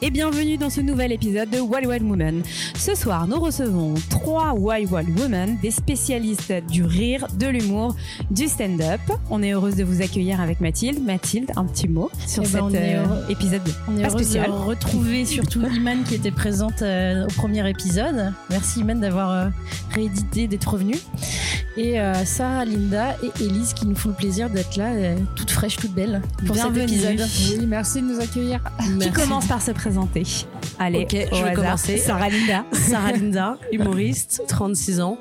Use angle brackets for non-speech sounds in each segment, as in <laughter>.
et bienvenue dans ce nouvel épisode de Wild Wild Woman. Ce soir, nous recevons trois Wild Wild Women, des spécialistes du rire, de l'humour, du stand-up. On est heureuse de vous accueillir avec Mathilde. Mathilde, un petit mot sur Eh ben, cet on est euh, heureux- épisode On est pas heureuse spécial. de retrouver surtout <laughs> Iman qui était présente euh, au premier épisode. Merci Iman d'avoir euh, réédité, d'être revenue. Et euh, Sarah, Linda et Elise qui nous font le plaisir d'être là, euh, toute fraîche, toute belle pour Bienvenue. cet épisode. Oui, merci de nous accueillir. Qui commence par se présenter Allez, au je vais hasard. commencer. Sarah Linda. Sarah Linda, <laughs> humoriste, 36 ans,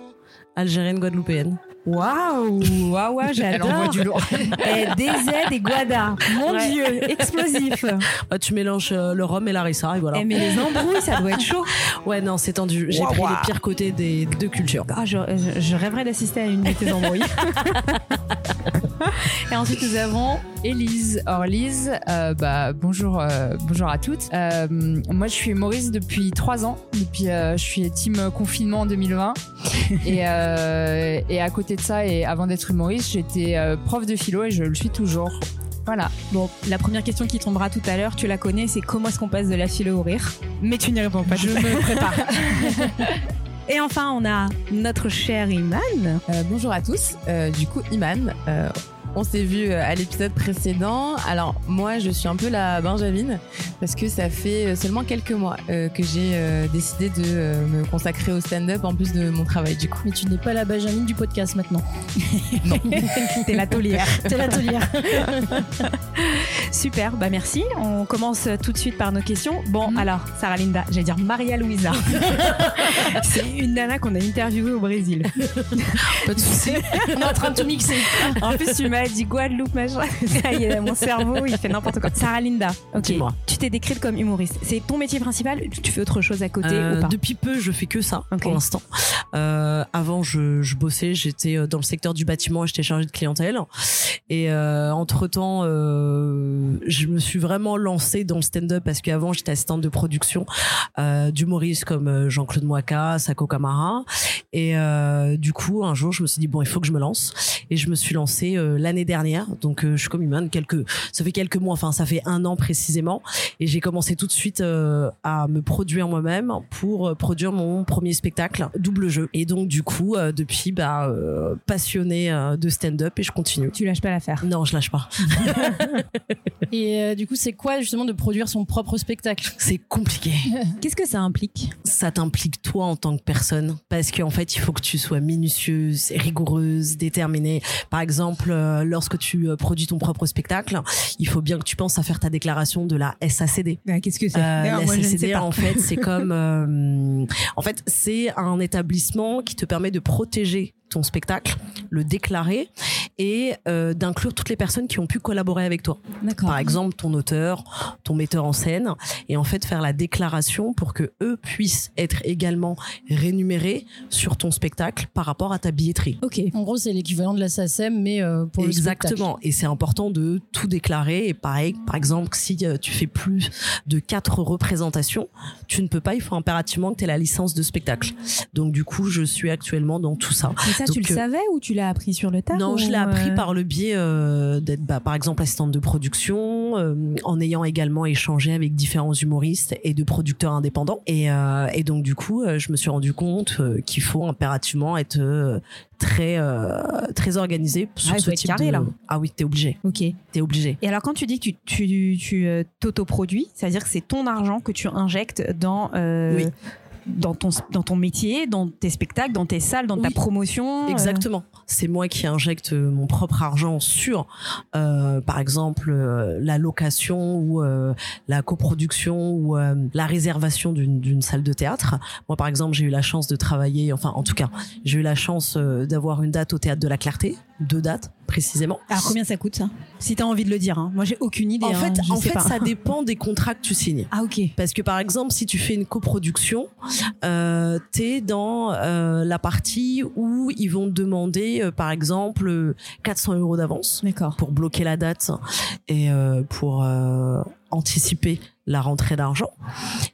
algérienne guadeloupéenne. Waouh, waouh, j'adore. du lourd. <laughs> Et DZ et Guada. Mon Ouais. Dieu, explosif. <laughs> Bah, tu mélanges euh, le rhum et Larissa et voilà. Eh, mais les embrouilles, ça doit être chaud. Ouais, non, c'est tendu. J'ai pris waouh. les pires côtés des deux cultures. Ah, je, je- je rêverais d'assister à une de tes embrouilles. <laughs> <laughs> Et ensuite, nous avons Élise. Or, Lise, euh, bah, bonjour, euh, bonjour à toutes. Euh, moi, je suis humoriste depuis trois ans. Depuis, euh, je suis team confinement en 2020. <laughs> et, euh, et à côté de ça, et avant d'être humoriste, j'étais euh, prof de philo et je le suis toujours. Voilà. Bon, la première question qui tombera tout à l'heure, tu la connais, c'est comment est-ce qu'on passe de la philo au rire? Mais tu n'y réponds pas, je me prépare. <laughs> Et enfin, on a notre cher Iman. Euh, bonjour à tous. Euh, du coup, Iman, euh, on s'est vu euh, à l'épisode précédent. Alors, moi, je suis un peu la Benjamine parce que ça fait euh, seulement quelques mois euh, que j'ai décidé de me consacrer au stand-up en plus de mon travail, du coup. Mais tu n'es pas la Benjamin du podcast maintenant. <laughs> <laughs> T'es la taulière. T'es la taulière. <laughs> Super, bah merci. On commence tout de suite par nos questions. Bon, Mhm. alors, Sarah Linda, j'allais dire Maria Luisa. c'est une nana qu'on a interviewée au Brésil. Pas de soucis. On est en train de tout mixer. En plus, tu m'as dit Guadeloupe, machin. <laughs> Ça y est, mon cerveau, il fait n'importe quoi. Sarah Linda, ok. Dis-moi. Tu t'es décrite comme humoriste. C'est ton métier principal? Tu fais autre chose à côté Euh, ou pas? depuis peu, je fais que ça pour l'instant. Euh, avant, je, je bossais, j'étais euh, dans le secteur du bâtiment, et j'étais chargée de clientèle. Et euh, entre temps, je me suis vraiment lancée dans le stand-up parce qu'avant, j'étais assistante de production d'humoristes comme Jean-Claude Moaka, Sako Kamara. Et du coup, un jour, je me suis dit bon, il faut que je me lance. Et je me suis lancée euh, l'année dernière. Donc, euh, je suis comme humaine. Quelques, ça fait quelques mois. Enfin, ça fait un an précisément. Et j'ai commencé tout de suite euh, à me produire moi-même pour euh, produire mon premier spectacle, double jeu. Et donc du coup, euh, depuis, bah, euh, passionnée euh, de stand-up et je continue. Tu lâches pas l'affaire. Non, je lâche pas. <laughs> Et euh, du coup, c'est quoi justement de produire son propre spectacle? C'est compliqué. <laughs> Qu'est-ce que ça implique? Ça t'implique toi en tant que personne? Parce qu'en fait, il faut que tu sois minutieuse, rigoureuse, déterminée. Par exemple, euh, lorsque tu euh, produis ton propre spectacle, il faut bien que tu penses à faire ta déclaration de la SACD. Qu'est-ce que c'est Euh, la pas. en fait, c'est comme, euh, en fait, c'est un établissement qui te permet de protéger ton spectacle, le déclarer et euh, d'inclure toutes les personnes qui ont pu collaborer avec toi. Par exemple, ton auteur, ton metteur en scène, et en fait faire la déclaration pour que eux puissent être également rémunérés sur ton spectacle par rapport à ta billetterie. Ok. En gros, c'est l'équivalent de la SACEM, mais euh, pour le spectacle. Exactement. Et c'est important de tout déclarer. Et pareil, par exemple, si euh, tu fais plus de quatre représentations, tu ne peux pas, il faut impérativement que tu aies la licence de spectacle. Donc du coup, je suis actuellement dans tout ça. Mais ça, tu le euh, savais ou tu l'as appris sur le tas Non, ou, je l'ai appris par le biais euh, d'être, bah, par exemple, assistante de production, euh, en ayant également échangé avec différents humoristes et de producteurs indépendants. Et, euh, et donc, du coup, je me suis rendu compte qu'il faut impérativement être très, euh, très organisé sur Ah, ce type carré, de. là. Ah oui, t'es obligé. Ok. T'es obligé. Et alors, quand tu dis que tu, tu, tu euh, t'autoproduis, c'est-à-dire que c'est ton argent que tu injectes dans, euh, Oui. Dans, ton, dans ton métier, dans tes spectacles, dans tes salles, dans ta promotion. euh, Exactement. C'est moi qui injecte mon propre argent sur, euh, par exemple, euh, la location ou euh, la coproduction ou euh, la réservation d'une d'une salle de théâtre. Moi, par exemple, j'ai eu la chance de travailler, enfin, en tout cas, j'ai eu la chance d'avoir une date au théâtre de la Clarté, deux dates précisément. Alors, combien ça coûte ça Si tu as envie de le dire. hein. Moi, j'ai aucune idée. En hein, fait, en fait, pas. ça dépend des contrats que tu signes. Ah, ok. Parce que par exemple, si tu fais une coproduction, euh, t'es dans euh, la partie où ils vont te demander, euh, par exemple, euh, 400 euros d'avance D'accord. pour bloquer la date et euh, pour euh, anticiper la rentrée d'argent.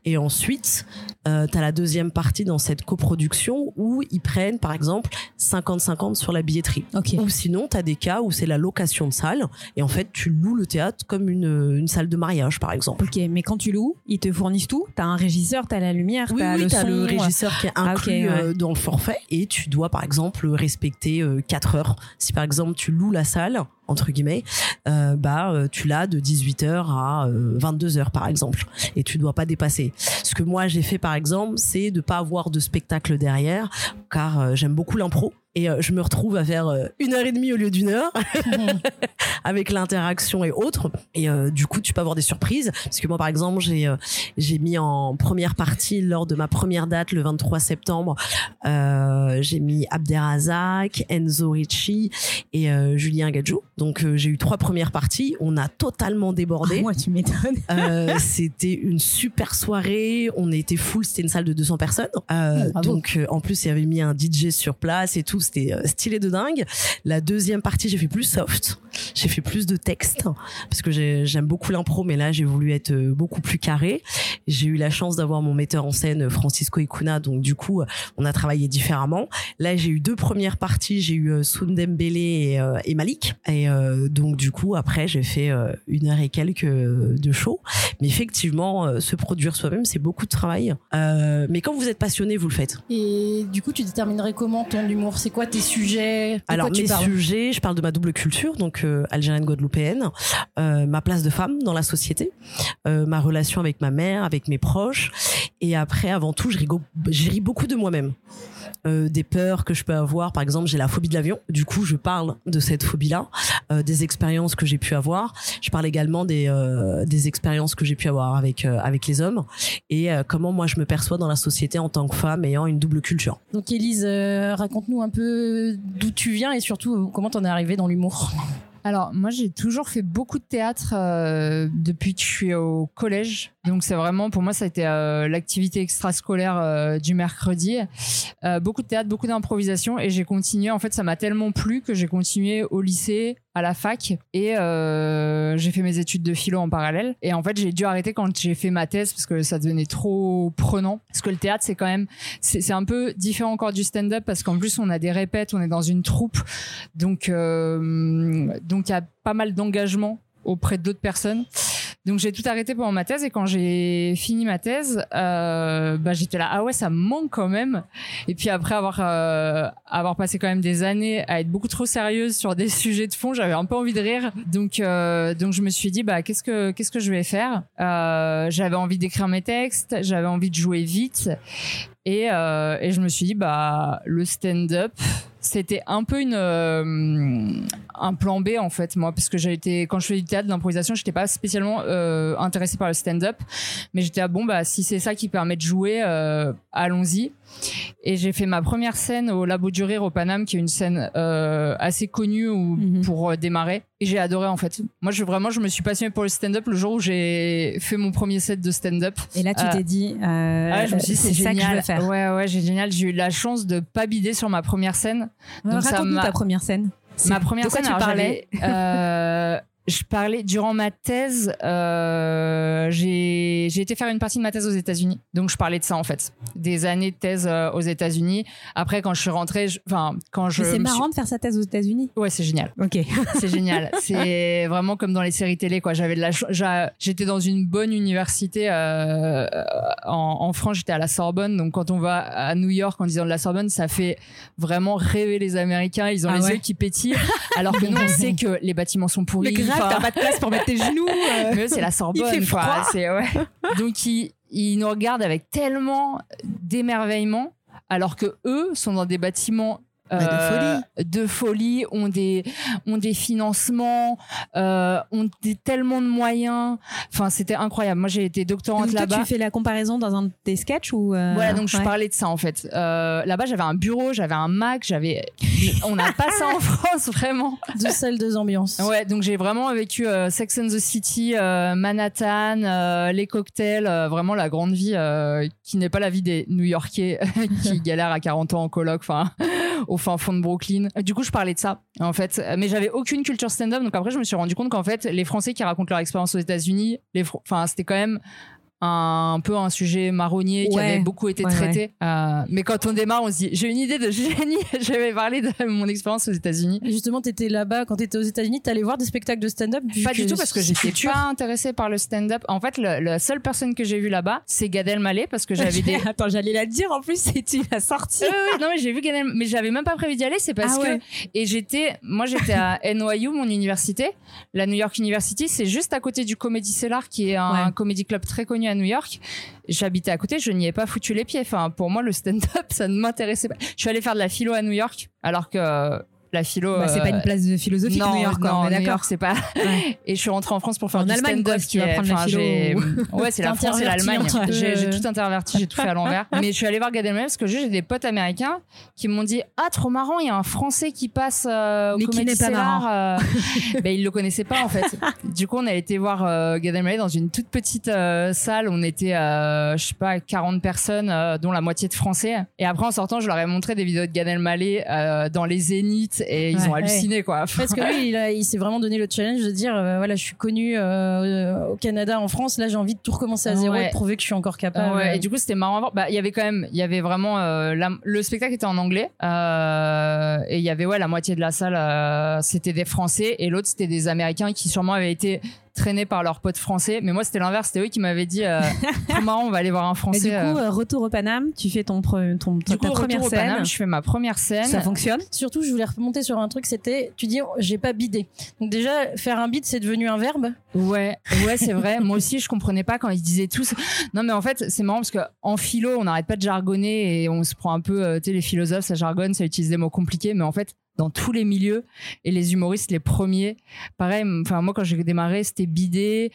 Et ensuite, euh, tu as la deuxième partie dans cette coproduction où ils prennent, par exemple, 50-50 sur la billetterie. Ou sinon, tu as des cas où c'est la location de salle. Et en fait, tu loues le théâtre comme une, une salle de mariage, par exemple. Ok, mais quand tu loues, ils te fournissent tout. T'as un régisseur, t'as la lumière, Oui, t'as oui, le t'as son. le régisseur qui est Ah, inclus ouais. euh, dans le forfait et tu dois par exemple respecter 4 heures. Si par exemple tu loues la salle entre guillemets, euh, bah euh, tu l'as de 18h à 22h par exemple et tu dois pas dépasser. Ce que moi j'ai fait par exemple, c'est de pas avoir de spectacle derrière car euh, j'aime beaucoup l'impro et euh, je me retrouve à faire euh, une heure et demie au lieu d'une heure <laughs> <laughs> avec l'interaction et autres et euh, du coup tu peux avoir des surprises parce que moi par exemple j'ai euh, j'ai mis en première partie lors de ma première date le 23 septembre euh, j'ai mis Abderrazak Enzo Ricci et Julien Gadjou donc j'ai eu trois premières parties on a totalement débordé Ah, moi, tu m'étonnes. <laughs> c'était une super soirée. On était full. C'était une salle de 200 personnes. Bravo. donc, en plus, il y avait mis un DJ sur place et tout. C'était euh, stylé de dingue. La deuxième partie, j'ai fait plus soft. J'ai fait plus de texte parce que j'ai- j'aime beaucoup l'impro, mais là, j'ai voulu être euh, beaucoup plus carré. J'ai eu la chance d'avoir mon metteur en scène, Francisco Ikuna. Donc, du coup, euh, on a travaillé différemment. Là, j'ai eu deux premières parties. J'ai eu Sundembele et, et Malik. Et donc, du coup, après, j'ai fait une heure et quelques de show. Mais effectivement, se produire soi-même, c'est beaucoup de travail. Mais quand vous êtes passionné, vous le faites? Et du coup, tu déterminerais comment ton humour? C'est quoi tes sujets? Alors mes parles? sujets, je parle de ma double culture, donc euh, algérienne guadeloupéenne, euh, ma place de femme dans la société, euh, ma relation avec ma mère, avec mes proches, et après, avant tout, je, rigo- je ris beaucoup de moi-même. Euh, des peurs que je peux avoir. Par exemple, j'ai la phobie de l'avion. Du coup, je parle de cette phobie-là, euh, des expériences que j'ai pu avoir. Je parle également des, euh, des expériences que j'ai pu avoir avec, euh, avec les hommes et euh, comment moi je me perçois dans la société en tant que femme ayant une double culture. Donc, Élise, euh, raconte-nous un peu d'où tu viens et surtout euh, comment t'en es arrivée dans l'humour? Alors, moi, j'ai toujours fait beaucoup de théâtre euh, depuis que je suis au collège. Donc, c'est vraiment, pour moi, ça a été euh, l'activité extrascolaire euh, du mercredi. Beaucoup de théâtre, beaucoup d'improvisation. Et j'ai continué. En fait, ça m'a tellement plu que j'ai continué au lycée, à la fac. Et euh, j'ai fait mes études de philo en parallèle. Et en fait, j'ai dû arrêter quand j'ai fait ma thèse parce que ça devenait trop prenant. Parce que le théâtre, c'est quand même, c'est un peu différent encore du stand-up parce qu'en plus, on a des répètes, on est dans une troupe. Donc, euh, donc il y a pas mal d'engagement auprès d'autres personnes. Donc j'ai tout arrêté pendant ma thèse et quand j'ai fini ma thèse, euh, bah, j'étais là ah ouais ça me manque quand même. Et puis après avoir euh, avoir passé quand même des années à être beaucoup trop sérieuse sur des <laughs> sujets de fond, j'avais un peu envie de rire. Donc euh, donc je me suis dit bah qu'est-ce que qu'est-ce que je vais faire? Euh, J'avais envie d'écrire mes textes, j'avais envie de jouer vite et euh, et je me suis dit bah le stand-up c'était un peu une euh, un plan B en fait moi parce que j'ai été quand je faisais du théâtre d'improvisation j'étais pas spécialement euh, intéressée par le stand-up mais j'étais à bon bah si c'est ça qui permet de jouer euh, allons-y et j'ai fait ma première scène au Labo du Rire au Paname qui est une scène assez connue où- Mhm. pour démarrer et j'ai adoré en fait moi je vraiment je me suis passionnée pour le stand-up le jour où j'ai fait mon premier set de stand-up Et là, tu Euh, t'es dit, ah ouais, je me suis dit, c'est ça que je génial. veux faire. Ouais, ouais, j'ai génial. J'ai eu la chance de pas bider sur ma première scène. Donc ça Raconte-nous ta première scène. Ma première de quoi scène, tu alors, parlais euh, <laughs> je parlais durant ma thèse. Euh, j'ai j'ai été faire une partie de ma thèse aux États-Unis, donc je parlais de ça en fait, des années de thèse euh, aux États-Unis. Après, quand je suis rentrée, je- enfin quand je c'est suis- marrant de faire sa thèse aux États-Unis. Ouais, c'est génial. Ok. <laughs> C'est génial. C'est vraiment comme dans les séries télé, quoi. J'avais de la, j'étais dans une bonne université euh, en, en France. J'étais à la Sorbonne, donc quand on va à New York en disant de la Sorbonne, ça fait vraiment rêver les Américains. Ils ont Ah les ouais. yeux qui pétillent, alors que <laughs> nous on sait que les bâtiments sont pourris. Enfin, pas de place pour mettre tes genoux. euh. mais c'est la Sorbonne, Il fait quoi. froid. Ouais. <laughs> Donc, ils, ils nous regardent avec tellement d'émerveillement, alors que eux sont dans des bâtiments. De euh, de folie, ont des, ont des financements, euh, ont des, tellement de moyens. Enfin, c'était incroyable. Moi, j'ai été doctorante là-bas. tu fais la comparaison dans un de tes sketchs ou euh, Voilà, donc je parlais de ça en fait. Euh, là-bas, j'avais un bureau, j'avais un Mac, j'avais. <laughs> On n'a pas ça en France, vraiment. Deux salles, deux ambiances. Ouais, donc j'ai vraiment vécu euh, Sex and the City, euh, Manhattan, euh, les cocktails, euh, vraiment la grande vie euh, qui n'est pas la vie des New-Yorkais <laughs> qui <laughs> galèrent à 40 ans en coloc. Enfin, au fin fond de Brooklyn. Du coup, je parlais de ça, en fait. Mais j'avais aucune culture stand-up. Donc après, je me suis rendu compte qu'en fait, les Français qui racontent leur expérience aux États-Unis, enfin, c'était quand même un, peu un sujet marronnier qui avait beaucoup été Ouais, traité. Euh, mais quand on démarre, on se dit, j'ai une idée de génie. <laughs> je vais parler de mon expérience aux États-Unis. Justement, t'étais là-bas quand t'étais aux États-Unis, t'allais voir des spectacles de stand-up Pas du tout parce que j'étais pas intéressée par le stand-up. En fait, le- la seule personne que j'ai vue là-bas, c'est Gad Elmaleh parce que j'avais des. <laughs> Attends, j'allais la dire en plus, c'est tu l'as sorti. Oui, oui, non mais j'ai vu Gad Elmaleh, mais j'avais même pas prévu d'y aller. C'est parce Ah que et j'étais, moi j'étais à <laughs> NYU, mon université, la New York University, c'est juste à côté du Comedy Cellar qui est un comedy club très connu à New York. J'habitais à côté, je n'y ai pas foutu les pieds. Enfin, pour moi, le stand-up, <laughs> ça ne m'intéressait pas. Je suis allée faire de la philo à New York, alors que la philo. Bah, c'est pas euh, une place de philosophie non, New York, quoi, non, d'accord. C'est pas. Ouais. <laughs> Et je suis rentrée en France pour faire En du Allemagne, stand-up. quoi, si tu vas qui est- prendre la enfin, philo j'ai- ou- <laughs> Ouais, c'est la T'es France et interverti l'Allemagne. J'ai tout interverti, j'ai tout fait à l'envers. <laughs> Mais je suis allée voir Gad Elmaleh parce que j'ai des potes américains qui m'ont dit Ah, trop marrant, il y a un Français qui passe euh, au Mais qui n'est pas Cellar, euh. ben, ils le connaissaient pas en fait. Du coup, on a été voir euh, Gad Elmaleh dans une toute petite euh, salle. On était, je sais pas, 40 personnes, dont la moitié de Français. Et après, en sortant, je leur ai montré des vidéos de Gad Elmaleh dans les Zéniths et ils Ouais. ont halluciné quoi. Parce que lui, il, s'est vraiment donné le challenge de dire euh, voilà, je suis connu euh, au Canada, en France, là j'ai envie de tout recommencer à zéro Ouais. et de prouver que je suis encore capable. Ouais, et du coup, c'était marrant à voir. Bah, il y avait quand même, il y avait vraiment, euh, la- le spectacle était en anglais, euh, et il y avait, ouais, la moitié de la salle, euh, c'était des Français, et l'autre, c'était des Américains qui sûrement avaient été traînés par leurs potes français. Mais moi, c'était l'inverse, c'était eux qui m'avaient dit, euh, <laughs> marrant, on va aller voir un Mais Français. du coup, euh. euh, retour au Paname, tu fais ton, pre- ton, Du ta coup, première retour au scène. Paname, je fais ma première scène. Ça fonctionne? Surtout, je voulais remonter sur un truc, c'était, tu dis, j'ai pas bidé. Donc déjà, faire un bid, c'est devenu un verbe? Ouais, ouais, c'est vrai. Moi aussi, je comprenais pas quand ils disaient tous. Non, mais en fait, c'est marrant parce que en philo, on n'arrête pas de jargonner et on se prend un peu, euh, tu sais, les philosophes, ça jargonne, ça utilise des mots compliqués, mais en fait, dans tous les milieux et les humoristes, les premiers, pareil. Enfin, moi, quand j'ai démarré, c'était bidé,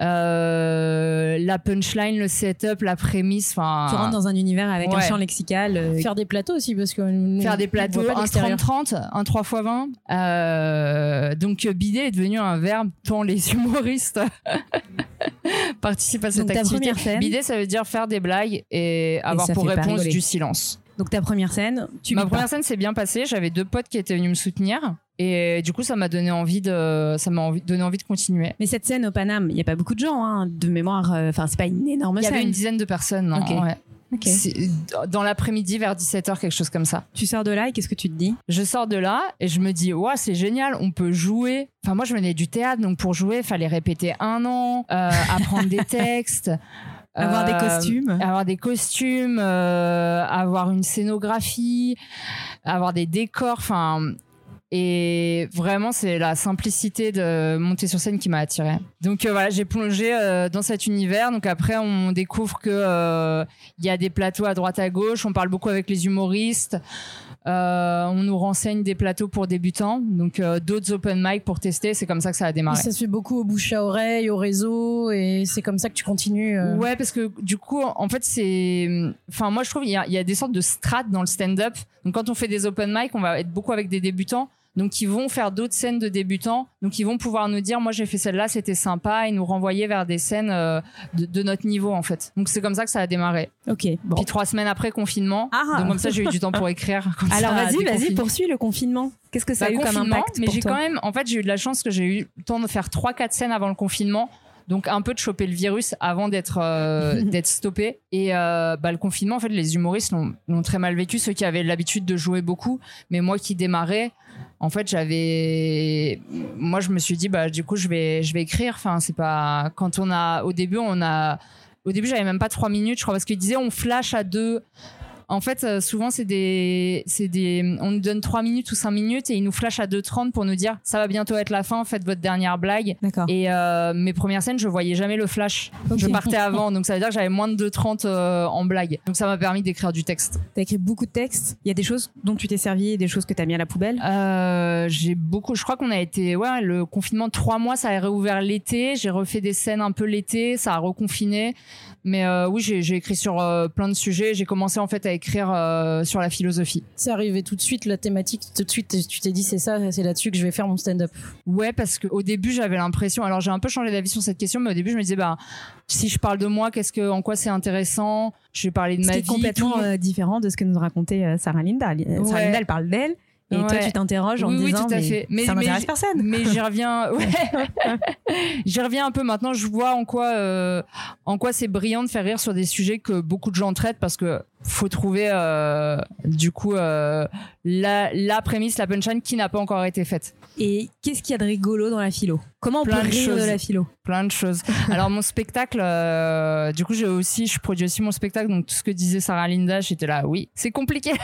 euh, la punchline, le setup, la prémisse. Enfin, Tu rentres dans un univers avec un champ lexical. euh, Faire des plateaux aussi, parce que. nous, faire des plateaux, un l'extérieur. 30-30, un 3x20. Euh, donc, euh, bidet est devenu un verbe tant les <laughs> humoristes <laughs> participent à cette Donc, activité. Bidet, ça veut dire faire des blagues et avoir pour réponse rigoler. du silence. Donc ta première scène, tu Ma première scène s'est bien passée. J'avais deux potes qui étaient venus me soutenir. Et du coup, ça m'a donné envie de, ça m'a donné envie de continuer. Mais cette scène au Paname, il n'y a pas beaucoup de gens, hein, de mémoire. euh, Enfin, c'est pas une énorme Il y scène. avait une dizaine de personnes. ouais. C'est- Dans l'après-midi, vers 17h, quelque chose comme ça. Tu sors de là et qu'est-ce que tu te dis? Je sors de là et je me dis, ouais, c'est génial, on peut jouer. Enfin, moi, je venais du théâtre, donc pour jouer, il fallait répéter un an, euh, apprendre des <laughs> textes. Avoir des euh, costumes. Avoir des costumes, euh, avoir une scénographie, avoir des décors, enfin. Et vraiment, c'est la simplicité de monter sur scène qui m'a attirée. Donc euh, voilà, j'ai plongé euh, dans cet univers. Donc après, on découvre que euh, il y a des plateaux à droite à gauche. On parle beaucoup avec les humoristes. Euh, on nous renseigne des plateaux pour débutants. Donc euh, d'autres open mic pour tester. C'est comme ça que ça a Et démarré. ça se fait beaucoup au bouche à oreille, au réseau, et c'est comme ça que tu continues. euh. Ouais, parce que du coup, en fait, c'est. Enfin, moi, je trouve qu'il y, a- il y a des sortes de strates dans le stand-up. Donc, quand on fait des open mic, on va être beaucoup avec des débutants. Donc, ils vont faire d'autres scènes de débutants. Donc, ils vont pouvoir nous dire, moi, j'ai fait celle-là, c'était sympa, et nous renvoyer vers des scènes euh, de, de notre niveau, en fait. Donc, c'est comme ça que ça a démarré. Ok, bon. Puis, trois semaines après, confinement. Ah. Donc, comme ça, j'ai eu du temps pour écrire. <laughs> Alors vas-y, vas-y, poursuis le confinement. Qu'est-ce que ça Bah, a eu comme impact Mais j'ai quand même, en fait, j'ai eu de la chance que j'ai eu le temps de faire 3-4 scènes avant le confinement. Donc un peu de choper le virus avant d'être euh, <laughs> d'être stoppé et euh, bah, le confinement en fait les humoristes l'ont très mal vécu ceux qui avaient l'habitude de jouer beaucoup mais moi qui démarrais en fait j'avais moi je me suis dit bah du coup je vais écrire. Enfin c'est pas quand on a au début on a au début j'avais même pas trois minutes je crois parce qu'ils disaient on flash à deux en fait, euh, souvent, c'est des, c'est des, on nous donne 3 minutes ou 5 minutes et ils nous flashent à 2.30 pour nous dire ça va bientôt être la fin, faites votre dernière blague. D'accord. Et euh, mes premières scènes, je voyais jamais le flash. Je partais avant, donc ça veut dire que j'avais moins de 2.30 euh, en blague. Donc ça m'a permis d'écrire du texte. T'as écrit beaucoup de textes. Il y a des choses dont tu t'es servi et des choses que t'as mis à la poubelle? Euh, j'ai beaucoup, je crois qu'on a été, ouais, le confinement de 3 mois, ça a réouvert l'été. J'ai refait des scènes un peu l'été, ça a reconfiné. Mais euh, oui, j'ai écrit sur euh, plein de sujets. J'ai commencé en fait à écrire euh, sur la philosophie. C'est arrivé tout de suite, la thématique, tout de suite, tu t'es dit c'est ça, c'est là-dessus que je vais faire mon stand-up. Ouais, parce qu'au début, j'avais l'impression. Alors, j'ai un peu changé d'avis sur cette question, mais au début, je me disais, bah, si je parle de moi, qu'est-ce que, en quoi c'est intéressant? Je vais parler de Ce ma qui vie. est complètement tout. différent de ce que nous racontait Sarah Linda. Sarah Ouais. Linda, elle parle d'elle. Et toi, tu t'interroges en Oui, oui, disant, tout à mais fait. Mais- ça mais je- personne. mais j'y reviens <laughs> ouais. j'y reviens un peu maintenant je vois en quoi euh, en quoi c'est brillant de faire rire sur des sujets que beaucoup de gens traitent parce que faut trouver euh, du coup euh, la, la prémisse la punchline qui n'a pas encore été faite Et qu'est-ce qu'il y a de rigolo dans la philo? Comment on Plein peut de rire de choses. la philo plein de choses <laughs> alors mon spectacle euh, du coup j'ai aussi je produis aussi mon spectacle donc tout ce que disait Sarah Linda j'étais là oui c'est compliqué <laughs>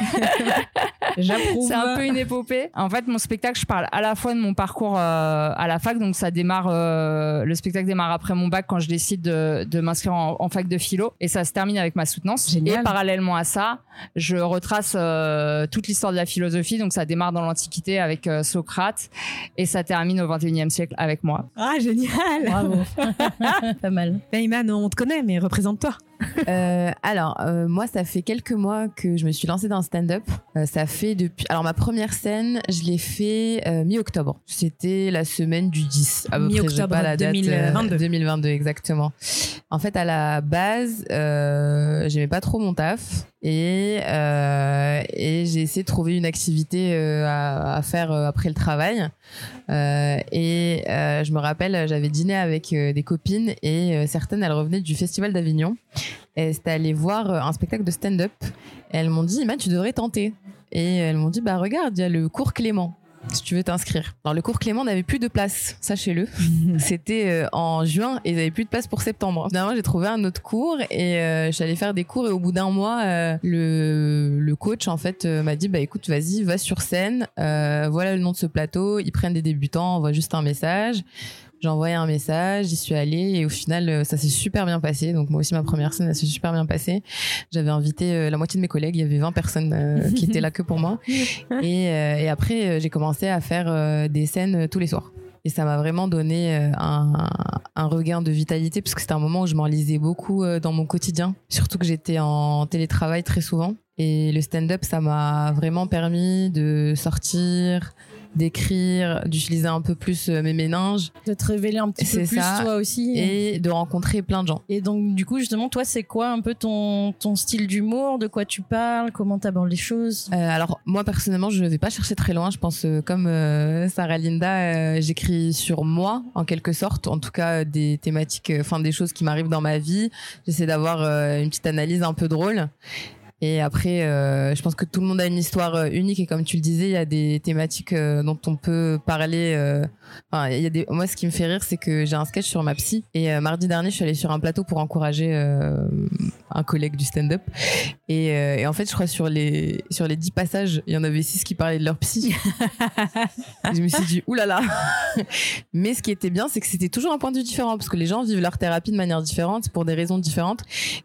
J'approuve. C'est un peu une épopée. En fait, mon spectacle, je parle à la fois de mon parcours euh, à la fac, donc ça démarre, euh, le spectacle démarre après mon bac quand je décide de, de m'inscrire en, en fac de philo, et ça se termine avec ma soutenance. Génial. Et parallèlement à ça, je retrace euh, toute l'histoire de la philosophie, donc ça démarre dans l'Antiquité avec euh, Socrate, et ça termine au 21e siècle avec moi. Ah, génial Bravo. <laughs> Pas mal. Iman, on te connaît, mais représente-toi. <laughs> Euh, alors, euh, moi, ça fait quelques mois que je me suis lancée dans le stand-up. Euh, ça fait depuis. Alors, ma première scène, je l'ai fait euh, mi-octobre. C'était la semaine du 10. À peu près, j'ai Mi-octobre pas la date, euh, 2022. 2022, exactement. En fait, à la base, euh, j'aimais pas trop mon taf. Et, euh, et j'ai essayé de trouver une activité euh, à, à faire euh, après le travail. Euh, et euh, je me rappelle, j'avais dîné avec euh, des copines et euh, certaines, elles revenaient du Festival d'Avignon. Et c'était aller voir euh, un spectacle de stand-up. Elles m'ont dit, Iman, tu devrais tenter. Et elles m'ont dit, bah regarde, il y a le cours Clément. Si tu veux t'inscrire. Alors le cours Clément n'avait plus de place, sachez-le. <laughs> C'était euh, en juin et ils avaient plus de place pour septembre. Finalement, j'ai trouvé un autre cours et euh, allée faire des cours et au bout d'un mois, euh, le, le coach en fait euh, m'a dit bah écoute, vas-y, va sur scène. Voilà le nom de ce plateau. Ils prennent des débutants, envoie juste un message. J'ai envoyé un message, j'y suis allée et au final euh, ça s'est super bien passé. Donc moi aussi ma première scène elle s'est super bien passée. J'avais invité euh, la moitié de mes collègues, il y avait 20 personnes euh, qui étaient là que pour moi. <laughs> Et, et après j'ai commencé à faire des scènes tous les soirs. Et ça m'a vraiment donné un, un regain de vitalité parce que c'était un moment où je m'enlisais beaucoup dans mon quotidien. Surtout que j'étais en télétravail très souvent. Et le stand-up, ça m'a vraiment permis de sortir, d'écrire, d'utiliser un peu plus euh, mes méninges. De te révéler un petit peu plus ça. toi aussi. et de rencontrer plein de gens. Et donc, du coup, justement, toi, c'est quoi un peu ton, ton style d'humour? De quoi tu parles? Comment t'abordes les choses? Euh, alors moi personnellement je vais pas chercher très loin. Je pense euh, comme euh, Sarah Linda j'écris sur moi en quelque sorte. En tout cas des thématiques enfin des choses qui m'arrivent dans ma vie. J'essaie d'avoir une petite analyse un peu drôle et après euh, je pense que tout le monde a une histoire euh, unique et comme tu le disais il y a des thématiques euh, dont on peut parler euh, enfin il y a des moi ce qui me fait rire c'est que j'ai un sketch sur ma psy et mardi dernier je suis allée sur un plateau pour encourager un collègue du stand-up et, et en fait, je crois sur les sur les dix passages, il y en avait six qui parlaient de leur psy. <laughs> Je me suis dit oulala. Mais ce qui était bien, c'est que c'était toujours un point de vue différent parce que les gens vivent leur thérapie de manière différente pour des raisons différentes.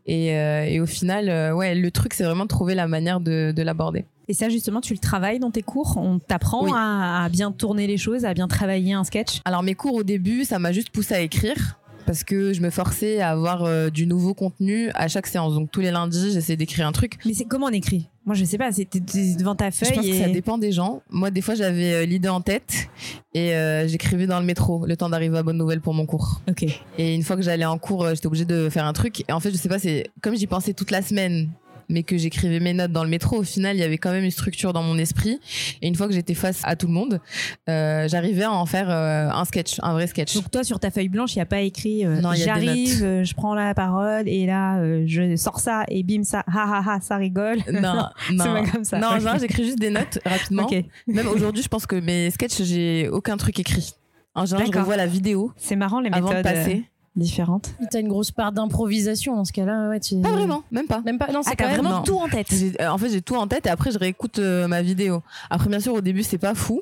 Et, et au final, ouais, le truc, c'est vraiment de trouver la manière de, de l'aborder. Et ça, justement, tu le travailles dans tes cours? On t'apprend Oui. à, à bien tourner les choses, à bien travailler un sketch? Alors mes cours au début, ça m'a juste poussé à écrire parce que je me forçais à avoir euh, du nouveau contenu à chaque séance. Donc tous les lundis, j'essayais d'écrire un truc. Mais c'est comment on écrit? Moi, je sais pas, t'es devant ta feuille Je pense et... que ça dépend des gens. Moi, des fois, j'avais euh, l'idée en tête et euh, j'écrivais dans le métro le temps d'arriver à Bonne Nouvelle pour mon cours. Ok. Et une fois que j'allais en cours, j'étais obligée de faire un truc. Et en fait, je sais pas, c'est comme j'y pensais toute la semaine mais que j'écrivais mes notes dans le métro, au final, il y avait quand même une structure dans mon esprit. Et une fois que j'étais face à tout le monde, euh, j'arrivais à en faire euh, un sketch, un vrai sketch. Donc toi, sur ta feuille blanche, il n'y a pas écrit euh, j'arrive, je prends la parole et là, je sors ça et bim, ça, ha ha ha, ça rigole. non, <laughs> non. pas comme ça. Non, j'écris juste des notes rapidement. Même aujourd'hui, je pense que mes sketchs, j'ai aucun truc écrit. En général, je revois la vidéo C'est marrant les avant méthodes de passer. Différentes. T'as une grosse part d'improvisation dans ce cas-là. Ouais, tu... Pas vraiment, même pas. Même pas. Non, c'est Ah, quand vraiment non. tout en tête. Euh, en fait, j'ai tout en tête et après, je réécoute euh, ma vidéo. Après, bien sûr, au début, c'est pas fou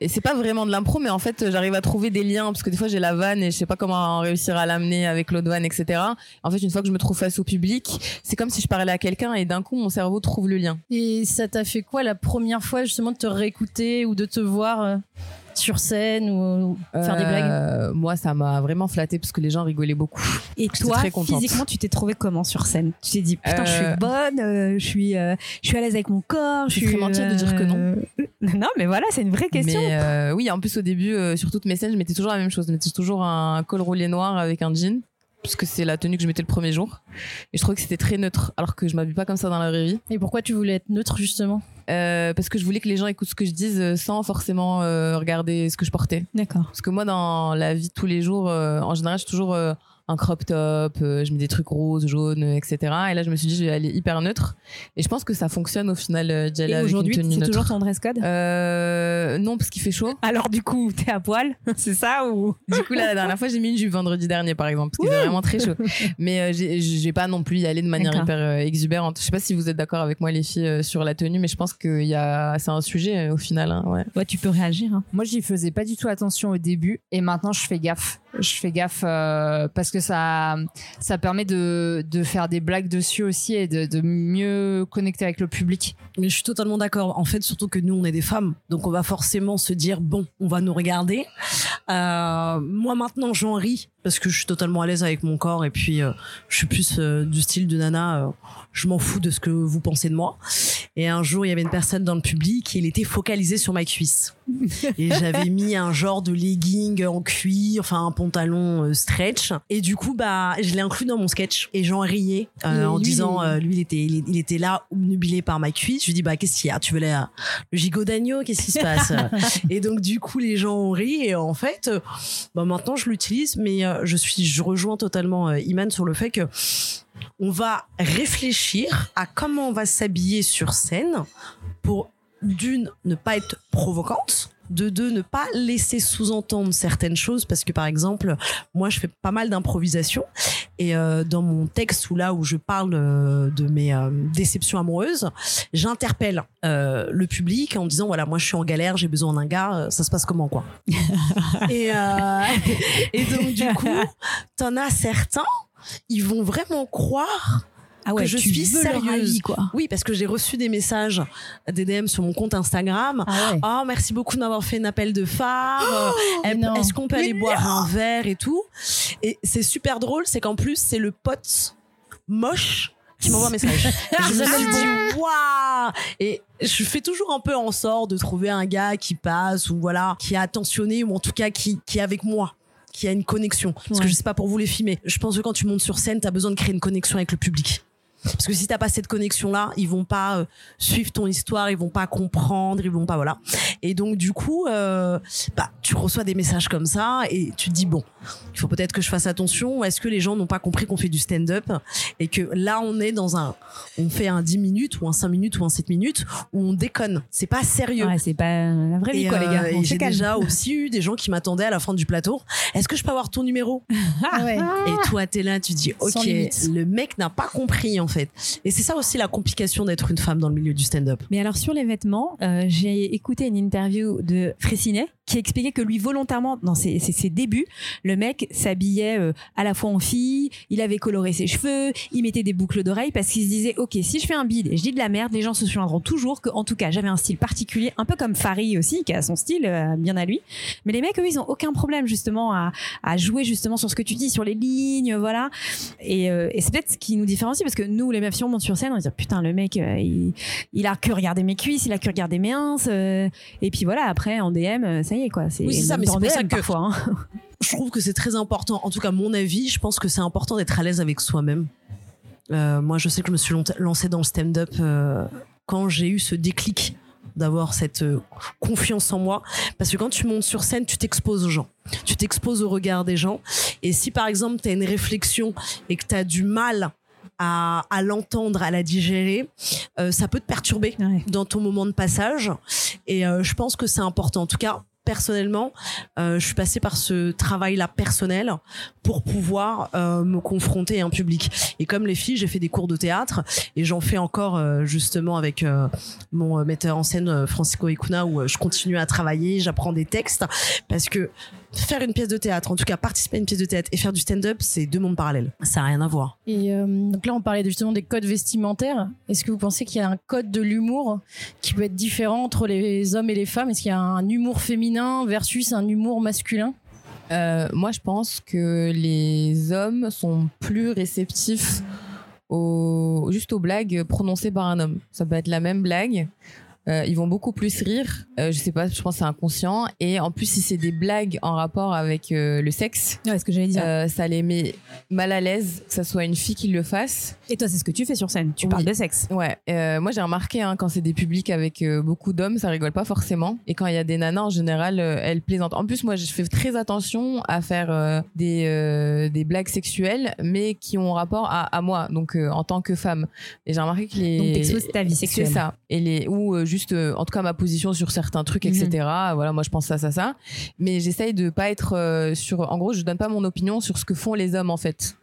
et c'est pas vraiment de l'impro, mais en fait, euh, j'arrive à trouver des liens parce que des fois, j'ai la vanne et je sais pas comment réussir à l'amener avec l'autre vanne, etc. En fait, une fois que je me trouve face au public, c'est comme si je parlais à quelqu'un et d'un coup, mon cerveau trouve le lien. Et ça t'a fait quoi la première fois justement de te réécouter ou de te voir euh, sur scène ou faire des blagues Euh, Moi, ça m'a vraiment flatté parce que les gens rigolaient beaucoup. Et toi, très physiquement, tu t'es trouvé comment sur scène? Tu t'es dit, putain, je Euh, suis bonne, euh, je suis, euh, je suis à l'aise avec mon corps. Je C'est suis très mentir de dire que non. euh, <laughs> Non, mais voilà, c'est une vraie question. Mais euh, oui, en plus au début, euh, sur toutes mes scènes, je mettais toujours la même chose. Je mettais toujours un col roulé noir avec un jean, parce que c'est la tenue que je mettais le premier jour. Et je trouvais que c'était très neutre, alors que je m'habille pas comme ça dans la vraie vie. Et pourquoi tu voulais être neutre justement? Euh, parce que je voulais que les gens écoutent ce que je dise euh, sans forcément euh, regarder ce que je portais. D'accord. Parce que moi, dans la vie de tous les jours, euh, en général, je suis toujours un crop top, euh, je mets des trucs roses, jaunes, euh, etc. Et là, je me suis dit, je vais aller hyper neutre. Et je pense que ça fonctionne au final, euh, d'y aller Et aujourd'hui, c'est toujours ton dress code? Euh, non, parce qu'il fait chaud. Alors, du coup, t'es à poil, <laughs> c'est ça ou? Du coup, là, la dernière fois, j'ai mis une jupe vendredi dernier, par exemple, parce qu'il faisait vraiment très chaud. <laughs> Mais euh, j'ai- pas non plus y aller de manière hyper euh, exubérante. Je sais pas si vous êtes d'accord avec moi, les filles, euh, sur la tenue, mais je pense que y a, c'est un sujet euh, au final. hein, ouais. Ouais, tu peux réagir. hein. Moi, j'y faisais pas du tout attention au début et maintenant je fais gaffe. Je fais gaffe euh, parce que ça, ça permet de, de faire des blagues dessus aussi et de, mieux connecter avec le public. Mais je suis totalement d'accord. En fait, surtout que nous, on est des femmes. Donc, on va forcément se dire, bon, on va nous regarder. Euh, moi, maintenant, j'en ris parce que je suis totalement à l'aise avec mon corps et puis euh, je suis plus du style de nana. Je m'en fous de ce que vous pensez de moi. Et un jour, il y avait une personne dans le public et il était focalisé sur ma cuisse. Et <laughs> j'avais mis un genre de legging en cuir, enfin un pantalon euh, stretch. Et du coup, bah, je l'ai inclus dans mon sketch et j'en riais euh, en lui, disant, euh, lui, il était, il, il était là, obnubilé par ma cuisse. Je lui dis, bah, qu'est-ce qu'il y a? Tu veux la- le gigot d'agneau? Qu'est-ce qui se passe? <laughs> Et donc, du coup, les gens ont ri. Et en fait, euh, bah, maintenant, je l'utilise, mais euh, je suis, je rejoins totalement Iman sur le fait que on va réfléchir à comment on va s'habiller sur scène pour d'une ne pas être provocante de deux ne pas laisser sous-entendre certaines choses parce que par exemple moi je fais pas mal d'improvisation et euh, dans mon texte où là où je parle euh, de mes euh, déceptions amoureuses j'interpelle le public en disant voilà moi je suis en galère j'ai besoin d'un gars ça se passe comment quoi? <laughs> Et, <laughs> et donc du coup t'en as certains ils vont vraiment croire Ah ouais, que je suis sérieuse. quoi. oui parce que j'ai reçu des messages des DM sur mon compte Instagram Ah ouais. Oh, merci beaucoup de m'avoir fait un appel de phare. Euh, est- non. Est-ce qu'on peut aller boire un verre et tout? Et c'est super drôle, c'est qu'en plus, c'est le pote moche qui m'envoie un message. <laughs> Je me suis dit, waouh Et je fais toujours un peu en sorte de trouver un gars qui passe ou voilà, qui est attentionné ou en tout cas qui, qui est avec moi qui a une connexion. Parce que je sais pas pour vous les mais je pense que quand tu montes sur scène, tu as besoin de créer une connexion avec le public. Parce que si t'as pas cette connexion là, ils vont pas euh, suivre ton histoire, ils vont pas comprendre, ils vont pas voilà. Et donc du coup, euh, bah tu reçois des messages comme ça et tu te dis bon, il faut peut-être que je fasse attention. Est-ce que les gens n'ont pas compris qu'on fait du stand-up et que là on est dans un, on fait un 10 minutes ou un 5 minutes ou un 7 minutes où on déconne. C'est pas sérieux. Ouais, c'est pas la vraie vie, Et, quoi, les euh, gars. On j'ai déjà <laughs> aussi eu des gens qui m'attendaient à la fin du plateau. Est-ce que je peux avoir ton numéro? Ah ouais. et toi, t'es là, tu dis, ok, le mec n'a pas compris en fait. Et c'est ça aussi la complication d'être une femme dans le milieu du stand-up. Mais alors sur les vêtements, euh, j'ai écouté une interview de Fressinet qui expliquait que lui volontairement, dans ses, débuts, le mec s'habillait euh, à la fois en fille, il avait coloré ses cheveux, il mettait des boucles d'oreilles parce qu'il se disait ok si je fais un bide et je dis de la merde, les gens se souviendront toujours que en tout cas j'avais un style particulier, un peu comme Farid aussi qui a son style euh, bien à lui. Mais les mecs eux ils ont aucun problème justement à, jouer justement sur ce que tu dis, sur les lignes, voilà. Et, euh, et c'est peut-être ce qui nous différencie parce que nous les meufs si on monte sur scène on se dit putain le mec il, il a que regardé mes cuisses, il a que regardé mes euh, et puis voilà, après en DM, quoi. C'est Oui, c'est ça, mais c'est pour ça que- parfois. hein. <laughs> Je trouve que c'est très important. En tout cas, mon avis, je pense que c'est important d'être à l'aise avec soi-même. Euh, moi, je sais que je me suis lancée dans le stand-up euh, quand j'ai eu ce déclic d'avoir cette euh, confiance en moi. Parce que quand tu montes sur scène, tu t'exposes aux gens. Tu t'exposes au regard des gens. Et si par exemple, tu as une réflexion et que tu as du mal à, à l'entendre, à la digérer, euh, ça peut te perturber Ouais. dans ton moment de passage. Et euh, je pense que c'est important. En tout cas, personnellement, euh, je suis passée par ce travail-là personnel pour pouvoir euh, me confronter à un public. Et comme les filles, j'ai fait des cours de théâtre et j'en fais encore euh, justement avec mon metteur en scène Francisco Icuna où je continue à travailler, j'apprends des textes parce que faire une pièce de théâtre, en tout cas participer à une pièce de théâtre et faire du stand-up, c'est deux mondes parallèles. Ça n'a rien à voir. Et euh, donc là, on parlait justement des codes vestimentaires. Est-ce que vous pensez qu'il y a un code de l'humour qui peut être différent entre les hommes et les femmes? Est-ce qu'il y a un humour féminin versus un humour masculin? Euh, moi, je pense que les hommes sont plus réceptifs au, juste aux blagues prononcées par un homme. Ça peut être la même blague. Euh, ils vont beaucoup plus rire. Euh, je sais pas, je pense que c'est inconscient. Et en plus, si c'est des blagues en rapport avec euh, le sexe, Ouais, ce que j'allais dire. euh, ça les met mal à l'aise que ça soit une fille qui le fasse. Et toi, c'est ce que tu fais sur scène. Tu Oui. parles de sexe. Ouais, moi j'ai remarqué hein, quand c'est des publics avec beaucoup d'hommes, ça rigole pas forcément. Et quand il y a des nanas, en général, elles plaisantent. En plus, moi, je fais très attention à faire des des blagues sexuelles, mais qui ont rapport à, à moi, donc en tant que femme. Et j'ai remarqué que les Donc, t'exposes ta vie sexuelle. c'est ça. Et les ou juste, euh, en tout cas, ma position sur certains trucs, Mhm. etc. Voilà, moi je pense ça, ça, ça. Mais j'essaye de pas être euh, sur. En gros, je donne pas mon opinion sur ce que font les hommes en fait.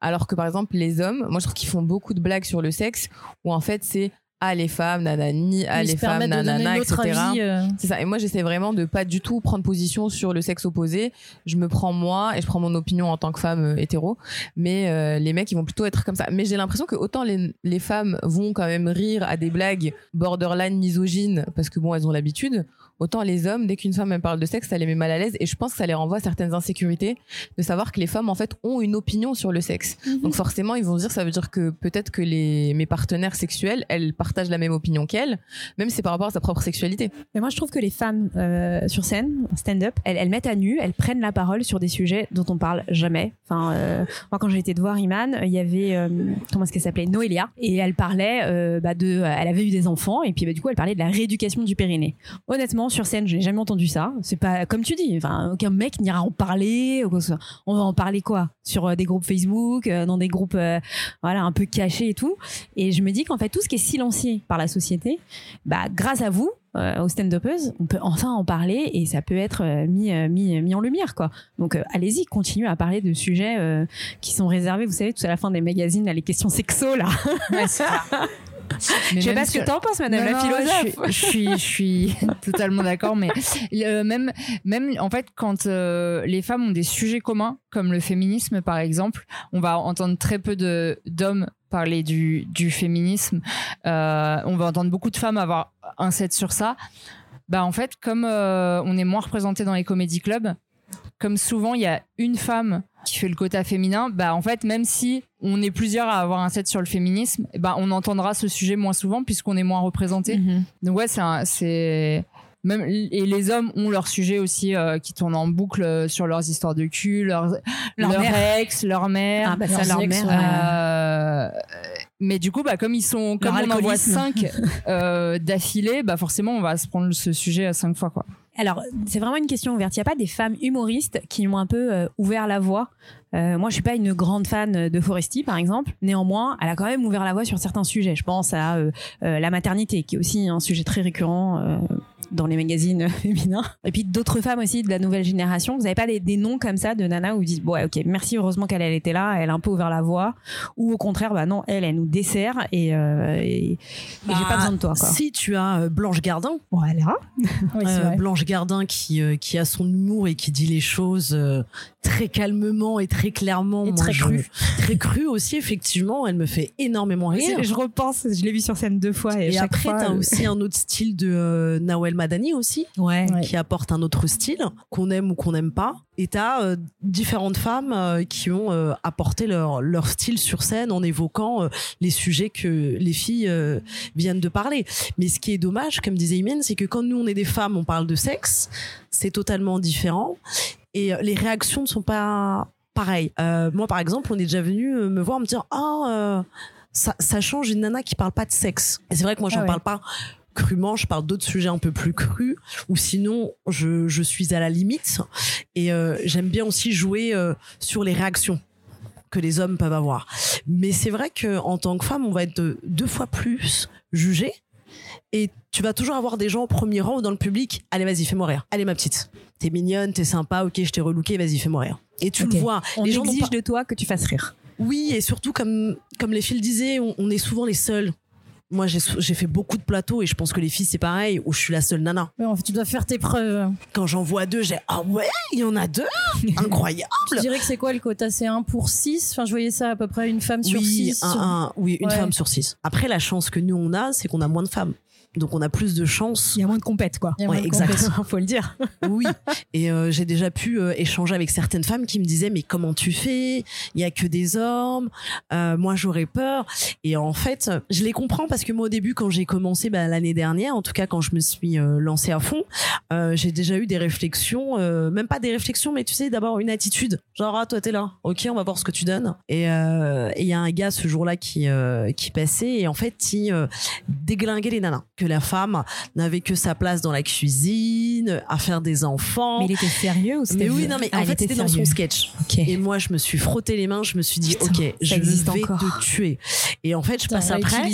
Alors que par exemple, les hommes, moi je trouve qu'ils font beaucoup de blagues sur le sexe, où en fait c'est ah les femmes, nanani, ah Ils les femmes, nanana, etc. euh, C'est ça. Et moi, j'essaie vraiment de pas du tout prendre position sur le sexe opposé. Je me prends moi et je prends mon opinion en tant que femme euh, hétéro. Mais euh, les mecs, ils vont plutôt être comme ça. Mais j'ai l'impression que autant les, les femmes vont quand même rire à des blagues borderline misogynes parce que bon, elles ont l'habitude. Autant les hommes, dès qu'une femme parle de sexe, ça les met mal à l'aise. Et je pense que ça les renvoie à certaines insécurités de savoir que les femmes en fait ont une opinion sur le sexe. Donc forcément, ils vont dire, ça veut dire que peut-être que les mes partenaires sexuels, elles partagent la même opinion qu'elles, même si c'est par rapport à sa propre sexualité. Mais moi, je trouve que les femmes euh, sur scène, en stand-up, elles, elles mettent à nu, elles prennent la parole sur des sujets dont on parle jamais. Enfin, euh, moi, quand j'ai été de voir Iman, il y avait euh, comment est-ce qu'elle s'appelait? Noélia, et elle parlait bah, de, elle avait eu des enfants, et puis bah, du coup, elle parlait de la rééducation du périnée. Honnêtement, sur scène, je n'ai jamais entendu ça. C'est pas comme tu dis. Enfin, aucun mec n'ira en parler. ou quoi. On va en parler quoi? Sur euh, des groupes Facebook, euh, dans des groupes, euh, voilà, un peu cachés et tout. Et je me dis qu'en fait, tout ce qui est silencié par la société, bah, grâce à vous, euh, aux stand-uppers, on peut enfin en parler et ça peut être euh, mis, euh, mis, mis en lumière. quoi. Donc allez-y, continuez à parler de sujets qui sont réservés, vous savez, tout à la fin des magazines, là, les questions sexo, là. Mais <laughs> Je sais pas ce que t'en penses, madame Non, la philosophe. Je suis, je suis, je suis <laughs> totalement d'accord, mais euh, même, même en fait, quand euh, les femmes ont des sujets communs, comme le féminisme par exemple, on va entendre très peu d'hommes parler du, du féminisme. Euh, on va entendre beaucoup de femmes avoir un set sur ça. Bah en fait, comme euh, on est moins représenté dans les comédie clubs, comme souvent il y a une femme qui fait le quota féminin, bah en fait même si on est plusieurs à avoir un set sur le féminisme, ben on entendra ce sujet moins souvent puisqu'on est moins représenté. Mhm. Donc ouais, c'est même et les hommes ont leur sujet aussi euh, qui tourne en boucle euh, sur leurs histoires de cul, leurs Leur leur, mère. ex, leur mère. Ah bah ça, leurs leur ex, mère. ouais. Euh, mais du coup, bah, comme ils sont, comme on en voit cinq <laughs> euh, d'affilée, bah forcément, on va se prendre ce sujet à cinq fois, quoi. Alors, c'est vraiment une question ouverte. Il n'y a pas des femmes humoristes qui ont un peu euh, ouvert la voie? Euh, Moi, je suis pas une grande fan de Foresti, par exemple. Néanmoins, elle a quand même ouvert la voie sur certains sujets. Je pense à euh, la maternité, qui est aussi un sujet très récurrent. Dans les magazines <laughs> féminins. Et puis d'autres femmes aussi de la nouvelle génération. Vous n'avez pas des, des noms comme ça de nana où vous dites, bon, ouais, ok, merci, heureusement qu'elle elle était là, elle a un peu ouvert la voie. Ou au contraire, bah non, elle, elle nous dessert et, euh, et, et j'ai pas besoin de toi. Quoi. Si tu as euh, Blanche Gardin, Voilà. <laughs> Oui, Euh. Blanche Gardin qui, euh, qui a son humour et qui dit les choses euh, très calmement et très clairement. Et très cru. <laughs> Très cru aussi, effectivement. Elle me fait énormément rire. Je repense, je l'ai vu sur scène deux fois et, après, t'as euh, aussi un autre style de euh, Nawel Madani aussi, Ouais. Qui apporte un autre style, qu'on aime ou qu'on n'aime pas. Et t'as euh, différentes femmes euh, qui ont euh, apporté leur, leur style sur scène en évoquant les sujets que les filles viennent de parler. Mais ce qui est dommage, comme disait Imen, c'est que quand nous, on est des femmes, on parle de sexe, c'est totalement différent. Et euh, les réactions ne sont pas pareilles. Euh, moi, par exemple, on est déjà venu euh, me voir me dire « Ah, euh, ça, ça change une nana qui parle pas de sexe. » Et c'est vrai que moi, j'en Ah ouais. parle pas crûment, je parle d'autres sujets un peu plus crus, ou sinon, je, je suis à la limite. Et euh, j'aime bien aussi jouer euh, sur les réactions que les hommes peuvent avoir. Mais c'est vrai que en tant que femme, on va être deux fois plus jugé. Et tu vas toujours avoir des gens au premier rang ou dans le public. Allez, vas-y, fais-moi rire. Allez, ma petite. T'es mignonne, t'es sympa, ok, je t'ai relooké, vas-y, fais-moi rire. Et tu le vois. On les gens n'ont exige pas- de toi que tu fasses rire. Oui, et surtout, comme, comme les filles le disaient, on, on est souvent les seuls Moi, j'ai fait beaucoup de plateaux et je pense que les filles, c'est pareil, où je suis la seule nana. Ouais, en fait, tu dois faire tes preuves. Quand j'en vois deux, j'ai ah ouais, il y en a deux, <laughs> incroyable. Je dirais que c'est quoi le quota? C'est 1 pour 6 Enfin, je voyais ça à peu près une femme sur 6. un- un- oui, une Ouais. femme sur six. Après, la chance que nous on a, c'est qu'on a moins de femmes, donc on a plus de chances. Il y a moins de compètes, quoi. Il y a Ouais, moins de exactement. <laughs> Faut le dire. Oui, et euh, j'ai déjà pu euh, échanger avec certaines femmes qui me disaient mais comment tu fais? Il y a que des hommes. Euh, moi j'aurais peur. Et en fait, je les comprends parce que moi au début quand j'ai commencé bah, l'année dernière, en tout cas quand je me suis euh, lancée à fond, euh, j'ai déjà eu des réflexions, euh, même pas des réflexions, mais tu sais d'abord une attitude. Genre ah toi t'es là, ok on va voir ce que tu donnes. Et euh, il y a un gars ce jour-là qui euh, qui passait et en fait il euh, déglinguait les nanas. Que la femme n'avait que sa place dans la cuisine, à faire des enfants. Mais il était sérieux ou c'était Mais oui, non, mais Ah, en il fait, était c'était dans son sketch. Et moi, je me suis frotté les mains, je me suis dit, Putain, ok, je vais encore. te tuer. Et en fait, je passe après.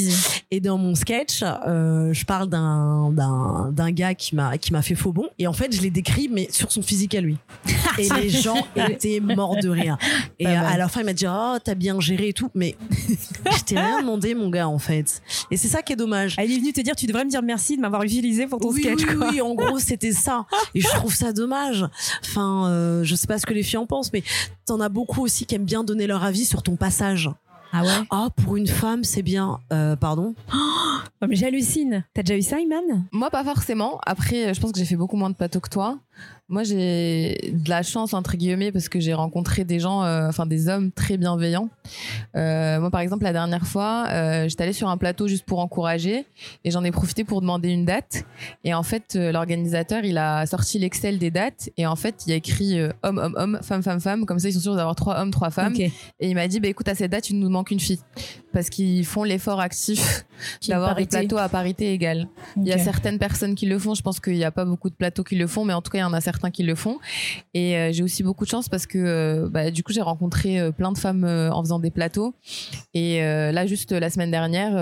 Et dans mon sketch, euh, je parle d'un, d'un, d'un gars qui m'a, qui m'a fait faux bon. Et en fait, je l'ai décrit, mais sur son physique à lui. <laughs> Et les gens étaient morts de rire. Et à, la fin, il m'a dit, oh, t'as bien géré et tout. Mais <laughs> je t'ai rien demandé, mon gars, en fait. Et c'est ça qui est dommage. Ah, il est venu te dire, tu devrais me dire merci de m'avoir utilisé pour ton oui, sketch, oui, quoi. oui, en gros, c'était ça. Et je trouve ça dommage. Enfin, euh, je sais pas ce que les filles en pensent, mais t'en as beaucoup aussi qui aiment bien donner leur avis sur ton passage. Ah ouais? Ah, pour une femme, c'est bien. Euh, pardon? Oh, mais j'hallucine. T'as déjà eu ça, Iman? Moi, pas forcément. Après, je pense que j'ai fait beaucoup moins de plateaux que toi. Moi, j'ai de la chance, entre guillemets, parce que j'ai rencontré des gens, euh, enfin des hommes très bienveillants. Euh, moi, par exemple, la dernière fois, euh, j'étais allée sur un plateau juste pour encourager et j'en ai profité pour demander une date. Et en fait, l'organisateur, il a sorti l'Excel des dates et en fait, il a écrit homme, homme, homme, femme, femme, femme. Comme ça, ils sont sûrs d'avoir trois hommes, trois femmes. Et il m'a dit, bah, écoute, à cette date, il nous manque une fille. Parce qu'ils font l'effort actif <laughs> d'avoir des plateaux à parité égale. Il y a certaines personnes qui le font. Je pense qu'il n'y a pas beaucoup de plateaux qui le font, mais en tout cas, il y en a certains qui le font. Et euh, j'ai aussi beaucoup de chance parce que euh, bah, du coup, j'ai rencontré euh, plein de femmes en faisant des plateaux. Et là, juste la semaine dernière,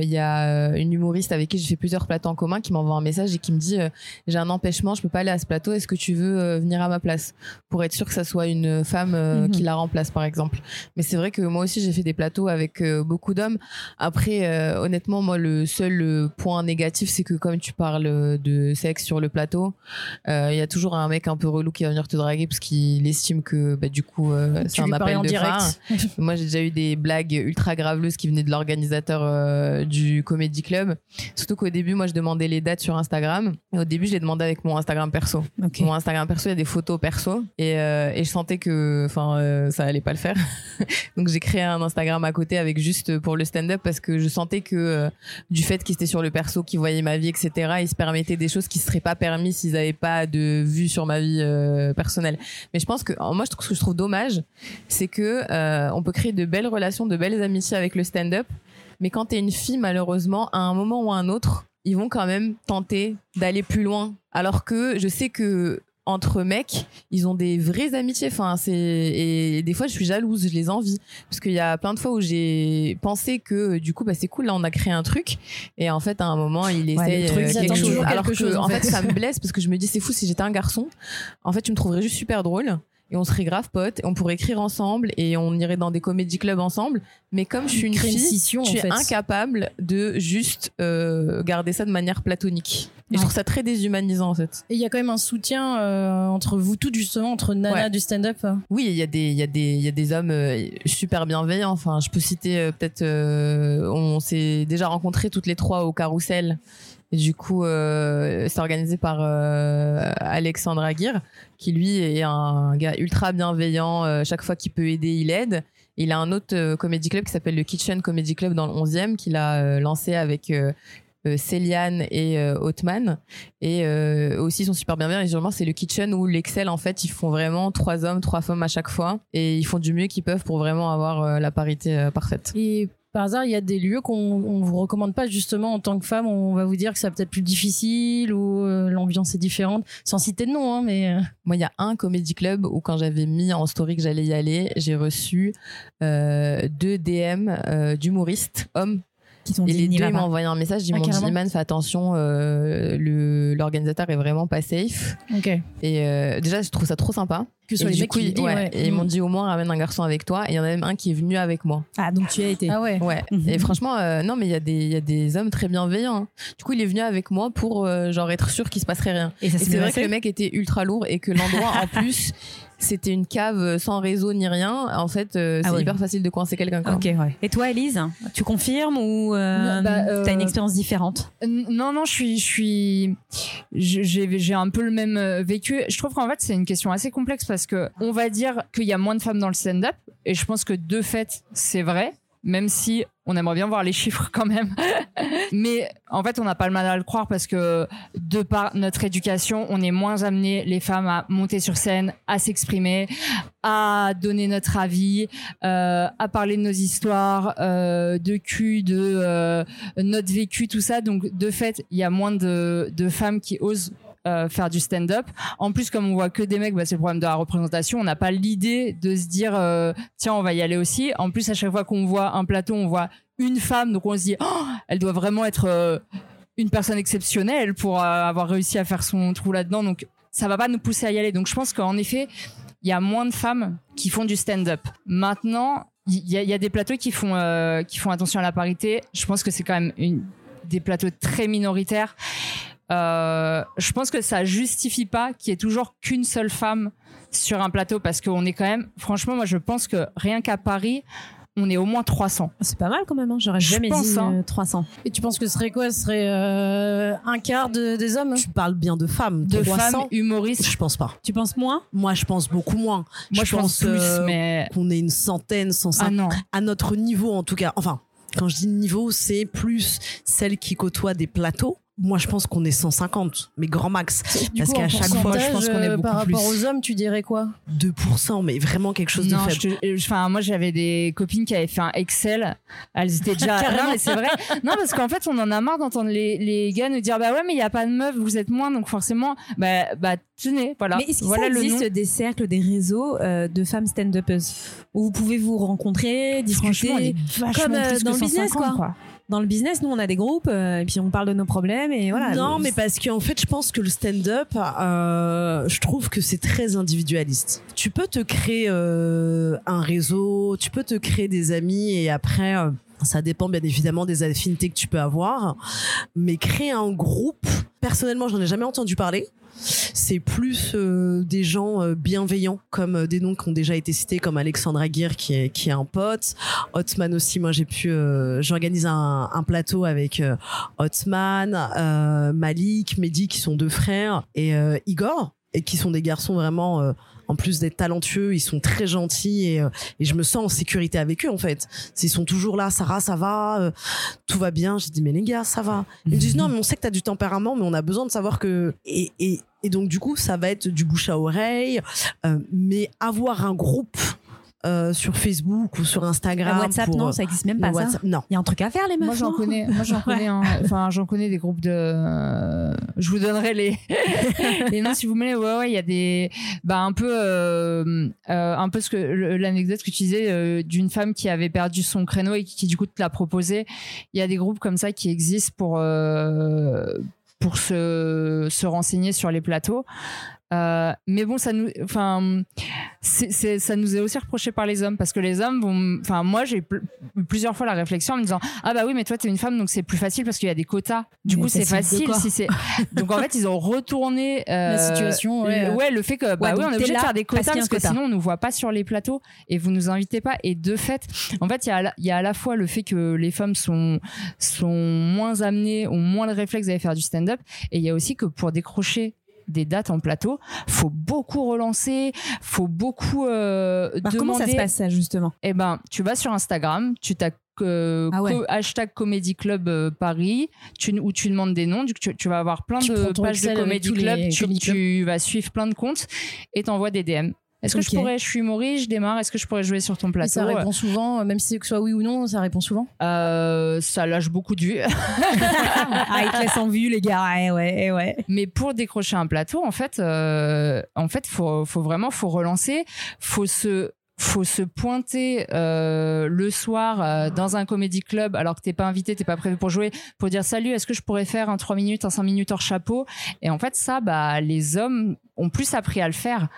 il y a une humoriste avec qui j'ai fait plusieurs plateaux en commun qui m'envoie un message et qui me dit J'ai un empêchement, je peux pas aller à ce plateau. Est-ce que tu veux venir à ma place? Pour être sûr que ça soit une femme Mhm. qui la remplace, par exemple Mais c'est vrai que moi aussi, j'ai fait des plateaux avec beaucoup d'hommes. Après, honnêtement, moi, le seul point négatif, c'est que comme tu parles de sexe sur le plateau, il y a toujours un mec un peu relou qui va venir te draguer parce qu'il estime que bah, du coup, euh, c'est un appel en de direct. <laughs> Moi, j'ai déjà eu des blagues ultra graveleuses qui venaient de l'organisateur euh, du Comedy Club. Surtout qu'au début, moi, je demandais les dates sur Instagram. Et au début, je les demandais avec mon Instagram perso. Ok. Mon Instagram perso, il y a des photos perso. Et, euh, et je sentais que enfin, ça allait pas le faire. <laughs> Donc, j'ai créé un Instagram à côté avec juste pour le stand-up parce que je sentais que du fait qu'ils étaient sur le perso, qu'ils voyaient ma vie, etc., ils se permettaient des choses qui seraient pas permises s'ils avaient pas de sur ma vie euh, personnelle. Mais je pense que moi, je trouve, ce que je trouve dommage, c'est que euh, on peut créer de belles relations, de belles amitiés avec le stand-up, mais quand t'es une fille, malheureusement, à un moment ou à un autre, ils vont quand même tenter d'aller plus loin. Alors que je sais que entre mecs, ils ont des vraies amitiés. Enfin, c'est et des fois, je suis jalouse, je les envie parce qu'il y a plein de fois où j'ai pensé que du coup, bah c'est cool, là, on a créé un truc et en fait, à un moment, il essaye truc, euh, quelque chose. Alors que chose, en en fait, fait. ça me blesse parce que je me dis c'est fou si j'étais un garçon. En fait, tu me trouverais juste super drôle. Et on serait grave potes, et on pourrait écrire ensemble, et on irait dans des comédie clubs ensemble. Mais comme je suis une fille, scission, es fait. incapable de juste euh, garder ça de manière platonique. Et je trouve ça très déshumanisant en fait. Et il y a quand même un soutien euh, entre vous toutes, justement, entre Nana Ouais. du stand-up. Oui, il y a des, y a des, il y a des hommes euh, super bienveillants. Enfin, je peux citer peut-être, on s'est déjà rencontrés toutes les trois au Carrousel. Du coup, euh, c'est organisé par euh, Alexandre Aguirre, qui lui est un gars ultra bienveillant. Euh, chaque fois qu'il peut aider, il aide. Il a un autre comédie club qui s'appelle le Kitchen Comedy Club dans le 11e, qu'il a lancé avec Céliane et Othman. Et aussi, ils sont super bienveillants. Et généralement, c'est le Kitchen où l'Excel, en fait, ils font vraiment trois hommes, trois femmes à chaque fois. Et ils font du mieux qu'ils peuvent pour vraiment avoir la parité parfaite. Par hasard, il y a des lieux qu'on on vous recommande pas, justement, en tant que femme. On va vous dire que c'est peut-être plus difficile ou euh, l'ambiance est différente. Sans citer de nom, hein, mais. euh, Moi, il y a un comédie club où quand j'avais mis en story que j'allais y aller, j'ai reçu euh, deux DM d'humoristes, hommes. Qui sont Et dit, les deux m'ont envoyé un message, Ah, dit carrément. Iman, fais attention, euh, le- l'organisateur est vraiment pas safe. Ok. Et euh, déjà, je trouve ça trop sympa. Que soit Et les mecs coup, qui disent, ouais, ouais. et ils m'ont dit au moins ramène un garçon avec toi. Et il y en a même un qui est venu avec moi. Ah, donc tu y as été. Ah ouais. Ouais. Mhm. Et franchement, euh, non, mais il y, a des- il y a des hommes très bienveillants. hein. Du coup, il est venu avec moi pour genre être sûr qu'il se passerait rien. Et Et c'est vrai que le mec était ultra lourd et que l'endroit en <laughs> plus c'était une cave sans réseau ni rien. En fait, euh, Ah c'est hyper facile de coincer quelqu'un. Ok, ouais. Et toi, Elise, tu confirmes ou euh, Bah, euh, t'as une expérience différente Non, non, je suis, je suis, j'ai un peu le même euh, vécu. Je trouve qu'en fait, c'est une question assez complexe parce que on va dire qu'il y a moins de femmes dans le stand-up, et je pense que de fait, c'est vrai, même si on aimerait bien voir les chiffres quand même. <laughs> Mais en fait, on n'a pas le mal à le croire parce que de par notre éducation, on est moins amené les femmes à monter sur scène, à s'exprimer, à donner notre avis, euh, à parler de nos histoires, euh, de cul, de euh, notre vécu, tout ça. Donc, de fait, il y a moins de, de femmes qui osent euh, faire du stand-up. En plus, comme on voit que des mecs, bah, c'est le problème de la représentation. On n'a pas l'idée de se dire, euh, tiens, on va y aller aussi. En plus, à chaque fois qu'on voit un plateau, on voit une femme, donc on se dit, oh, elle doit vraiment être euh, une personne exceptionnelle pour avoir réussi à faire son trou là-dedans. Donc, ça va pas nous pousser à y aller. Donc, je pense qu'en effet, il y a moins de femmes qui font du stand-up. Maintenant, il y, a- des plateaux qui font, attention à la parité. Je pense que c'est quand même des plateaux très minoritaires. Euh, je pense que ça justifie pas qu'il y ait toujours qu'une seule femme sur un plateau parce qu'on est quand même, franchement, moi je pense que rien qu'à Paris, on est au moins 300. C'est pas mal quand même, hein. j'aurais jamais pense, dit hein. euh, 300. Et tu penses que ce serait quoi? Ce serait euh, un quart de- des hommes Tu parles bien de femmes. De 300, femmes humoristes. Je pense pas. Tu penses moins? Moi, je pense beaucoup moins. Moi je, pense, plus, euh, mais. qu'on est une centaine, 150 Ah non. à notre niveau en tout cas. Enfin, quand je dis niveau, c'est plus celles qui côtoient des plateaux. Moi, je pense qu'on est 150, mais grand max. Du Parce coup, qu'à chaque fois, je pense qu'on est euh, beaucoup Par rapport plus. aux hommes, tu dirais quoi? 2%, mais vraiment quelque chose non, de faible. enfin, moi j'avais des copines qui avaient fait un Excel. Elles étaient déjà. <laughs> non, mais c'est vrai. Non, parce qu'en fait, on en a marre d'entendre les, les gars nous dire Bah ouais, mais il n'y a pas de meufs, vous êtes moins, donc forcément, bah, bah tenez, voilà. Mais est-ce qu'il voilà existe des cercles, des réseaux euh, de femmes stand-uppers où vous pouvez vous rencontrer, discuter comme euh, dans le business 150, quoi. Dans le business, nous on a des groupes euh, et puis on parle de nos problèmes et voilà. Non, mais parce qu'en fait, je pense que le stand-up, euh, je trouve que c'est très individualiste. Tu peux te créer euh, un réseau, tu peux te créer des amis et après, euh, ça dépend bien évidemment des affinités que tu peux avoir. Mais créer un groupe, personnellement, j'en ai jamais entendu parler. C'est plus euh, des gens euh, bienveillants, comme euh, des noms qui ont déjà été cités, comme Alexandre Aguirre qui est, qui est un pote. Hotman aussi, moi j'ai pu, euh, j'organise un, un plateau avec Hotman, euh, Malik, Mehdi qui sont deux frères et Igor et qui sont des garçons vraiment en plus d'être talentueux, ils sont très gentils et, euh, et je me sens en sécurité avec eux en fait. Ils sont toujours là, Sarah, ça va, euh, tout va bien. J'ai dit mais les gars, ça va. Ils me disent non mais on sait que t'as du tempérament, mais on a besoin de savoir que et, et, et donc du coup ça va être du bouche à oreille, euh, mais avoir un groupe euh, sur Facebook ou sur Instagram. La WhatsApp, pour, non, euh, ça existe même pas ça. WhatsApp- Non. Il y a un truc à faire les meufs. Moi j'en non connais, moi j'en <laughs> connais, un- enfin j'en connais des groupes de. je vous donnerai les <laughs> les noms si vous voulez. Ouais ouais, il y a des, bah un peu, euh, euh, un peu ce que l'anecdote que tu disais euh, d'une femme qui avait perdu son créneau et qui, qui, du coup te l'a proposé. Il y a des groupes comme ça qui existent pour euh, pour se se renseigner sur les plateaux. Euh, mais bon, ça nous, enfin, c'est, ça nous est aussi reproché par les hommes parce que les hommes vont, enfin, moi j'ai pl- plusieurs fois la réflexion en me disant ah bah oui mais toi t'es une femme donc c'est plus facile parce qu'il y a des quotas. Du Mais coup c'est facile si c'est? <laughs> Donc en fait ils ont retourné euh, La situation, ouais. le, ouais, le fait que bah Ouais, oui on est obligé de faire des quotas parce, que quota. sinon on nous voit pas sur les plateaux et vous nous invitez pas et de fait en fait il y a il y a à la fois le fait que les femmes sont sont moins amenées ont moins le réflexe d'aller faire du stand-up et il y a aussi que pour décrocher des dates en plateau, faut beaucoup relancer, faut beaucoup euh, Alors, demander. comment ça se passe ça justement? Eh ben, tu vas sur Instagram, tu tapes euh, Ah ouais. co- hashtag Comedy Club euh, Paris, tu, où tu demandes des noms, tu, tu vas avoir plein Tu de pages de Comedy Club, tu vas suivre plein de comptes et t'envoies des DM. Est-ce que je pourrais, je suis humoriste, je démarre, est-ce que je pourrais jouer sur ton Et plateau ça répond souvent, euh, même si c'est que soit oui ou non, ça répond souvent? Euh, Ça lâche beaucoup de vues. <laughs> Ah, ils te laissent en vue les gars. Ouais ouais ouais. Mais pour décrocher un plateau, en fait, euh, en fait, faut, faut vraiment, faut relancer, faut se faut se pointer euh, le soir euh, dans un comédie club alors que t'es pas invité, t'es pas prévu pour jouer, pour dire salut, est-ce que je pourrais faire un 3 minutes, un 5 minutes hors chapeau? Et en fait, ça, bah, les hommes ont plus appris à le faire.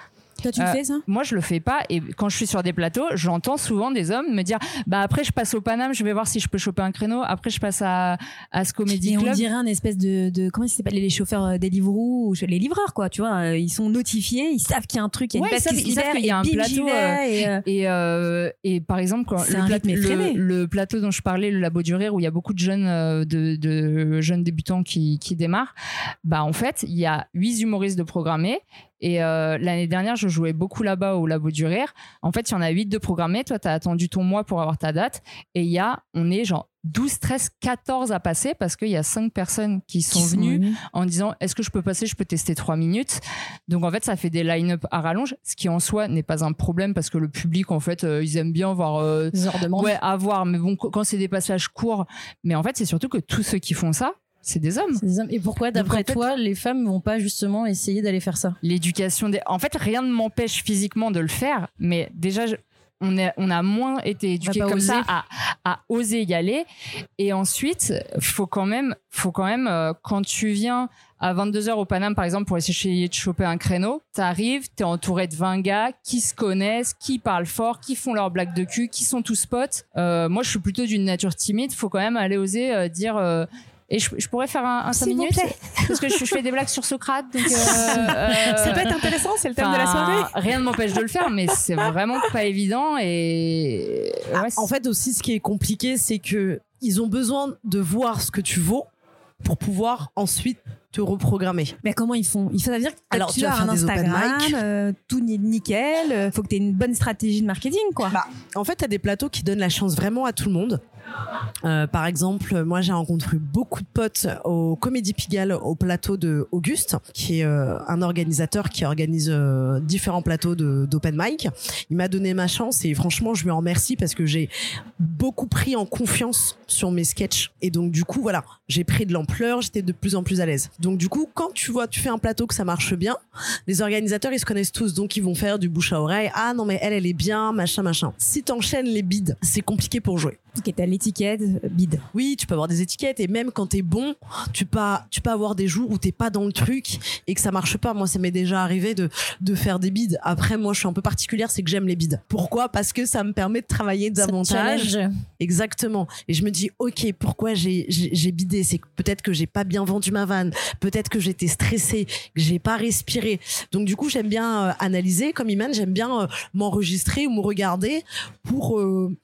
Toi, tu le Euh, fais ça? Moi, je le fais pas. Et quand je suis sur des plateaux, j'entends souvent des hommes me dire Bah, après, je passe au Paname, je vais voir si je peux choper un créneau. Après, je passe à, à ce Comedy Et on Club. dirait un espèce de, de comment ils s'appellent les chauffeurs euh, Deliveroo ou les livreurs quoi, tu vois, euh, ils sont notifiés, ils savent qu'il y a un truc, il y a une Ouais, ils savent- qu'il y a un plateau, et, Et, par exemple, quand le, plateau dont je parlais, le Labo du Rire, où il y a beaucoup de jeunes, de, de jeunes débutants qui, qui démarrent, bah en fait, il y a huit humoristes de programmés. Et euh, l'année dernière, je jouais beaucoup là-bas au Labo du Rire. En fait, il y en a huit de programmés. Toi, tu as attendu ton mois pour avoir ta date. Et il y a, on est genre 12, 13, 14 à passer parce qu'il y a cinq personnes qui sont qui venues en disant est-ce que je peux passer, je peux tester trois minutes. Donc en fait, ça fait des line-up à rallonge, ce qui en soi n'est pas un problème parce que le public, en fait, euh, ils aiment bien voir. euh, monde. ouais, à voir, mais bon, qu- quand c'est des passages courts, mais en fait, c'est surtout que tous ceux qui font ça, c'est des hommes. C'est des hommes. Et pourquoi, d'après toi, les femmes vont pas justement essayer d'aller faire ça? L'éducation des. En fait, rien ne m'empêche physiquement de le faire, mais déjà. je- On, est, on a moins été éduqués comme oser. ça à, à oser y aller. Et ensuite, faut quand même, faut quand même euh, quand tu viens à 22h au Paname, par exemple, pour essayer de choper un créneau, t'arrives, t'es entouré de 20 gars qui se connaissent, qui parlent fort, qui font leurs blagues de cul, qui sont tous potes. Euh, moi, je suis plutôt d'une nature timide. Faut quand même aller oser euh, dire. Et je, je pourrais faire un, un 5 S'il vous minutes plaît. parce que je, je fais des blagues sur Socrate. Donc, euh, euh, Ça peut être intéressant, c'est le thème de la soirée. Rien ne m'empêche de le faire, mais c'est vraiment pas évident. Et ouais, Ah, En fait, aussi, ce qui est compliqué, c'est que ils ont besoin de voir ce que tu vaux pour pouvoir ensuite te reprogrammer. Mais comment ils font? Il faut dire que Alors, tu tu vas as un faire open Instagram, euh, tout ni- nickel, euh, faut que tu aies une bonne stratégie de marketing quoi. Bah, En fait, tu as des plateaux qui donnent la chance vraiment à tout le monde. Euh, par exemple, moi j'ai rencontré beaucoup de potes au Comédie Pigalle au plateau de Auguste, qui est euh, un organisateur qui organise euh, différents plateaux d'open mic. Il m'a donné ma chance et franchement je lui en remercie parce que j'ai beaucoup pris en confiance sur mes sketchs et donc du coup voilà j'ai pris de l'ampleur, j'étais de plus en plus à l'aise. Donc du coup quand tu vois tu fais un plateau que ça marche bien, les organisateurs ils se connaissent tous donc ils vont faire du bouche à oreille. Ah non mais elle elle est bien machin machin. Si t'enchaînes les bides c'est compliqué pour jouer. Ok, t'as l'étiquette euh, bide. Oui, tu peux avoir des étiquettes et même quand t'es bon, tu peux, tu peux avoir des jours où t'es pas dans le truc et que ça marche pas. Moi, ça m'est déjà arrivé de, de faire des bides. Après, moi, je suis un peu particulière, c'est que j'aime les bides. Pourquoi? Parce que ça me permet de travailler davantage. Exactement. Et je me dis, ok, pourquoi j'ai bidé? C'est peut-être que j'ai pas bien vendu ma vanne, peut-être que j'étais stressée, que j'ai pas respiré. Donc du coup, j'aime bien euh, analyser. Comme Iman, j'aime bien euh, m'enregistrer ou me regarder pour euh,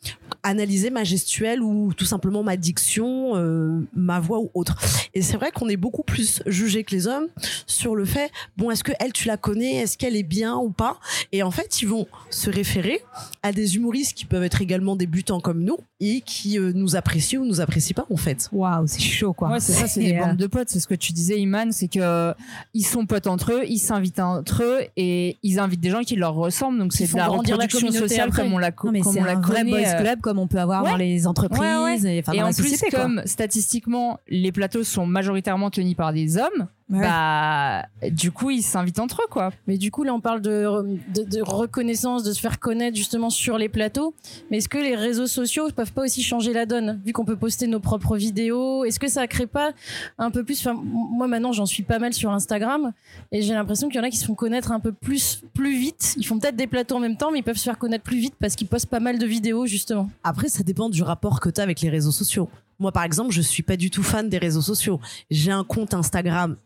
analyser ma gestuelle ou tout simplement ma diction, euh, ma voix ou autre. Et c'est vrai qu'on est beaucoup plus jugé que les hommes sur le fait, bon, est-ce que elle, tu la connais, est-ce qu'elle est bien ou pas? Et en fait, ils vont se référer à des humoristes qui peuvent être également débutants comme nous et qui euh, nous apprécient ou nous apprécient pas en fait. Waouh, c'est chaud quoi. Ouais, c'est ça, c'est des euh, bandes de potes. C'est ce que tu disais, Iman, c'est que euh, ils sont potes entre eux, ils s'invitent entre eux et ils invitent des gens qui leur ressemblent. Donc c'est de la reproduction sociale après. comme on la, Non mais comme c'est on la un vrai connaît. boys club comme on peut avoir ouais. dans les entreprises Ouais, ouais. et, enfin, et dans en la plus, quoi. comme statistiquement, les plateaux sont majoritairement tenus par des hommes, Ouais. bah, du coup, ils s'invitent entre eux, quoi. Mais du coup, là, on parle de, de, de reconnaissance, de se faire connaître justement sur les plateaux. Mais est-ce que les réseaux sociaux peuvent pas aussi changer la donne, vu qu'on peut poster nos propres vidéos? Est-ce que ça crée pas un peu plus enfin, Moi, maintenant, j'en suis pas mal sur Instagram, et j'ai l'impression qu'il y en a qui se font connaître un peu plus, plus vite. Ils font peut-être des plateaux en même temps, mais ils peuvent se faire connaître plus vite parce qu'ils postent pas mal de vidéos, justement. Après, ça dépend du rapport que tu as avec les réseaux sociaux. Moi, par exemple, je suis pas du tout fan des réseaux sociaux. J'ai un compte Instagram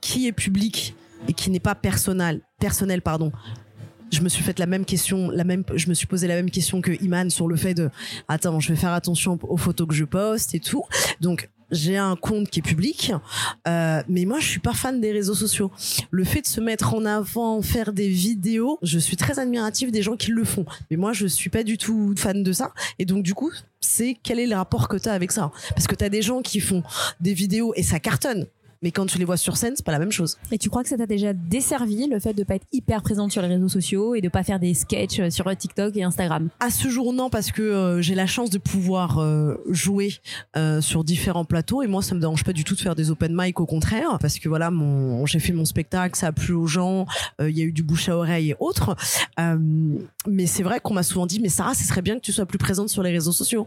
qui est public et qui n'est pas personnel, personnel, pardon. Je me suis fait la même question, la même, je me suis posé la même question que Iman sur le fait de, attends, je vais faire attention aux photos que je poste et tout. Donc, j'ai un compte qui est public, euh, mais moi je suis pas fan des réseaux sociaux. Le fait de se mettre en avant, faire des vidéos, je suis très admirative des gens qui le font, mais moi je suis pas du tout fan de ça. Et donc du coup, c'est quel est le rapport que tu as avec ça? Parce que tu as des gens qui font des vidéos et ça cartonne. Mais quand tu les vois sur scène, c'est pas la même chose. Et tu crois que ça t'a déjà desservi le fait de pas être hyper présente sur les réseaux sociaux et de pas faire des sketchs sur TikTok et Instagram? À ce jour, non, parce que euh, j'ai la chance de pouvoir euh, jouer euh, sur différents plateaux et moi, ça me dérange pas du tout de faire des open mic, au contraire, parce que voilà, mon, j'ai fait mon spectacle, ça a plu aux gens, euh, il y a eu du bouche à oreille et autres. Euh, mais c'est vrai qu'on m'a souvent dit, mais Sarah, ce serait bien que tu sois plus présente sur les réseaux sociaux.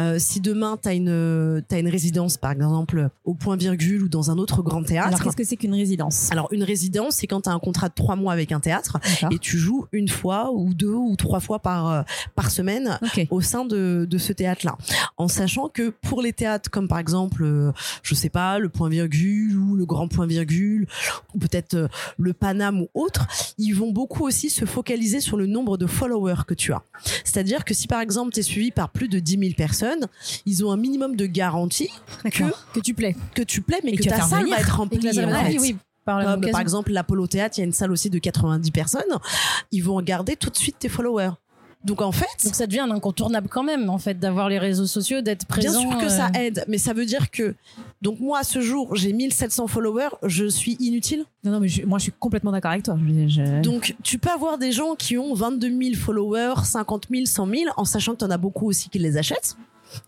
Euh, si demain t'as une t'as une résidence, par exemple, au point virgule ou dans un autre autre grand théâtre. Alors, qu'est-ce que c'est qu'une résidence? Alors, une résidence, c'est quand tu as un contrat de trois mois avec un théâtre et tu joues une fois ou deux ou trois fois par, euh, par semaine au sein de, de ce théâtre-là. En sachant que pour les théâtres comme par exemple, euh, je sais pas, le point virgule ou le grand point virgule ou peut-être euh, le Paname ou autre, ils vont beaucoup aussi se focaliser sur le nombre de followers que tu as. C'est-à-dire que si par exemple tu es suivi par plus de 10 000 personnes, ils ont un minimum de garantie D'accord. Que tu plais. que tu plais mais Et que tu vas ta venir. va être remplie. en fait. oui, par Comme par exemple l'Apollo Théâtre, il y a une salle aussi de 90 personnes. Ils vont regarder tout de suite tes followers. Donc en fait, Donc ça devient un incontournable quand même, en fait, d'avoir les réseaux sociaux, d'être bien présent. sûr que euh, ça aide, mais ça veut dire que donc moi à ce jour j'ai 1700 followers, je suis inutile. Non, non, mais je- moi, je suis complètement d'accord avec toi. Je- je- Donc tu peux avoir des gens qui ont 22 000 followers, 50 000, 100 000, en sachant que tu en as beaucoup aussi qui les achètent.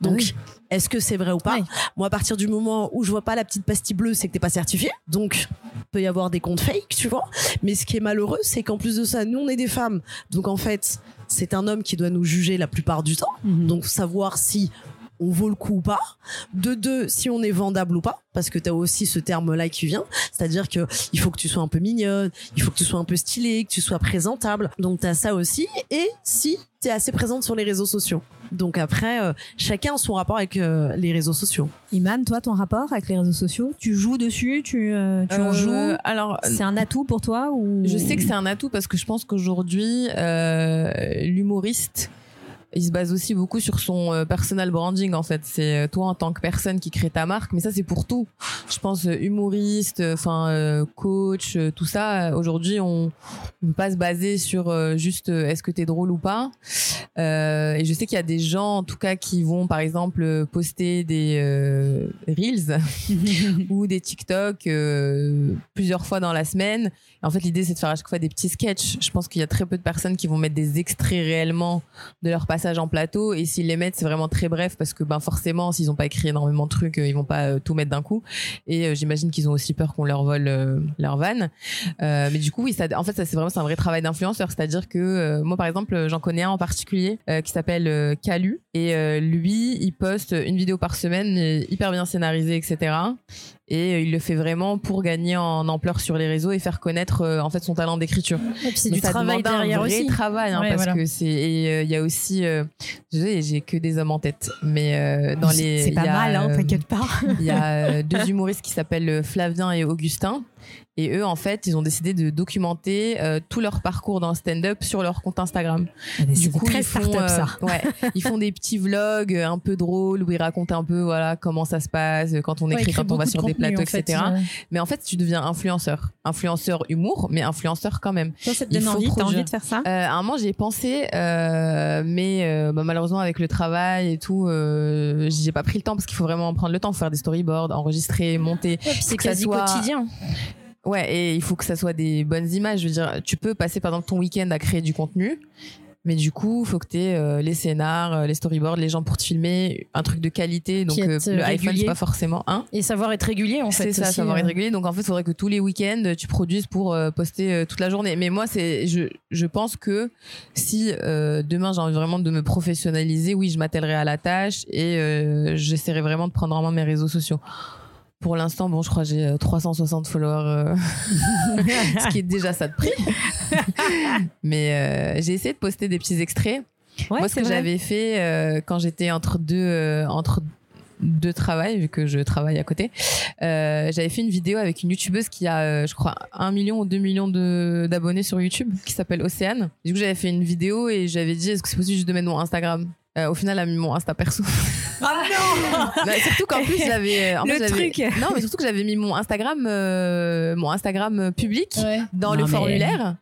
Donc, oui. est-ce que c'est vrai ou pas Oui. Moi, à partir du moment où je vois pas la petite pastille bleue, c'est que t'es pas certifié. Donc, peut y avoir des comptes fake, tu vois. Mais ce qui est malheureux, c'est qu'en plus de ça, nous, on est des femmes. Donc, en fait, c'est un homme qui doit nous juger la plupart du temps. Mhm. Donc, savoir si on vaut le coup ou pas. De deux, si on est vendable ou pas, parce que tu as aussi ce terme-là qui vient. C'est-à-dire que il faut que tu sois un peu mignonne, il faut que tu sois un peu stylée, que tu sois présentable. Donc tu as ça aussi. Et si tu es assez présente sur les réseaux sociaux. Donc après, euh, chacun a son rapport avec euh, les réseaux sociaux. Iman, toi, ton rapport avec les réseaux sociaux Tu joues dessus Tu, euh, tu en Euh, joues Alors, C'est un atout pour toi ou Je sais que c'est un atout parce que je pense qu'aujourd'hui, euh, l'humoriste, il se base aussi beaucoup sur son euh, personal branding en fait. C'est euh, toi en tant que personne qui crée ta marque, mais ça c'est pour tout. Je pense euh, humoriste, enfin coach, tout ça. Aujourd'hui, on ne peut pas se baser sur juste est-ce que t'es drôle ou pas. Euh, et je sais qu'il y a des gens en tout cas qui vont par exemple poster des euh, reels <laughs> ou des TikTok euh, plusieurs fois dans la semaine. Et en fait, l'idée, c'est de faire à chaque fois des petits sketchs. Je pense qu'il y a très peu de personnes qui vont mettre des extraits réellement de leur passage en plateau. Et s'ils les mettent, c'est vraiment très bref parce que, ben, forcément, s'ils n'ont pas écrit énormément de trucs, euh, ils vont pas euh, tout mettre d'un coup. Et euh, j'imagine qu'ils ont aussi peur qu'on leur vole leur van. Mais du coup, oui, ça, en fait, ça, c'est vraiment c'est un vrai travail d'influenceur. C'est-à-dire que moi, par exemple, j'en connais un en particulier qui s'appelle Calu. Et lui, il poste une vidéo par semaine, hyper bien scénarisée, etc et euh, il le fait vraiment pour gagner en ampleur sur les réseaux et faire connaître euh, en fait son talent d'écriture. C'est du ça travail derrière un vrai aussi. travail hein, Ouais, parce voilà. que c'est et euh, il y a aussi euh, j'ai que des hommes en tête mais dans les C'est pas y a, mal, hein, t'inquiète pas. il y a <laughs> deux humoristes qui s'appellent Flavien et Augustin. Et eux, en fait, ils ont décidé de documenter euh, tout leur parcours dans le stand-up sur leur compte Instagram. Du coup, très ils font, ça. euh, ouais, <laughs> ils font des petits vlogs euh, un peu drôles où ils racontent un peu voilà comment ça se passe quand on écrit, quand on va sur de des plateaux, en fait, etc. Mais en fait, tu deviens influenceur, influenceur humour, mais influenceur quand même. Toi, ça te donne envie T'as envie de faire ça? Euh, à un moment, j'y ai pensé, euh, mais euh, bah, malheureusement avec le travail et tout, euh, j'ai pas pris le temps parce qu'il faut vraiment prendre le temps, faut faire des storyboards, enregistrer, monter. Ouais, puis c'est quasi soit- quotidien. Ouais, et il faut que ça soit des bonnes images. Je veux dire, tu peux passer par exemple ton week-end à créer du contenu, mais du coup, il faut que tu aies les scénars, euh, les storyboards, les gens pour te filmer, un truc de qualité. Donc euh, le euh, iPhone, c'est pas forcément un. Et savoir être régulier, en fait. C'est ça, aussi, savoir euh. être régulier. Donc en fait, il faudrait que tous les week-ends, tu produises pour euh, poster euh, toute la journée. Mais moi, c'est, je, je pense que si euh, demain j'ai envie vraiment de me professionnaliser, oui, je m'attellerai à la tâche et euh, j'essaierai vraiment de prendre en main mes réseaux sociaux. Pour l'instant, bon, je crois que j'ai euh, 360 followers, euh, <laughs> ce qui est déjà ça de prix. <laughs> Mais euh, j'ai essayé de poster des petits extraits. Ouais, Moi, ce que j'avais fait euh, quand j'étais entre deux, euh, entre deux travails, vu que je travaille à côté, euh, j'avais fait une vidéo avec une youtubeuse qui a, euh, je crois, un million ou deux millions de- d'abonnés sur YouTube, qui s'appelle Océane. Du coup, j'avais fait une vidéo et j'avais dit, est-ce que c'est possible juste de mettre mon Instagram? Euh, au final, elle a mis mon Insta perso. Ah non <laughs> Bah, surtout qu'en plus, j'avais. en Le fait, j'avais- truc. Non, mais surtout que j'avais mis mon Instagram, euh, mon Instagram public Ouais. dans Non, le mais- formulaire.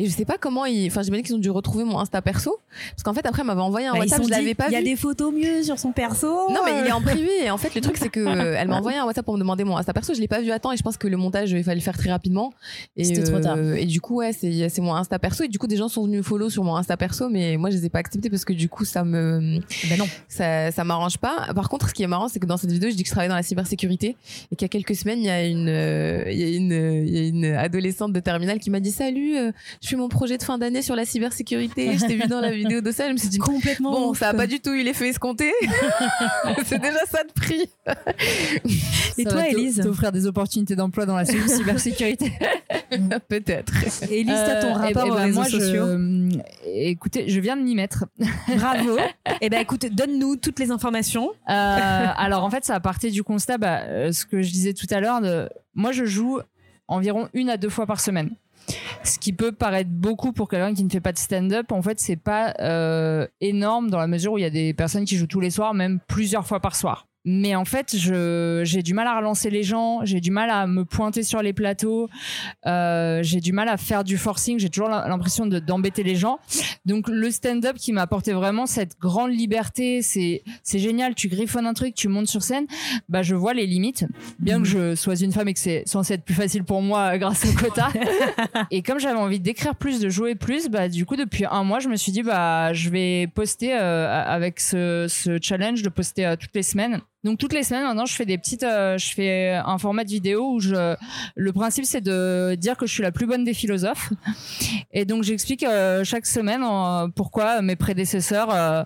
Et je sais pas comment ils. Enfin, j'imagine qu'ils ont dû retrouver mon Insta perso. Parce qu'en fait, après, elle m'avait envoyé un Bah, WhatsApp, je l'avais pas Il y a vu. des photos mieux sur son perso. Non, mais il est euh. en <laughs> privé. Et en fait, le truc, c'est que <laughs> euh, elle m'a envoyé un WhatsApp pour me demander mon Insta perso. Je l'ai pas vu à temps et je pense que le montage, il fallait le faire très rapidement. C'était trop tard. Et du coup, ouais, c'est c'est mon Insta perso. Et du coup, des gens sont venus me follow sur mon Insta perso, mais moi, je les ai pas acceptés parce que du coup, ça me. Ben non. Ça, ça m'arrange pas. Par contre, ce qui est marrant, c'est que dans cette vidéo, je dis que je travaille dans la cybersécurité et qu'il y a quelques semaines, il y a une, euh, il y a une, il y a une adolescente de terminale qui m'a dit salut, euh, je je fais mon projet de fin d'année sur la cybersécurité. Je t'ai vu dans la vidéo de ça, je me suis dit Complètement. bon, ouf. ça a pas du tout eu l'effet escompté. <laughs> c'est déjà ça de prix. Et Ça toi, Élise T'offrir des opportunités d'emploi dans la cy- <laughs> cybersécurité. Peut-être. Élise, t'as ton Euh, rapport eh aux réseaux moi, je- sociaux. euh, écoutez, je viens de m'y mettre. <laughs> Bravo. Eh ben, écoute, donne-nous toutes les informations. Euh, alors en fait, ça a parté du constat, bah, euh, ce que je disais tout à l'heure. de- Moi, je joue environ une à deux fois par semaine. Ce qui peut paraître beaucoup pour quelqu'un qui ne fait pas de stand-up, en fait, c'est pas euh, énorme dans la mesure où il y a des personnes qui jouent tous les soirs, même plusieurs fois par soir. Mais en fait, j'ai du mal à relancer les gens, j'ai du mal à me pointer sur les plateaux, euh, j'ai du mal à faire du forcing, j'ai toujours l'impression de, d'embêter les gens. Donc le stand-up qui m'a apporté vraiment cette grande liberté, c'est génial, tu griffonnes un truc, tu montes sur scène, bah je vois les limites. Bien que je sois une femme et que c'est censé être plus facile pour moi euh, grâce au quota. <laughs> et comme j'avais envie d'écrire plus, de jouer plus, bah du coup depuis un mois, je me suis dit bah je vais poster euh, avec ce, ce challenge de poster euh, toutes les semaines. Donc toutes les semaines maintenant, je fais des petites, euh, je fais un format de vidéo où je, le principe c'est de dire que je suis la plus bonne des philosophes. Et donc j'explique euh, chaque semaine pourquoi mes prédécesseurs euh,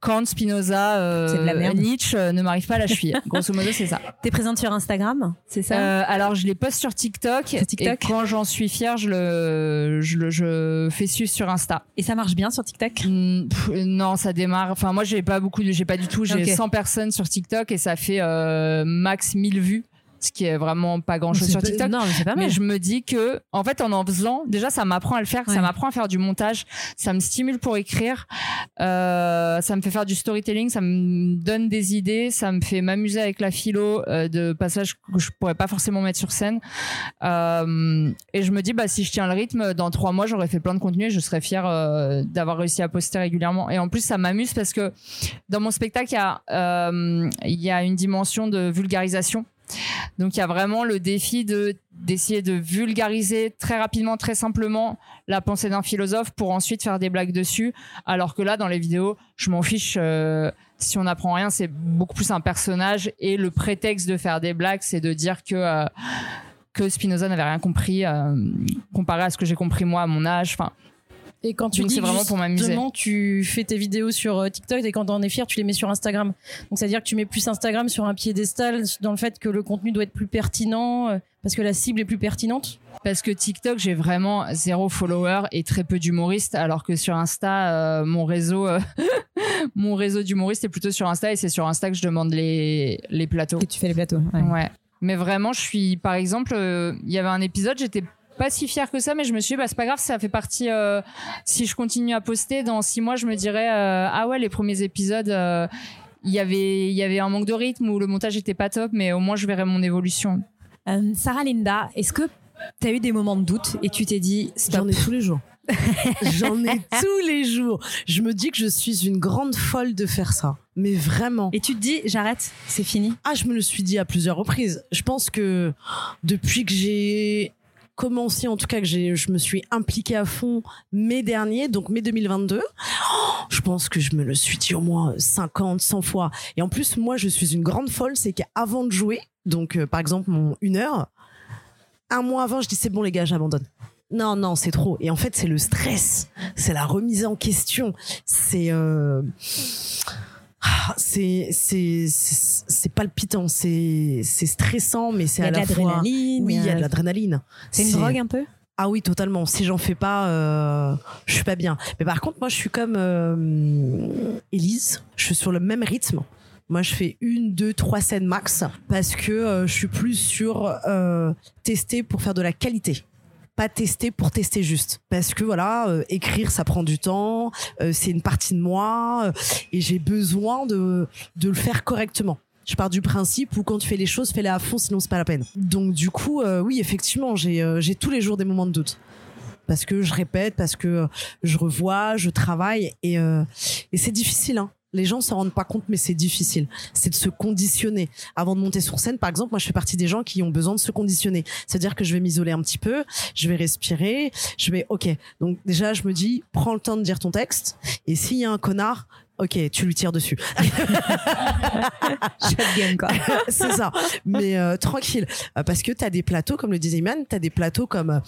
Kant, Spinoza. Nietzsche ne m'arrivent pas à la cheville. <laughs> Grosso modo, c'est ça. T'es présente sur Instagram, c'est ça? Alors je les poste sur TikTok, Sur TikTok. et quand j'en suis fière, je le, je le, je fais suivre sur Insta. Et ça marche bien sur TikTok? Hmm, pff, non, ça démarre. Enfin, moi, j'ai pas beaucoup j'ai pas du tout. J'ai Ok. 100 personnes sur TikTok et ça fait euh, max 1000 vues, ce qui est vraiment pas grand chose sur TikTok. Non, mais c'est pas mal. Mais je me dis que, en fait, en en faisant, déjà, ça m'apprend à le faire, Ouais. ça m'apprend à faire du montage, ça me stimule pour écrire, euh, ça me fait faire du storytelling, ça me donne des idées, ça me fait m'amuser avec la philo euh, de passages que je pourrais pas forcément mettre sur scène. Euh, et je me dis, bah, si je tiens le rythme, dans trois mois, j'aurais fait plein de contenu et je serais fière d'avoir réussi à poster régulièrement. Et en plus, ça m'amuse parce que dans mon spectacle, il y a, il y a une dimension de vulgarisation. Donc il y a vraiment le défi de d'essayer de vulgariser très rapidement, très simplement la pensée d'un philosophe pour ensuite faire des blagues dessus. Alors que là, dans les vidéos, je m'en fiche. euh, si on n'apprend rien, c'est beaucoup plus un personnage et le prétexte de faire des blagues, c'est de dire que euh, Spinoza n'avait rien compris euh, comparé à ce que j'ai compris moi à mon âge. Et quand tu Donc dis vraiment pour m'amuser. tu fais tes vidéos sur euh, TikTok et quand t'en es fier, tu les mets sur Instagram. Donc c'est à dire que tu mets plus Instagram sur un piédestal dans le fait que le contenu doit être plus pertinent euh, parce que la cible est plus pertinente. parce que TikTok, j'ai vraiment zéro follower et très peu d'humoristes, alors que sur Insta, euh, mon réseau, euh, <laughs> mon réseau d'humoristes est plutôt sur Insta et c'est sur Insta que je demande les, les plateaux. Que tu fais les plateaux. ouais. Ouais. Mais vraiment, je suis, par exemple, euh, il y avait un épisode, j'étais pas si fière que ça, mais je me suis dit, bah, c'est pas grave, ça fait partie, euh, si je continue à poster, dans six mois, je me dirais, euh, ah ouais, les premiers épisodes, euh, il y avait, il y avait un manque de rythme ou le montage était pas top, mais au moins, je verrai mon évolution. Euh, Sarah Linda, est-ce que tu as eu des moments de doute et tu t'es dit stop? J'en ai tous les jours. <laughs> J'en ai tous les jours. Je me dis que je suis une grande folle de faire ça. Mais vraiment. Et tu te dis j'arrête, c'est fini? Ah, je me le suis dit à plusieurs reprises. Je pense que depuis que j'ai commencé, en tout cas que je me suis impliquée à fond mai dernier, donc mai 2022, je pense que je me le suis dit au moins 50, 100 fois. Et en plus, moi, je suis une grande folle, c'est qu'avant de jouer, donc euh, par exemple mon une heure, un mois avant, je dis c'est bon les gars, j'abandonne. Non, non, c'est trop. Et en fait, c'est le stress, c'est la remise en question, c'est euh, c'est c'est c'est c'est palpitant, c'est c'est stressant, mais Il c'est y a à de la fois l'adrénaline. oui, il y a de l'adrénaline. C'est une drogue un peu? Ah oui, totalement. Si j'en fais pas, euh, je suis pas bien. Mais par contre, moi, je suis comme euh, Elise. Je suis sur le même rythme. Moi, je fais une, deux, trois scènes max parce que euh, je suis plus sur euh, tester pour faire de la qualité. Pas tester pour tester juste. Parce que voilà, euh, écrire, ça prend du temps. euh, c'est une partie de moi euh, et j'ai besoin de, de le faire correctement. Je pars du principe où quand tu fais les choses, fais-les à fond, sinon c'est pas la peine. Donc du coup, euh, oui, effectivement, j'ai euh, j'ai tous les jours des moments de doute parce que je répète, parce que euh, je revois, je travaille et et c'est difficile. Hein. Les gens s'en rendent pas compte, mais c'est difficile. C'est de se conditionner. Avant de monter sur scène, par exemple, moi, je fais partie des gens qui ont besoin de se conditionner. C'est-à-dire que je vais m'isoler un petit peu, je vais respirer, je vais, ok. Donc déjà, je me dis, prends le temps de dire ton texte. Et s'il y a un connard, ok, tu lui tires dessus. <laughs> Shotgun quoi. <laughs> c'est ça. Mais euh, tranquille. Euh, parce que tu as des plateaux, comme le disait Iman, tu as des plateaux comme, euh,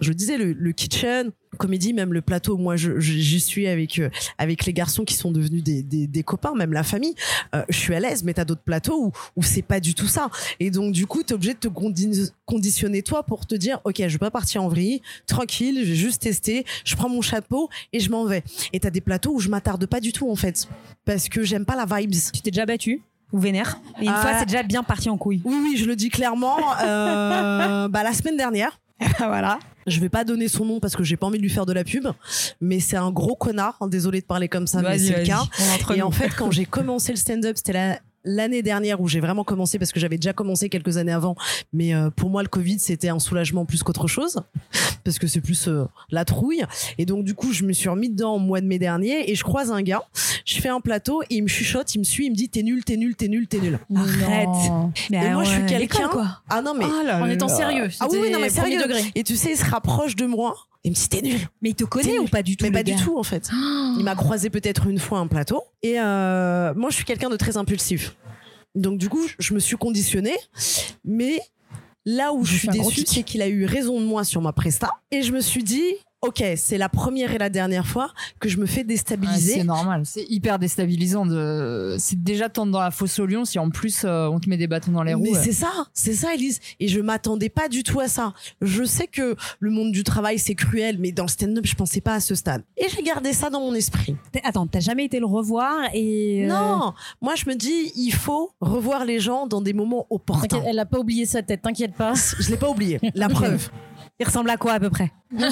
je le disais, le, le kitchen, comédie, même le plateau, moi je, j'y suis avec euh, avec les garçons qui sont devenus des, des, des copains, même la famille. Euh, je suis à l'aise, mais t'as d'autres plateaux où, où c'est pas du tout ça. Et donc du coup, t'es obligé de te condi- conditionner toi pour te dire, ok, je vais pas partir en vrille, tranquille, je vais juste tester, je prends mon chapeau et je m'en vais. Et t'as des plateaux où je m'attarde pas du tout en fait, parce que j'aime pas la vibes. Tu t'es déjà battu ou vénère? Et une fois, c'est déjà bien parti en couille. Oui, oui, je le dis clairement. Euh, <laughs> bah la semaine dernière. <laughs> voilà. Je vais pas donner son nom parce que j'ai pas envie de lui faire de la pub, mais c'est un gros connard. Désolé de parler comme ça, mais c'est le cas. Et en fait, quand <laughs> j'ai commencé le stand-up, c'était la- l'année dernière où j'ai vraiment commencé parce que j'avais déjà commencé quelques années avant. Mais euh, pour moi, le Covid, c'était un soulagement plus qu'autre chose <laughs> parce que c'est plus euh, la trouille. Et donc, du coup, je me suis remis dedans au mois de mai dernier et je croise un gars. Je fais un plateau et il me chuchote, il me suit, il me dit T'es nul, t'es nul, t'es nul, t'es nul. Arrête. Mais Et moi, je suis quelqu'un-. Ah non, mais. En étant sérieux. Ah oui, oui, non, mais sérieux. degré. Et tu sais, il se rapproche de moi. Il me dit T'es nul. Mais il te connaît ou pas du tout Mais pas du tout, en fait. Il m'a croisé peut-être une fois un plateau. Et euh, moi, je suis quelqu'un de très impulsif. Donc, du coup, je me suis conditionnée. Mais là où je, Je suis déçue, c'est qu'il a eu raison de moi sur ma presta. Et je me suis dit, OK, c'est la première et la dernière fois que je me fais Ouais, déstabiliser. c'est normal. C'est hyper déstabilisant de. C'est déjà tendre dans la fosse au lion si en plus euh, on te met des bâtons dans les roues. Mais c'est ça, c'est ça, Elise. Et je m'attendais pas du tout à ça. Je sais que le monde du travail, c'est cruel, mais dans le stand-up, je pensais pas à ce stade. Et j'ai gardé ça dans mon esprit. T'es- Attends, t'as jamais été le revoir et. euh, Non, moi je me dis, il faut revoir les gens dans des moments opportuns. T'inquiète, Elle a pas oublié sa tête, t'inquiète pas. Je l'ai pas oublié. La preuve. <laughs> Il ressemble à quoi à peu près <laughs>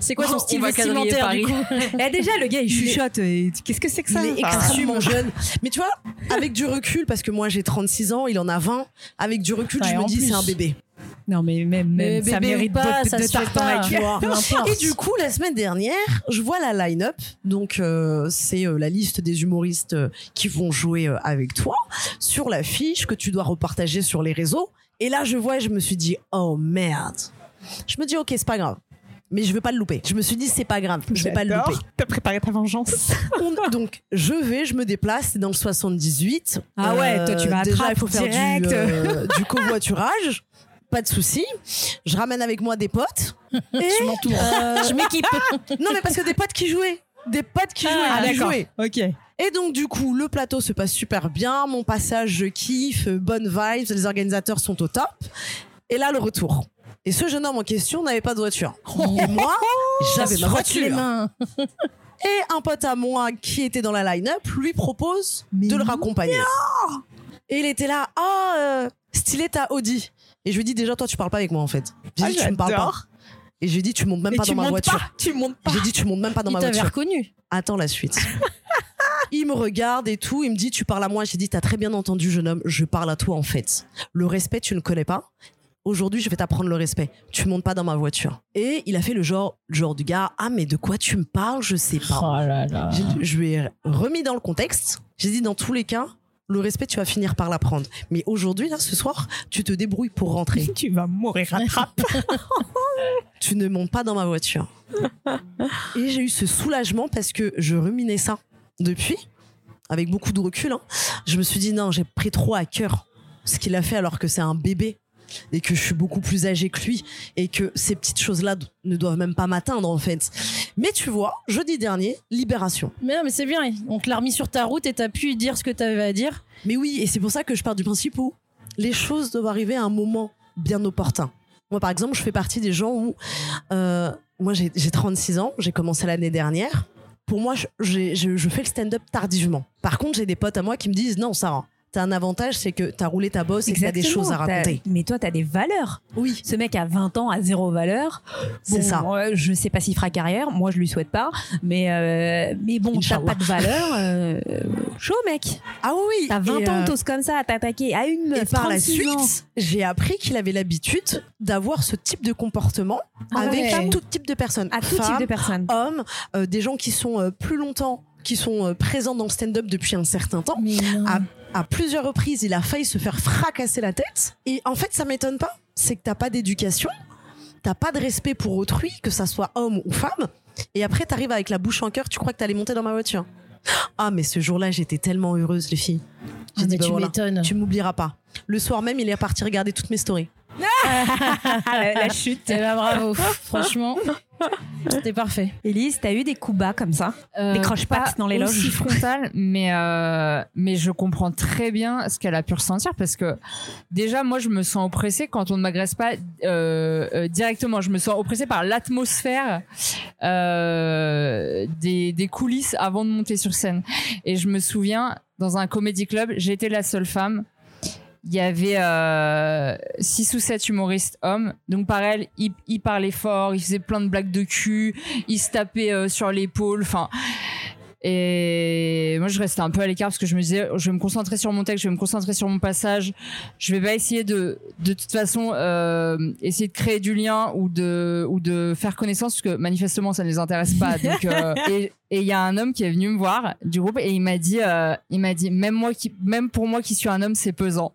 C'est quoi On son style vestimentaire du coup Eh, Déjà, le gars, il chuchote. et Qu'est-ce que c'est que ça Il est Enfin, extrêmement jeune. Mais tu vois, avec du recul, parce que moi j'ai 36 ans, il en a 20, avec du recul, Ouais, je me dis c'est un bébé. Non, mais même, Mais même ça bébé ou mérite pas, de, ça de se pas. <laughs> Et du coup, la semaine dernière, je vois la line-up. Donc, euh, c'est euh, la liste des humoristes euh, qui vont jouer euh, avec toi sur l'affiche que tu dois repartager sur les réseaux. Et là, je vois et je me suis dit, oh merde. Je me dis, ok, c'est pas grave. Mais je veux pas le louper. Je me suis dit, c'est pas grave, je vais pas le louper. T'as préparé ta vengeance. <laughs> On- donc, je vais, je me déplace, c'est dans le 78. Ah ouais, toi, tu vas à Déjà, il faut faire du, direct. euh, du covoiturage. Pas de souci. Je ramène avec moi des potes. Et, <laughs> Je m'entoure. euh, Je m'équipe. non, mais parce que des potes qui jouaient. Des potes qui jouaient. Ah, qui d'accord. jouaient. Ok. Et donc, du coup, le plateau se passe super bien. Mon passage, je kiffe. Bonne vibes. Les organisateurs sont au top. Et là, le retour. Et ce jeune homme en question n'avait pas de voiture. Et <laughs> moi, j'avais ma voiture. mains. <laughs> Et un pote à moi qui était dans la line-up lui propose de le raccompagner. Et il était là, ah, euh, stylé ta Audi. Et je lui dis déjà, toi, tu parles pas avec moi en fait. J'ai Ah, dit, tu me parles pas. Et je lui dis, tu montes même Et pas dans ma voiture. pas. Tu montes pas. J'ai dit, tu montes même pas dans Il ma voiture. reconnu. Attends la suite. Il me regarde et tout. Il me dit, tu parles à moi. J'ai dit, t'as très bien entendu, jeune homme. Je parle à toi en fait. Le respect, tu ne connais pas. Aujourd'hui, je vais t'apprendre le respect. Tu montes pas dans ma voiture. Et il a fait le genre, genre du gars, ah mais de quoi tu me parles? Je sais pas. Oh là là. Je, je lui ai remis dans le contexte. J'ai dit dans tous les cas, le respect, tu vas finir par l'apprendre. Mais aujourd'hui, là, ce soir, tu te débrouilles pour rentrer. <laughs> Tu vas mourir à Trappes. <laughs> tu ne montes pas dans ma voiture. Et j'ai eu ce soulagement parce que je ruminais ça depuis, avec beaucoup de recul. hein. Je me suis dit, non, j'ai pris trop à cœur ce qu'il a fait alors que c'est un bébé et que je suis beaucoup plus âgée que lui et que ces petites choses-là ne doivent même pas m'atteindre en fait. Mais tu vois, jeudi dernier, libération. Mais non, mais c'est bien. On te l'a remis sur ta route et t'as pu dire ce que t'avais à dire. Mais oui, et c'est pour ça que je pars du principe où les choses doivent arriver à un moment bien opportun. Moi, par exemple, je fais partie des gens où, euh, moi, j'ai 36 ans, j'ai commencé l'année dernière. Pour moi, je, fais le stand-up tardivement. Par contre, j'ai des potes à moi qui me disent non, Sarah, t'as un avantage, c'est que t'as roulé ta bosse et que t'as des choses à raconter. Mais toi, t'as des valeurs. Oui, Ce mec a 20 ans, a zéro valeur. c'est ça. euh, je sais pas s'il fera carrière. Moi, je lui souhaite pas. Mais, euh, mais bon, t'as pas de valeur. euh, chaud, mec. Ah oui. T'as 20 Et, ans, euh, t'oses comme ça à t'attaquer à une meuf. Et par la 36 ans. suite, j'ai appris qu'il avait l'habitude d'avoir ce type de comportement Ah avec ouais. tout type de personnes. À tout type de personnes. hommes, des gens qui sont plus longtemps, qui sont présents dans le stand-up depuis un certain temps. À, à plusieurs reprises, il a failli se faire fracasser la tête. Et en fait, ça m'étonne pas. C'est que t'as pas d'éducation, t'as pas de respect pour autrui, que ça soit homme ou femme. Et après, t'arrives avec la bouche en cœur, tu crois que t'allais monter dans ma voiture. Ah, mais ce jour-là, j'étais tellement heureuse, les filles. Ah, dit, bah tu voilà, m'étonnes. tu m'oublieras pas. Le soir même, il est parti regarder toutes mes stories. La, la chute. Eh ben, bravo, franchement, c'était parfait. Élise, t'as eu des coups bas comme ça Euh, Des croche-pattes pas dans les loges. aussi frontales, mais euh, mais je comprends très bien ce qu'elle a pu ressentir parce que déjà moi je me sens oppressée quand on ne m'agresse pas euh, euh, directement. Je me sens oppressée par l'atmosphère euh, des des coulisses avant de monter sur scène. Et je me souviens dans un comédie club, j'étais la seule femme. Il y avait euh, six ou sept humoristes hommes. Donc pareil, ils, ils parlaient fort, ils faisaient plein de blagues de cul, ils se tapaient euh, sur l'épaule. Enfin, et moi, je restais un peu à l'écart parce que je me disais, je vais me concentrer sur mon texte, je vais me concentrer sur mon passage. Je vais pas essayer de, de toute façon, euh, essayer de créer du lien ou de, ou de faire connaissance parce que manifestement, ça ne les intéresse pas. <laughs> Donc, euh, et et il y a un homme qui est venu me voir du groupe et il m'a dit, il m'a dit, même moi qui, même pour moi qui suis un homme, c'est pesant.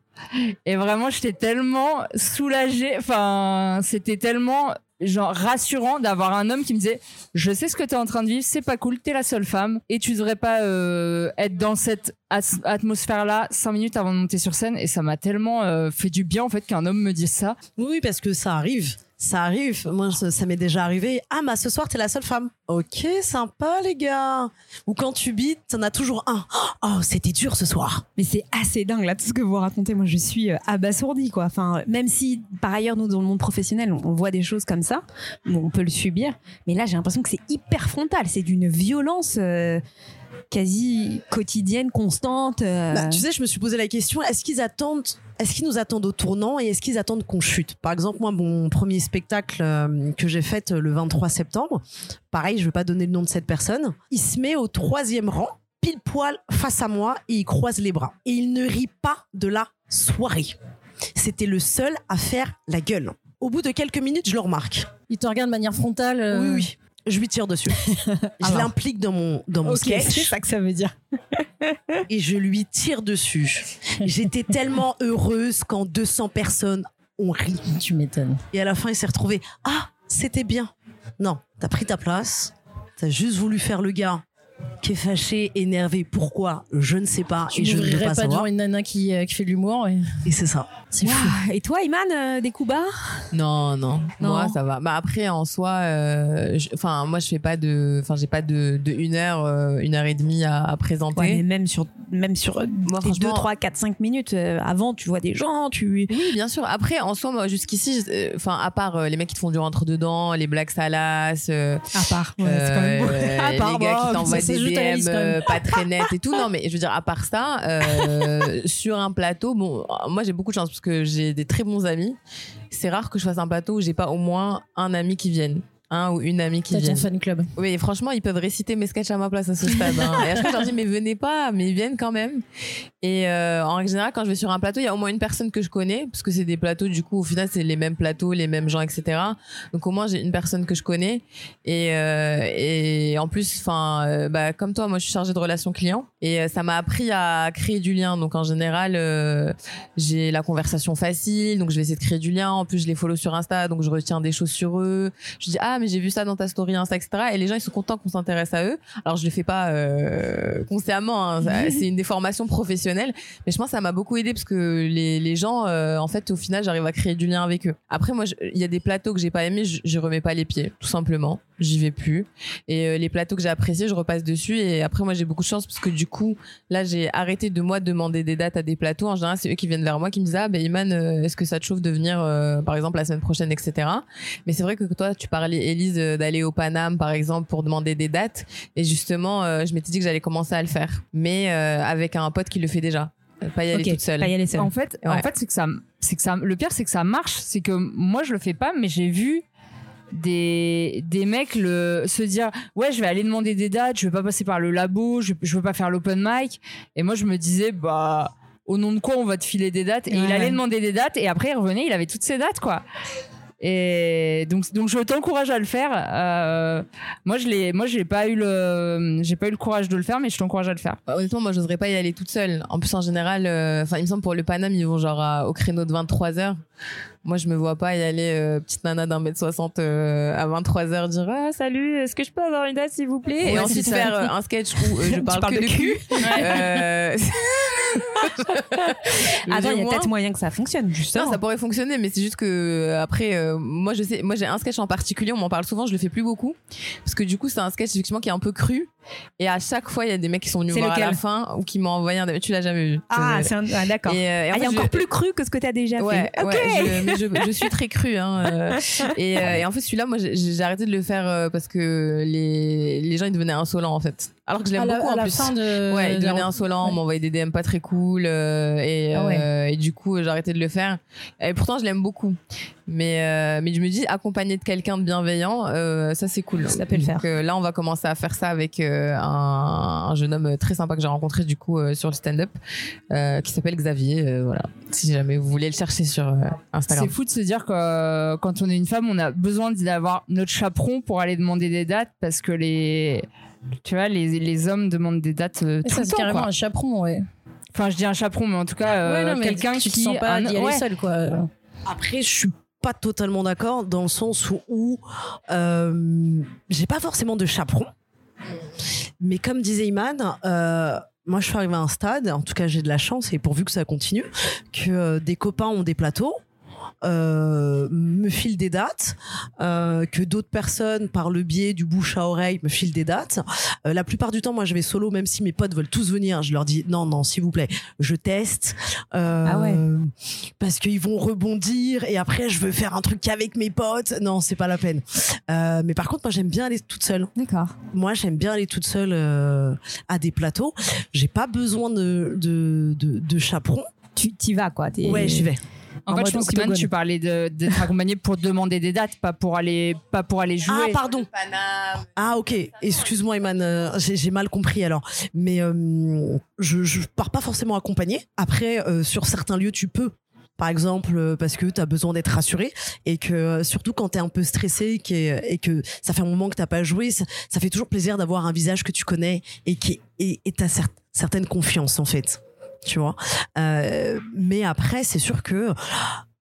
Et vraiment, j'étais tellement soulagée. Enfin, c'était tellement genre rassurant d'avoir un homme qui me disait je sais ce que t'es en train de vivre c'est pas cool t'es la seule femme et tu devrais pas euh, être dans cette atmosphère là cinq minutes avant de monter sur scène et ça m'a tellement euh, fait du bien en fait qu'un homme me dise ça Oui, oui, parce que ça arrive. Ça arrive. Moi, ça, m'est déjà arrivé. Ah, bah, ce soir, t'es la seule femme. Ok, sympa, les gars. Ou quand tu bites, t'en as toujours un. Oh, c'était dur ce soir. Mais c'est assez dingue là tout ce que vous racontez. Moi, je suis euh, abasourdie quoi. Enfin, même si par ailleurs nous dans le monde professionnel, on, voit des choses comme ça, on peut le subir. Mais là, j'ai l'impression que c'est hyper frontal. C'est d'une violence euh, quasi quotidienne, constante. euh. Bah, tu sais, je me suis posé la question est-ce qu'ils attendent, est-ce qu'ils nous attendent au tournant et est-ce qu'ils attendent qu'on chute? Par exemple, moi, mon premier spectacle euh, que j'ai fait euh, le 23 septembre, pareil, je vais pas donner le nom de cette personne. Il se met au troisième rang, pile poil face à moi, et il croise les bras. Et il ne rit pas de la soirée. C'était le seul à faire la gueule. Au bout de quelques minutes, je le remarque. Il te regarde de manière frontale. euh, Oui, oui. Je lui tire dessus. <laughs> je l'implique dans mon, dans mon sketch. c'est ça que ça veut dire. et je lui tire dessus. J'étais tellement heureuse quand 200 personnes ont ri. Tu m'étonnes. Et à la fin, il s'est retrouvé Ah, c'était bien. Non, t'as pris ta place. T'as juste voulu faire le gars qui est fâché, énervé. Pourquoi? Je ne sais pas. Tu et je ne pas pas, savoir. devant une nana qui, euh, qui fait de l'humour. et Et c'est ça. C'est fou. Waouh. Et toi, Iman, euh, des coups bas Non, non, Non. Moi, ça va. Bah après, en soi, euh, enfin, moi, je fais pas de, enfin, j'ai pas de, de une heure, euh, une heure et demie à, à présenter. Ouais, mais même sur, même sur euh, Moi, tes 2, franchement- 3, 4, 5 minutes euh, avant, tu vois des gens, tu. Oui, bien sûr. Après, en soi, moi, jusqu'ici, euh, enfin, à part euh, les mecs qui te font du rentre dedans, les blagues salaces, euh, À part. Ouais, c'est quand même beau. <laughs> euh, À part, les gars bon, qui t'envoient ça des DM euh, pas <laughs> très nettes et tout. Non, mais je veux dire, à part ça, euh, <laughs> sur un plateau, bon, moi, j'ai beaucoup de chance parce que j'ai des très bons amis. C'est rare que je fasse un plateau où j'ai pas au moins un ami qui vienne. Un ou une amie qui vienne. fan club. Oui, franchement, ils peuvent réciter mes sketchs à ma place à ce stade. hein. Et à chaque fois, je leur dis, mais venez pas, mais ils viennent quand même. Et euh, en règle générale, quand je vais sur un plateau, il y a au moins une personne que je connais, parce que c'est des plateaux, du coup, au final, c'est les mêmes plateaux, les mêmes gens, etc. Donc au moins, j'ai une personne que je connais. Et, euh, et en plus, enfin, euh, bah, comme toi, moi, je suis chargée de relations clients. Et ça m'a appris à créer du lien. Donc en général, j'ai la conversation facile, donc je vais essayer de créer du lien. En plus, je les follow sur Insta, donc je retiens des choses sur eux. Je dis ah mais j'ai vu ça dans ta story Insta, etc. Et les gens ils sont contents qu'on s'intéresse à eux. Alors je le fais pas euh, consciemment, hein. <laughs> C'est une déformation professionnelle, mais je pense que ça m'a beaucoup aidé parce que les, les gens, euh, en fait, au final, j'arrive à créer du lien avec eux. Après moi, il y a des plateaux que j'ai pas aimés, je, je remets pas les pieds, tout simplement. J'y vais plus. Et euh, les plateaux que j'ai appréciés, je repasse dessus. Et après moi j'ai beaucoup de chance parce que du coup là j'ai arrêté de moi demander des dates à des plateaux. En général c'est eux qui viennent vers moi qui me disent ah ben Iman euh, est-ce que ça te chauffe de venir par exemple la semaine prochaine etc. Mais c'est vrai que toi tu parlais Elise euh, d'aller au Paname par exemple pour demander des dates et justement euh, je m'étais dit que j'allais commencer à le faire mais euh, avec un pote qui le fait déjà pas y aller Ok, toute seule. Pas y aller seule. En fait, en fait, c'est que ça, c'est que ça, le pire, c'est que ça marche. C'est que moi, je le fais pas, mais j'ai vu des, des mecs le, se dire, ouais, je vais aller demander des dates, je vais pas passer par le labo, je, je veux pas faire l'open mic. Et moi, je me disais, bah, au nom de quoi on va te filer des dates? Et il Ouais. allait demander des dates, et après, il revenait, il avait toutes ses dates, quoi. Et donc, je t'encourage à le faire. Euh, moi, je l'ai, moi, j'ai pas eu le, j'ai pas eu le courage de le faire, mais je t'encourage à le faire. Bah, Honnêtement, moi, j'oserais pas y aller toute seule. En plus, en général, euh, enfin, il me semble pour le Paname, ils vont genre au créneau de 23 heures. Moi, je me vois pas y aller, euh, petite nana d'un mètre soixante euh, à 23h dire ah salut, est-ce que je peux avoir une date s'il vous plaît? Et Ouais, ensuite faire euh, un sketch où euh, je <laughs> parle, que de cul? Euh, <laughs> Attends, il y a peut-être moyen que ça fonctionne, justement. non, ça pourrait fonctionner, mais c'est juste que après, euh, moi je sais, moi j'ai un sketch en particulier, on m'en parle souvent, je le fais plus beaucoup, parce que du coup c'est un sketch effectivement qui est un peu cru, et à chaque fois il y a des mecs qui sont venus me voir à la fin ou qui m'ont envoyé un, tu l'as jamais vu. Ah, C'est- un... ah, d'accord. Et, et en Ah, il y a encore plus cru que ce que tu as déjà Ouais, fait. Ok. ouais, je, mais je, je suis très crue. Hein, euh, et, euh, et en fait, celui-là, moi, j'ai arrêté de le faire euh, parce que les, les gens, ils devenaient insolents, en fait. Alors que je l'aime beaucoup, à en la plus. fin de. <laughs> Ouais, ils de la- devenaient insolents, Ouais. m'envoyaient des DM pas très cool. euh, et, Ah ouais. euh, et du coup, j'ai arrêté de le faire. Et pourtant, je l'aime beaucoup. Mais, euh, mais je me dis, accompagné de quelqu'un de bienveillant, euh, ça, c'est cool. Ça peut le faire. Donc, euh, là, on va commencer à faire ça avec euh, un, un jeune homme très sympa que j'ai rencontré, du coup, euh, sur le stand-up, euh, qui s'appelle Xavier. euh, voilà. Si jamais vous voulez le chercher sur euh, Instagram. C'est fou de se dire que euh, quand on est une femme, on a besoin d'avoir notre chaperon pour aller demander des dates parce que les, tu vois, les, les hommes demandent des dates euh, tout ça, le c'est temps. carrément quoi. un chaperon, ouais. Enfin, je dis un chaperon, mais en tout cas, euh, ouais, quelqu'un qui te sens pas un- aller ouais. seul, quoi. Après, je suis pas totalement d'accord dans le sens où, où, euh, j'ai pas forcément de chaperon. Mais comme disait Iman, euh, moi je suis arrivée à un stade, en tout cas j'ai de la chance et pourvu que ça continue, que euh, des copains ont des plateaux. Euh, me filent des dates, euh, que d'autres personnes, par le biais du bouche à oreille, me filent des dates. Euh, la plupart du temps, moi, je vais solo, même si mes potes veulent tous venir. Je leur dis non, non, s'il vous plaît, je teste. Ah ouais. Parce qu'ils vont rebondir et après, je veux faire un truc avec mes potes. Non, c'est pas la peine. Mais par contre, moi, j'aime bien aller toute seule. D'accord. Moi, j'aime bien aller toute seule à des plateaux. J'ai pas besoin de, de, de, de chaperon. Tu t'y vas, quoi. Ouais, j'y vais. En, En fait, je pense qu'Iman, tu parlais d'être accompagné pour demander des dates, pas pour aller, pas pour aller jouer. Ah, pardon. Ah, ok. Excuse-moi, Iman. euh, J'ai mal compris alors. Mais euh, je, je pars pas forcément accompagné. Après, euh, sur certains lieux, tu peux. Par exemple, parce que tu as besoin d'être rassuré et que surtout quand tu es un peu stressé et que ça fait un moment que t'as pas joué, ça, ça fait toujours plaisir d'avoir un visage que tu connais et qui et t'as cer- certaine confiance en fait. Tu vois. Euh, mais après, c'est sûr que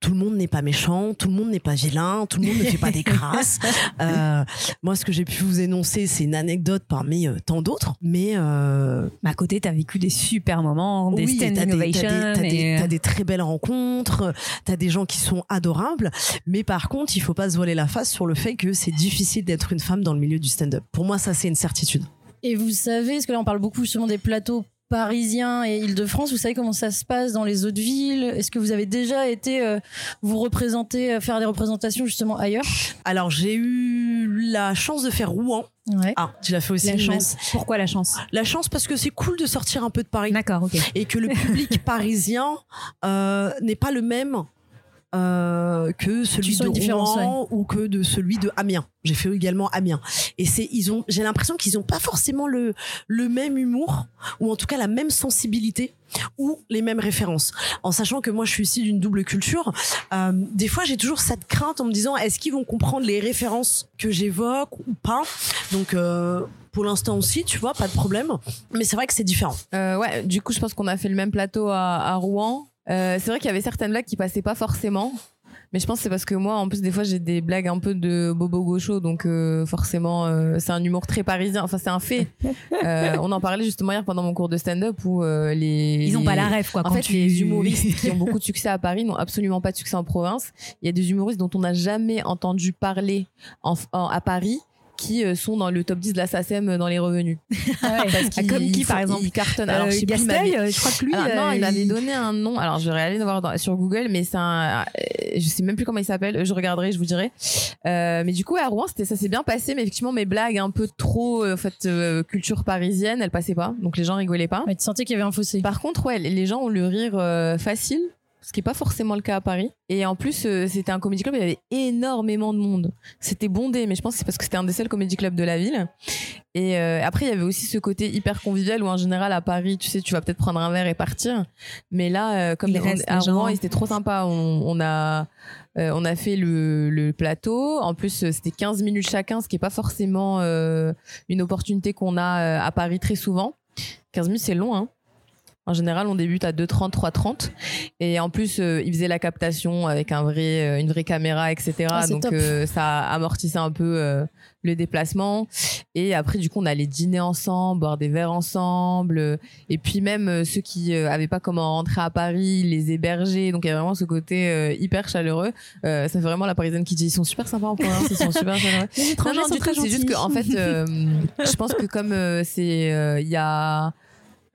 tout le monde n'est pas méchant, tout le monde n'est pas vilain, tout le monde ne fait pas des crasses. <laughs> Euh, moi, ce que j'ai pu vous énoncer, c'est une anecdote parmi euh, tant d'autres, mais euh, Mais à côté, t'as vécu des super moments, des oui, standing des, ovations. t'as des- des- et- t'as des très belles rencontres, t'as des gens qui sont adorables, mais par contre, il faut pas se voiler la face sur le fait que c'est difficile d'être une femme dans le milieu du stand-up. Pour moi, ça, c'est une certitude. Et vous savez, parce que là on parle beaucoup justement des plateaux parisiens et Île-de-France, vous savez comment ça se passe dans les autres villes? Est-ce que vous avez déjà été euh, vous représenter, euh, faire des représentations justement ailleurs? Alors, j'ai eu la chance de faire Rouen. Ouais. Ah, tu l'as fait aussi. La chance. Pourquoi la chance? La chance parce que c'est cool de sortir un peu de Paris. D'accord, ok. et que le public <laughs> parisien euh, n'est pas le même euh, que celui de Rouen ou que de celui de Amiens. J'ai fait également Amiens. Et c'est, ils ont, j'ai l'impression qu'ils n'ont pas forcément le, le même humour ou en tout cas la même sensibilité ou les mêmes références. En sachant que moi je suis ici d'une double culture, euh, des fois j'ai toujours cette crainte en me disant est-ce qu'ils vont comprendre les références que j'évoque ou pas? Donc euh, pour l'instant aussi, tu vois, pas de problème. Mais c'est vrai que c'est différent. Ouais, du coup, je pense qu'on a fait le même plateau à, à Rouen. Euh, c'est vrai qu'il y avait certaines blagues qui passaient pas forcément. Mais je pense que c'est parce que moi, en plus, des fois, j'ai des blagues un peu de bobo gaucho, donc euh, forcément, euh, c'est un humour très parisien. Enfin, c'est un fait. <laughs> Euh, on en parlait justement hier pendant mon cours de stand-up où les Ils ont pas la rêve, quoi. En quand fait, tu- les humoristes qui ont <laughs> beaucoup de succès à Paris n'ont absolument pas de succès en province. Il y a des humoristes dont on n'a jamais entendu parler en, en- à Paris qui euh, sont dans le top 10 de la SACEM dans les revenus. <laughs> <laughs> Parce qu'ils- Comme qui, par exemple Ils cartonnent. Euh, Alors, je sais plus, il euh, je crois que lui. alors, non, euh, il m'avait donné un nom. Alors, je vais aller le voir dans- sur Google, mais c'est un, euh, je sais même plus comment il s'appelle. Je regarderai, je vous dirai. Euh, mais du coup, à Rouen, c'était, ça s'est bien passé, mais effectivement, mes blagues un peu trop, euh, en fait, euh, culture parisienne, elles passaient pas. Donc, les gens rigolaient pas. Mais tu sentais qu'il y avait un fossé. Par contre, ouais, les gens ont le rire euh, facile, ce qui est pas forcément le cas à Paris. Et en plus, euh, c'était un comédie club, il y avait énormément de monde. C'était bondé, mais je pense que c'est parce que c'était un des seuls comédie clubs de la ville. Et euh, après, il y avait aussi ce côté hyper convivial où en général à Paris, tu sais, tu vas peut-être prendre un verre et partir. Mais là, euh, comme on- à. Rouen, c'était trop sympa. On, on a euh, on a fait le, le plateau. En plus, c'était 15 minutes chacun, ce qui est pas forcément une opportunité qu'on a à Paris très souvent. 15 minutes, c'est long, hein. En général, on débute à 2,30, 3,30. Et en plus, euh, ils faisaient la captation avec un vrai, euh, une vraie caméra, etc. Ah, Donc, euh, ça amortissait un peu euh, le déplacement. Et après, du coup, on allait dîner ensemble, boire des verres ensemble. Et puis même euh, ceux qui euh, avaient pas comment rentrer à Paris, les héberger. Donc, il y a vraiment ce côté euh, hyper chaleureux. Euh, ça fait vraiment la parisienne qui dit ils sont super sympas en province, ils sont super chaleureux. <laughs> Non, non, c'est juste qu'en fait, euh, je pense que comme euh, c'est, euh, il y a,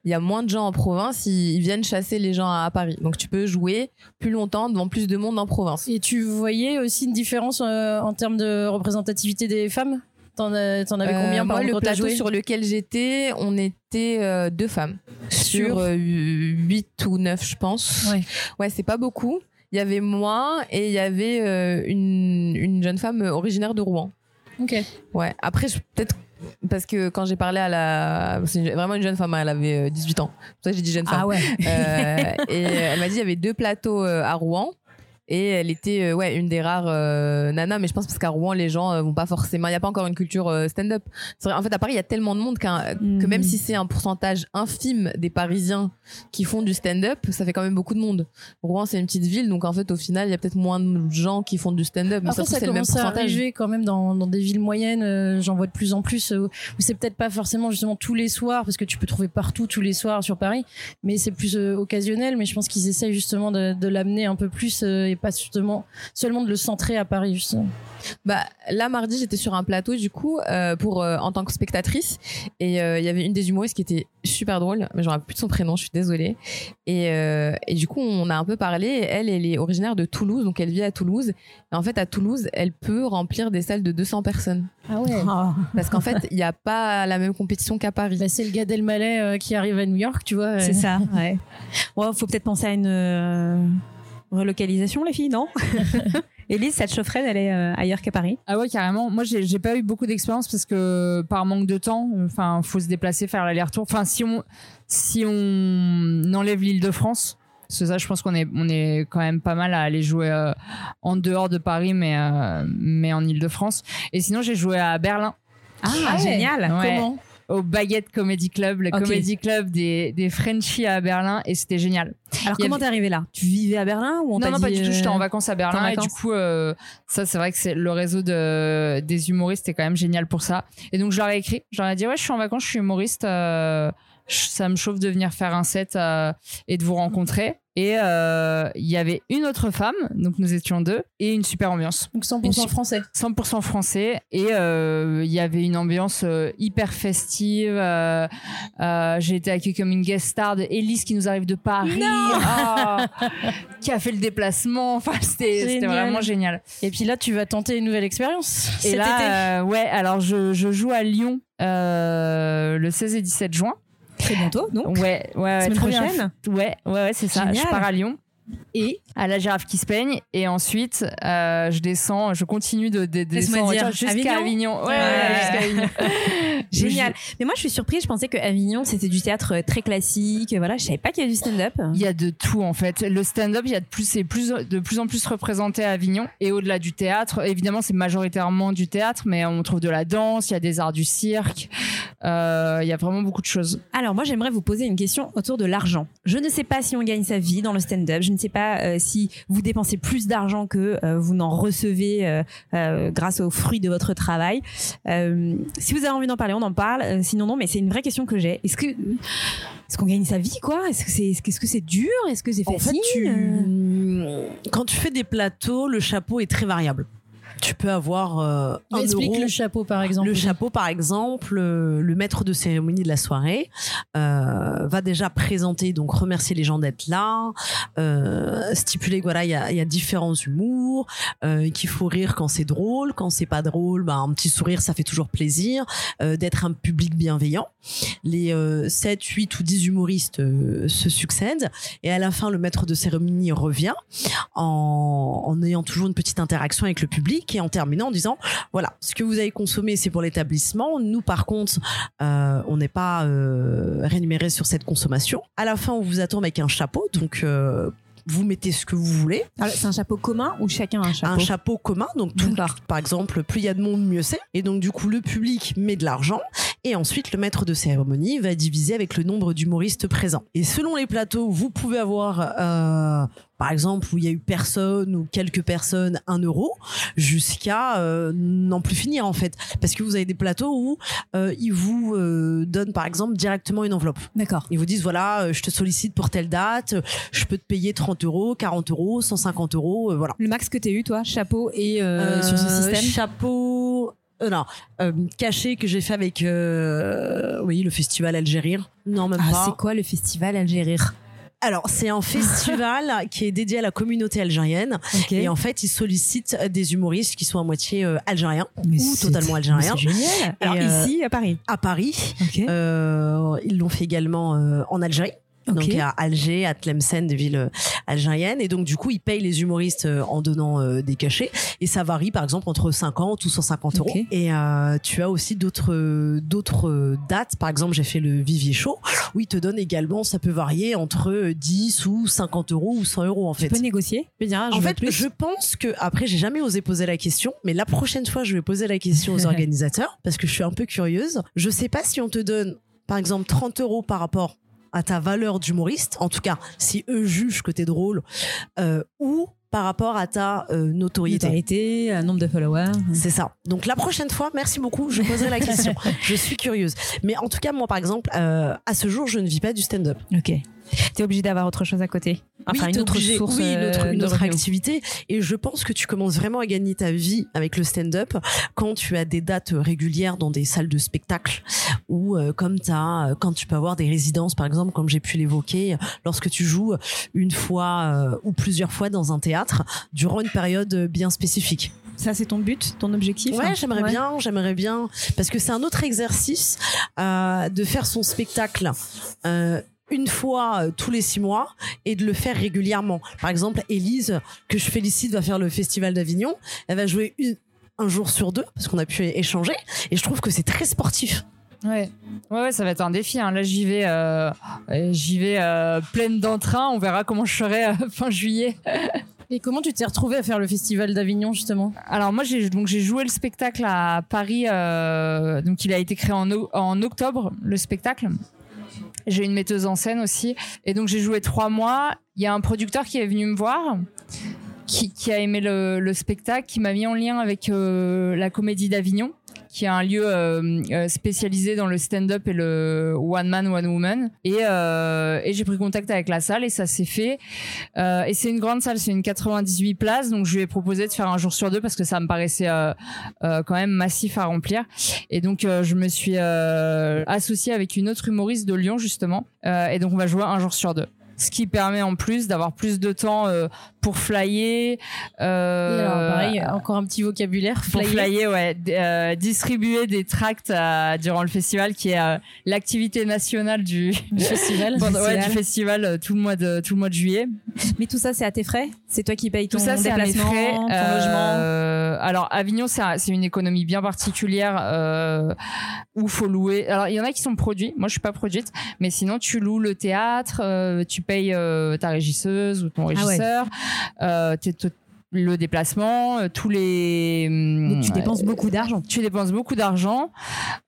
il y a moins de gens en province, ils, viennent chasser les gens à, Paris. Donc tu peux jouer plus longtemps devant plus de monde en province. Et tu voyais aussi une différence euh, en termes de représentativité des femmes? T'en t'en avais Euh, combien par moi, le plateau sur lequel j'étais, on était euh, deux femmes Sur euh, 8 ou 9 je pense. Ouais. Ouais, c'est pas beaucoup. Il y avait moi et il y avait euh, une, une jeune femme originaire de Rouen. Ok. Ouais. Après, je- peut-être parce que quand j'ai parlé à la, c'est vraiment une jeune femme, hein, elle avait euh, 18 ans. C'est pour ça que j'ai dit jeune femme. Ah ouais. Euh, et elle m'a dit il y avait deux plateaux euh, à Rouen. Et elle était euh, ouais une des rares euh, nanas, mais je pense parce qu'à Rouen les gens euh, vont pas forcément, il y a pas encore une culture stand-up. En fait à Paris il y a tellement de monde qu'un- que Mhm. même si c'est un pourcentage infime des Parisiens qui font du stand-up, ça fait quand même beaucoup de monde. Rouen c'est une petite ville, donc en fait au final il y a peut-être moins de gens qui font du stand-up, mais Après, ça, ça c'est le même commence à pourcentage. arriver quand même dans, dans des villes moyennes. euh, J'en vois de plus en plus euh, où c'est peut-être pas forcément justement tous les soirs, parce que tu peux trouver partout tous les soirs sur Paris, mais c'est plus euh, occasionnel. Mais je pense qu'ils essayent justement de, de l'amener un peu plus euh, et pas justement seulement de le centrer à Paris. Justement. Bah là mardi j'étais sur un plateau du coup euh, pour euh, en tant que spectatrice et euh, il y avait une des humoristes qui était super drôle mais j'en rappelle plus de son prénom je suis désolée et, euh, et du coup on a un peu parlé et elle elle est originaire de Toulouse donc elle vit à Toulouse et en fait à Toulouse elle peut remplir des salles de 200 personnes Ah ouais. parce qu'en fait il n'y a pas la même compétition qu'à Paris Bah, c'est le gars euh, qui arrive à New York, tu vois. C'est ça, ouais. Ouais, faut peut-être penser à une euh, relocalisation, les filles, non <laughs> Élise, ça te chaufferait d'aller euh, ailleurs qu'à Paris Ah ouais, carrément. Moi, j'ai j'ai pas eu beaucoup d'expérience parce que par manque de temps, enfin, faut se déplacer, faire l'aller-retour. Enfin, si on si on enlève l'Île-de-France, parce que ça, je pense qu'on est on est quand même pas mal à aller jouer euh, en dehors de Paris, mais euh, mais en Île-de-France. Et sinon, j'ai joué à Berlin. Ah, ouais. génial Ouais. Comment? Au Baguette Comedy Club, le comedy club des, des Frenchies à Berlin, et c'était génial. Alors, Il comment avait- t'es arrivée là? Tu vivais à Berlin ou on non, non, pas du tout. J'étais euh, en vacances à Berlin et du coup, euh, ça, c'est vrai que c'est le réseau de, des humoristes est quand même génial pour ça. Et donc, je leur ai écrit. Je leur ai dit, ouais, je suis en vacances, je suis humoriste. euh, ça me chauffe de venir faire un set euh, et de vous rencontrer. Et euh, il y avait une autre femme, donc nous étions deux, et une super ambiance. Donc 100% Une su- français. 100% français et euh, il y avait une ambiance hyper festive. J'ai été accueillie comme une guest star de Elise qui nous arrive de Paris, <laughs> Ah, qui a fait le déplacement. Enfin, c'était vraiment génial. Et puis là, tu vas tenter une nouvelle expérience. Et cet été. là, euh, ouais, alors je, je joue à Lyon euh, le 16 et 17 juin. Très bientôt, donc Ouais, ouais, ouais. Semaine prochaine Ouais, ouais, ouais, c'est ça. Je pars à Lyon. Et à la girafe qui se peigne et ensuite euh, je descends je continue de, de, de Laisse-moi descendre jusqu'à Avignon? Avignon, Ouais, Ouais. ouais, jusqu'à Avignon. <laughs> Génial. Mais moi, je suis surprise. Je pensais que Avignon, c'était du théâtre euh, très classique. Voilà, je savais pas qu'il y avait du stand-up. Il y a de tout en fait. Le stand-up, il y a de plus, c'est plus, de plus en plus représenté à Avignon. Et au-delà du théâtre, évidemment, c'est majoritairement du théâtre, mais on trouve de la danse, il y a des arts du cirque. Euh, il y a vraiment beaucoup de choses. Alors moi j'aimerais vous poser une question autour de l'argent. Je ne sais pas si on gagne sa vie dans le stand-up, je ne sais pas euh, si vous dépensez plus d'argent que euh, vous n'en recevez euh, grâce aux fruits de votre travail. Si vous avez envie d'en parler, on en parle. Sinon non, mais c'est une vraie question que j'ai. Est-ce que est-ce qu'on gagne sa vie quoi? Est-ce que c'est est-ce que c'est dur? Est-ce que c'est En facile? fait, tu, quand tu fais des plateaux, le chapeau est très variable. Tu peux avoir euh, un Explique euro. le chapeau, par exemple. Le chapeau, par exemple, euh, le maître de cérémonie de la soirée euh, va déjà présenter, donc remercier les gens d'être là, euh, stipuler voilà, il y a, y a différents humours, euh, qu'il faut rire quand c'est drôle, quand c'est pas drôle, bah, un petit sourire, ça fait toujours plaisir, euh, d'être un public bienveillant. Les euh, 7, 8 ou 10 humoristes se succèdent et à la fin, le maître de cérémonie revient en, en ayant toujours une petite interaction avec le public et en terminant en disant voilà, ce que vous avez consommé, c'est pour l'établissement. Nous, par contre, euh, on n'est pas euh, rémunéré sur cette consommation. À la fin, on vous attend avec un chapeau, donc euh, vous mettez ce que vous voulez. C'est un chapeau commun ou chacun a un chapeau Un chapeau commun, donc tout, par exemple, plus il y a de monde, mieux c'est. Et donc, du coup, le public met de l'argent Et ensuite, le maître de cérémonie va diviser avec le nombre d'humoristes présents. Et selon les plateaux, vous pouvez avoir, euh, par exemple, où il y a eu personne ou quelques personnes, un euro, jusqu'à euh, n'en plus finir en fait. Parce que vous avez des plateaux où euh, ils vous euh, donnent, par exemple, directement une enveloppe. D'accord. Ils vous disent voilà, je te sollicite pour telle date, je peux te payer 30 euros, 40 euros, 150 euros, voilà. Le max que t'as eu, toi, chapeau et sur ce système Chapeau. euh, non, euh, caché que j'ai fait avec euh, oui le festival algérien. Non même Ah, pas. c'est quoi le festival Algérie Alors c'est un festival <laughs> qui est dédié à la communauté algérienne Ok. et en fait ils sollicitent des humoristes qui sont à moitié euh, algériens Mais ou totalement algériens C'est génial. Alors euh, ici, à Paris. à Paris. Ok. Euh, ils l'ont fait également euh, en Algérie. Ok. Donc à Alger, à Tlemcen, des villes euh, algériennes. Et donc du coup, ils payent les humoristes euh, en donnant euh, des cachets. Et ça varie par exemple entre 50 ou 150 euros. Et euh, tu as aussi d'autres d'autres dates. Par exemple, j'ai fait le Vivier Show où ils te donnent également, ça peut varier entre euh, 10 ou 50 euros ou 100 euros en Tu fait. peux négocier? Tu peux dire, ah, je En fait, plus. je pense que après, j'ai jamais osé poser la question, mais la prochaine fois, je vais poser la question aux <laughs> organisateurs parce que je suis un peu curieuse. Je sais pas si on te donne, par exemple, 30 euros par rapport à ta valeur d'humoriste, en tout cas, si eux jugent que t'es drôle, euh, ou par rapport à ta euh, notoriété. Notoriété, euh, nombre de followers. C'est ça. Donc la prochaine fois, merci beaucoup, je poserai la question. <laughs> je suis curieuse. Mais en tout cas, moi, par exemple, euh, à ce jour, je ne vis pas du stand-up. Ok. T'es obligé d'avoir autre chose à côté. Enfin, oui, une autre obligé- source. oui, une autre, euh, une autre revenus. activité. Et je pense que tu commences vraiment à gagner ta vie avec le stand-up quand tu as des dates régulières dans des salles de spectacle ou euh, comme t'as, euh, quand tu peux avoir des résidences, par exemple, comme j'ai pu l'évoquer, lorsque tu joues une fois euh, ou plusieurs fois dans un théâtre durant une période bien spécifique. Ça, c'est ton but, ton objectif Ouais, hein? j'aimerais Ouais. bien, j'aimerais bien, parce que c'est un autre exercice euh, de faire son spectacle. euh, une fois euh, tous les six mois et de le faire régulièrement. Par exemple, Élise, que je félicite, va faire le Festival d'Avignon. Elle va jouer une- un jour sur deux parce qu'on a pu échanger et je trouve que c'est très sportif. Ouais. ouais, ouais, ça va être un défi. hein. Là, j'y vais, euh, j'y vais euh, pleine d'entrain. On verra comment je serai euh, <laughs> fin juillet. Et comment tu t'es retrouvé à faire le festival d'Avignon justement? Alors moi, j'ai donc j'ai joué le spectacle à Paris. euh, donc il a été créé en octobre, le spectacle. J'ai une metteuse en scène aussi, et donc j'ai joué trois mois. Il y a un producteur qui est venu me voir. Qui, qui a aimé le, le spectacle, qui m'a mis en lien avec euh, la Comédie d'Avignon, qui est un lieu euh, euh, spécialisé dans le stand-up et le one man one woman. Et, euh, j'ai pris contact avec la salle et ça s'est fait. Et c'est une grande salle, c'est une 98 places, donc je lui ai proposé de faire un jour sur deux parce que ça me paraissait quand même massif à remplir. Et donc je me suis associée avec une autre humoriste de Lyon justement, et donc on va jouer un jour sur deux. Ce qui permet en plus d'avoir plus de temps euh, pour flyer. Euh, alors, pareil, encore un petit vocabulaire. pour flyer. flyer, ouais, euh, distribuer des tracts euh, durant le festival, qui est euh, l'activité nationale du, Du festival. <laughs> pendant- ouais, du festival euh, tout le mois de tout le mois de juillet. Mais tout ça, c'est à tes frais? C'est toi qui payes ton Tout ça, c'est à déplacement, frais. ton Euh, logement Alors, Avignon, c'est un- c'est une économie bien particulière euh, où faut louer. Alors, il y en a qui sont produits. Moi, je suis pas produite, mais sinon, tu loues le théâtre, euh, tu payes euh, ta régisseuse ou ton ouais. régisseur, euh, le déplacement, euh, tous les. Donc, tu hum, dépenses beaucoup d'argent. tu dépenses beaucoup d'argent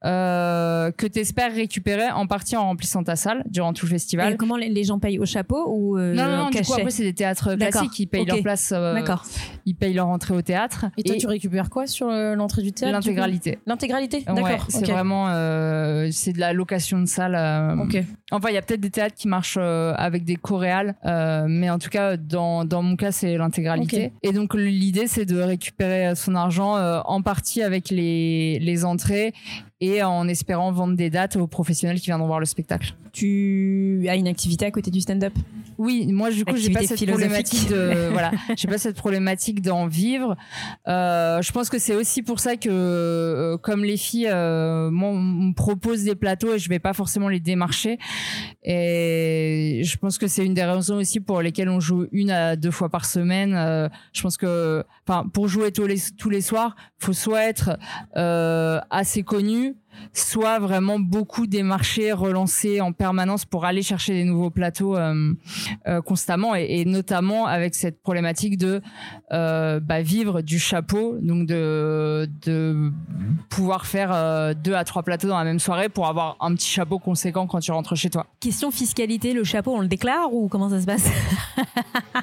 euh, que tu espères récupérer en partie en remplissant ta salle durant tout le festival. Et comment les- gens payent au chapeau ou euh, non, non, non, du coup, après, c'est des théâtres classiques. Ils payent leur place. euh, D'accord. Ils payent leur entrée au théâtre. Et toi, tu récupères quoi sur l'entrée du théâtre L'intégralité. L'intégralité Ouais, D'accord. c'est vraiment euh, c'est de la location de salle. euh, Ok. Enfin, il y a peut-être des théâtres qui marchent euh, avec des coréales, euh, mais en tout cas, dans, dans mon cas, c'est l'intégralité. Et donc, l'idée, c'est de récupérer son argent euh, en partie avec les entrées et en espérant vendre des dates aux professionnels qui viendront voir le spectacle. Tu as une activité à côté du stand-up? Oui, moi du coup j'ai pas cette problématique de <laughs> voilà, j'ai pas cette problématique d'en vivre. Euh, je pense que c'est aussi pour ça que euh, comme les filles, euh, moi, on me propose des plateaux et je vais pas forcément les démarcher. Et je pense que c'est une des raisons aussi pour lesquelles on joue une à deux fois par semaine. Euh, je pense que enfin pour jouer tous les tous les soirs, faut soit être euh, assez connu, soit vraiment beaucoup démarcher, relancer en permanence pour aller chercher des nouveaux plateaux euh, euh, constamment et, et notamment avec cette problématique de bah, vivre du chapeau, donc de, de pouvoir faire deux à trois plateaux dans la même soirée pour avoir un petit chapeau conséquent quand tu rentres chez toi. Question fiscalité, le chapeau, on le déclare ou comment ça se passe? <laughs>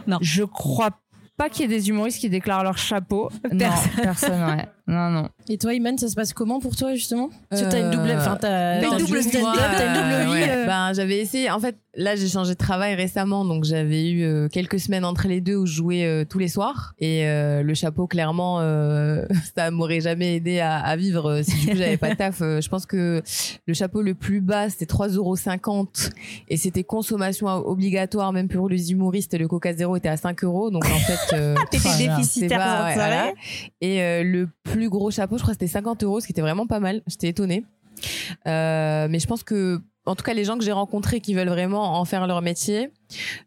Non. Je crois pas qu'il y ait des humoristes qui déclarent leur chapeau. Non, Personne. personne, ouais. Non, non. Et toi, Iman, ça se passe comment pour toi justement? Parce que t'as une Euh, double, enfin t'as Non, t'as une double stand-up, t'as une double euh, vie. ouais. euh. Ben, j'avais essayé. En fait, là, j'ai changé de travail récemment, donc j'avais eu euh, quelques semaines entre les deux où je jouais euh, tous les soirs. Et euh, le chapeau, clairement, euh, <laughs> ça m'aurait jamais aidé à, à vivre euh, si du coup j'avais pas de taf. Euh, je pense que le chapeau le plus bas, c'était 3,50 euros et c'était consommation obligatoire, même pour les humoristes. Le Coca Zéro était à 5 euros, donc en fait. euh, <laughs> T'étais déficitaire c'est pas- pour ouais, voilà. Et euh, le plus gros chapeau, je crois que c'était 50 euros, ce qui était vraiment pas mal. J'étais étonnée. Euh, mais je pense que, en tout cas, les gens que j'ai rencontrés qui veulent vraiment en faire leur métier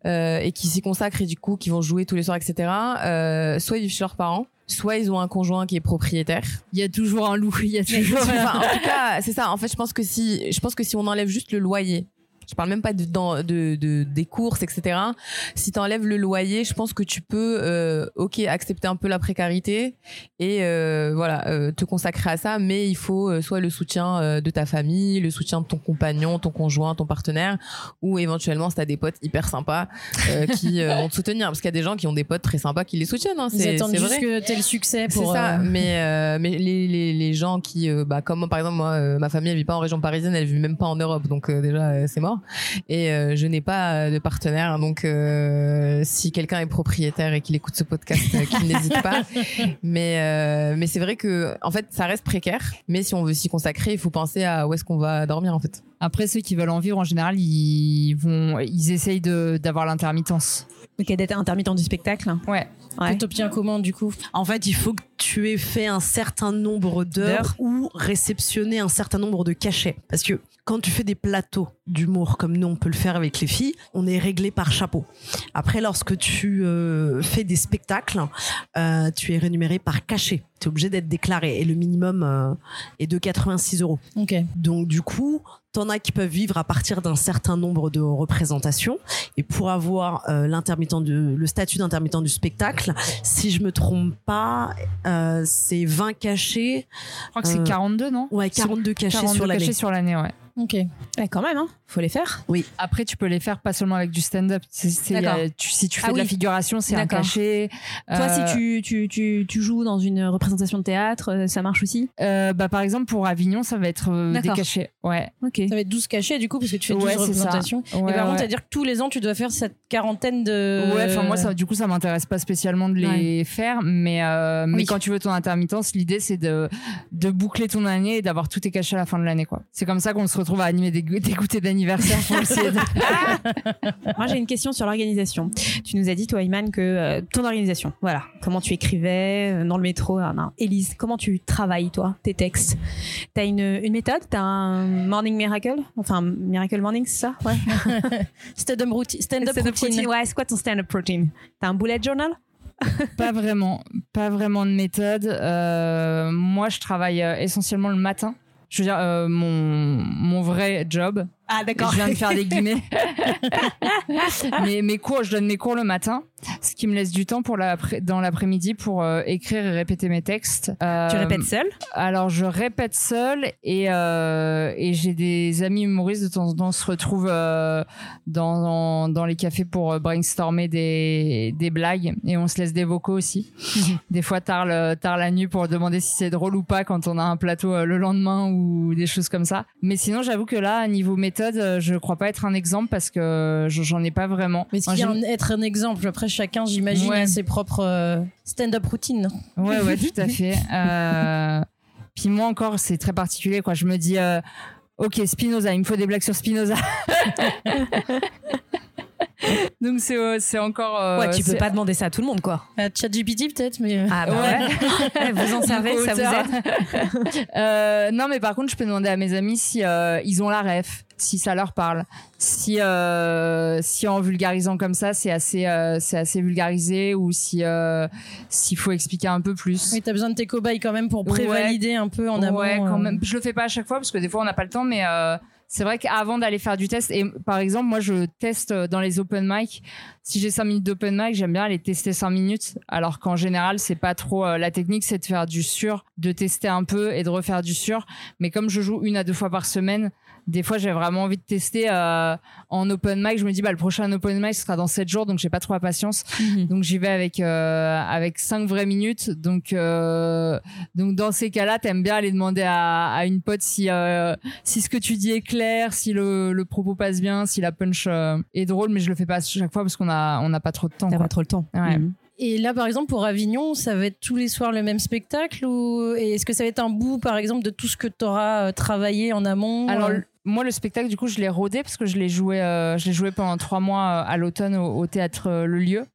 euh, et qui s'y consacrent et du coup qui vont jouer tous les soirs, etc. Euh, soit ils vivent chez leurs parents, soit ils ont un conjoint qui est propriétaire. Il y a toujours un loup, il y a toujours. enfin, en tout cas, c'est ça. En fait, je pense que si, je pense que si on enlève juste le loyer. Je parle même pas de, dans- de, de- des courses, etc. Si tu enlèves le loyer, je pense que tu peux, euh, ok, accepter un peu la précarité et euh, voilà, euh, te consacrer à ça. Mais il faut euh, soit le soutien euh, de ta famille, le soutien de ton compagnon, ton conjoint, ton partenaire, ou éventuellement si t'as des potes hyper sympas euh, <laughs> qui vont te soutenir. Parce qu'il y a des gens qui ont des potes très sympas qui les soutiennent. Hein, Ils c'est attendent c'est juste vrai. que t'aies le succès C'est pour. ça, euh, mais mais les, les, les gens qui bah comme moi, par exemple moi ma famille elle vit pas en région parisienne, elle vit même pas en Europe donc déjà c'est mort et euh, je n'ai pas euh, de partenaire donc euh, si quelqu'un est propriétaire et qu'il écoute ce podcast euh, qu'il n'hésite pas <laughs> mais euh, mais c'est vrai que en fait ça reste précaire mais si on veut s'y consacrer, il faut penser à où est-ce qu'on va dormir en fait. Après, ceux qui veulent en vivre, en général, ils vont, ils essayent de, d'avoir l'intermittence. Ok, d'être intermittent du spectacle. Ouais. Ouais. Que t'obtiens comment du coup? En fait, il faut que tu aies fait un certain nombre d'heures D'heures. ou réceptionné un certain nombre de cachets. Parce que quand tu fais des plateaux d'humour comme nous, on peut le faire avec les filles, on est réglé par chapeau. Après, lorsque tu euh, fais des spectacles, euh, tu es rémunéré par cachet. Tu es obligé d'être déclaré et le minimum euh, est de 86 euros. Ok. Donc du coup, t'en as qui peuvent vivre à partir d'un certain nombre de représentations. Et pour avoir l'intermittent du- le statut d'intermittent du spectacle, si je me trompe pas, c'est 20 cachets, Je crois que c'est Euh, 42, non? ouais, 42 cachets 42 sur l'année. cachets sur l'année, ouais. Ok. Ouais, quand même, hein. Faut les faire. Après, tu peux les faire pas seulement avec du stand-up. Tu- si tu fais Ah de la oui. figuration, c'est un cachet. Toi, Euh, si tu, tu, tu, tu joues dans une représentation de théâtre, euh, ça marche aussi? Euh, bah, par exemple, pour Avignon, ça va être euh, des D'accord. cachets. Ouais. Ok. Ça va être 12 cachets du coup parce que tu fais 12 Ouais, c'est ça. représentations. Ouais, et par contre, c'est-à-dire que tous les ans, tu dois faire cette quarantaine de. Ouais, enfin moi ça, du coup ça m'intéresse pas spécialement de les faire, mais euh, mais Oui. quand tu veux ton intermittence, l'idée c'est de de boucler ton année et d'avoir tout tes cachets à la fin de l'année quoi. C'est comme ça qu'on se retrouve à animer des, des goûters d'anniversaire pour de... <laughs> Moi, j'ai une question sur l'organisation. Tu nous as dit, toi, Iman, que euh, ton organisation, voilà, comment tu écrivais euh, dans le métro. ah, non. Élise, comment tu travailles, toi, tes textes? T'as une, une méthode? T'as un morning miracle? Enfin, miracle morning, c'est ça? Ouais. <laughs> Stand-up routine. Stand-up routine. routine. Ouais, c'est quoi ton stand-up routine? T'as un bullet journal? Pas vraiment, pas vraiment de méthode. Euh, moi je travaille euh, essentiellement le matin. Je veux dire euh, mon mon vrai job. Ah, Je viens de faire des guillemets. <laughs> mais mes cours, je donne mes cours le matin, ce qui me laisse du temps pour l'après- dans l'après-midi pour euh, écrire et répéter mes textes. Tu Euh, répètes seul Alors je répète seul et euh, et j'ai des amis humoristes de temps en temps on se retrouvent euh, dans, dans dans les cafés pour euh, brainstormer des des blagues et on se laisse des vocaux aussi. <laughs> des fois tard le, tard la nuit pour demander si c'est drôle ou pas quand on a un plateau euh, le lendemain ou des choses comme ça. Mais sinon j'avoue que là niveau méthode euh, je crois pas être un exemple parce que je- j'en ai pas vraiment. Mais ce qui est être un exemple, après chacun, j'imagine, Ouais. ses propres euh, stand-up routines. Ouais, ouais, tout à <laughs> fait. Euh, puis moi encore, c'est très particulier, quoi. Je me dis, euh, ok, Spinoza, il me faut des blagues sur Spinoza. <laughs> Donc c'est euh, c'est encore. euh, Ouais, tu peux pas demander ça à tout le monde, quoi. Euh, ChatGPT peut-être, mais. euh, Ah bah ouais. Ouais, <laughs> vous en servez, ça vous aide <laughs> Euh, non, mais par contre, je peux demander à mes amis si euh, ils ont la ref, si ça leur parle, si euh, si en vulgarisant comme ça, c'est assez euh, c'est assez vulgarisé ou si euh, s'il faut expliquer un peu plus. Oui, t'as besoin de tes cobayes quand même pour Ouais. prévalider un peu en amont. ouais, quand euh. même. Je le fais pas à chaque fois parce que des fois on n'a pas le temps, mais euh, c'est vrai qu'avant d'aller faire du test, et par exemple, moi je teste dans les open mic. Si j'ai 5 minutes d'open mic, j'aime bien aller tester 5 minutes. Alors qu'en général, c'est pas trop. euh, la technique, c'est de faire du sur, de tester un peu et de refaire du sur. Mais comme je joue une à deux fois par semaine, des fois j'ai vraiment envie de tester euh, en open mic. Je me dis, bah le prochain open mic sera dans 7 jours, donc j'ai pas trop la patience. Donc j'y vais avec euh, avec cinq vraies minutes. Donc euh, donc dans ces cas-là, t'aimes bien aller demander à, à une pote si euh, si ce que tu dis est clair, si le, le propos passe bien, si la punch euh, est drôle. Mais je le fais pas à chaque fois parce qu'on a on n'a pas trop de temps. T'as pas trop le temps. Ouais. Mhm. Et là, par exemple, pour Avignon, ça va être tous les soirs le même spectacle ou est-ce que ça va être un bout, par exemple, de tout ce que tu auras travaillé en amont Alors euh, moi le spectacle du coup je l'ai rodé parce que je l'ai joué euh, pendant trois mois euh, à l'automne au, théâtre euh, Le Lieu.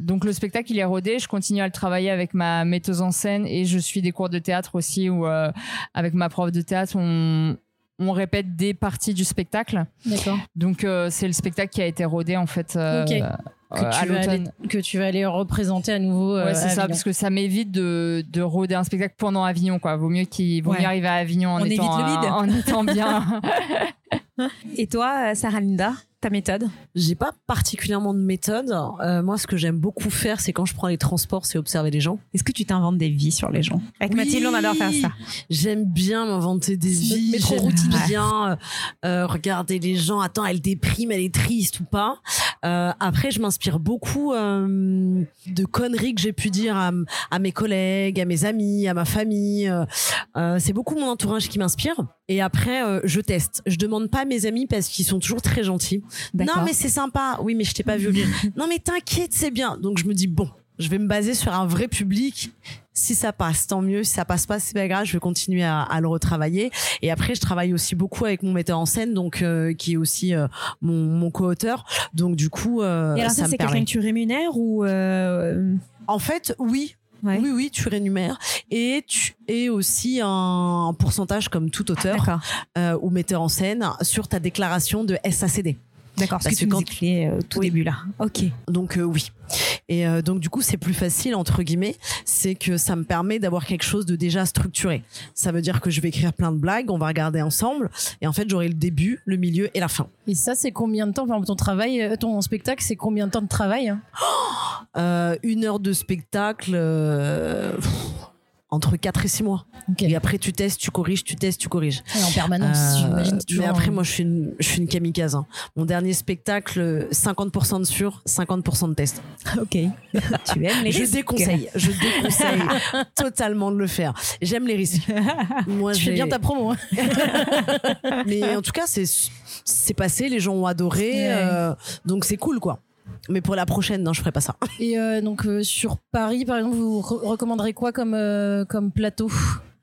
Donc le spectacle il est rodé, je continue à le travailler avec ma metteuse en scène et je suis des cours de théâtre aussi où avec ma prof de théâtre on on répète des parties du spectacle. D'accord. Donc euh, c'est le spectacle qui a été rodé en fait euh, Ok. euh, Que, à tu vas aller, l'automne. que tu vas aller représenter à nouveau. euh, Ouais, c'est à ça, parce que ça m'évite de, de roder un spectacle pendant Avignon, quoi. Vaut mieux qu'il vaut Ouais. mieux arriver à Avignon en On étant évite le vide. en étant bien. <laughs> <laughs> Et toi, Sarah Linda, ta méthode J'ai pas particulièrement de méthode. Euh, moi, ce que j'aime beaucoup faire, c'est quand je prends les transports, c'est observer les gens. Est-ce que tu t'inventes des vies sur les gens Avec Oui. Mathilde, on adore faire ça. J'aime bien m'inventer des vies. J'aime bien euh, euh, regarder les gens. Attends, elle déprime, elle est triste ou pas. Euh, après, je m'inspire beaucoup euh, de conneries que j'ai pu dire à, mes collègues, à mes amis, à ma famille. C'est beaucoup mon entourage qui m'inspire. Et après, euh, je teste. Je demande pas à mes amis parce qu'ils sont toujours très gentils. Non, mais c'est sympa. Oui, mais je t'ai pas vu lire. <laughs> non, mais t'inquiète, c'est bien. Donc je me dis bon, je vais me baser sur un vrai public. Si ça passe, tant mieux. Si ça passe pas, c'est pas grave. Je vais continuer à, à le retravailler. Et après, je travaille aussi beaucoup avec mon metteur en scène, donc euh, qui est aussi euh, mon, mon co-auteur. Donc du coup, euh, Et alors ça, ça c'est quelqu'un que tu rémunères ou En fait, oui. Ouais. Oui, oui, tu rémunères et tu es aussi un pourcentage comme tout auteur euh, ou metteur en scène sur ta déclaration de SACD. D'accord. Ce Parce que tu que nous quand- expliquais euh, au tout Oui. début là. Ok. Donc euh, oui. Et euh, donc du coup, c'est plus facile entre guillemets, c'est que ça me permet d'avoir quelque chose de déjà structuré. Ça veut dire que je vais écrire plein de blagues, on va regarder ensemble, et en fait, j'aurai le début, le milieu et la fin. Et ça, c'est combien de temps? Par exemple, ton travail, euh, ton spectacle, c'est combien de temps de travail hein? Euh, une heure de spectacle. Entre 4 et 6 mois. Et après, tu testes, tu corriges, tu testes, tu corriges. Et en permanence, Euh, mais après, en- moi, je suis une, je suis une kamikaze. hein. Mon dernier spectacle, euh, 50% de sur, 50% de test. <laughs> Ok. tu aimes les je risques. déconseille, je déconseille <laughs> totalement de le faire. J'aime les risques. <laughs> Moi, tu fais bien ta promo. hein. Mais en tout cas, c'est c'est passé, les gens ont adoré, Ouais. euh, donc c'est cool, quoi. Mais pour la prochaine, non, je ferai pas ça. <laughs> Et euh, donc euh, sur Paris, par exemple, vous re- recommanderez quoi comme euh, comme plateau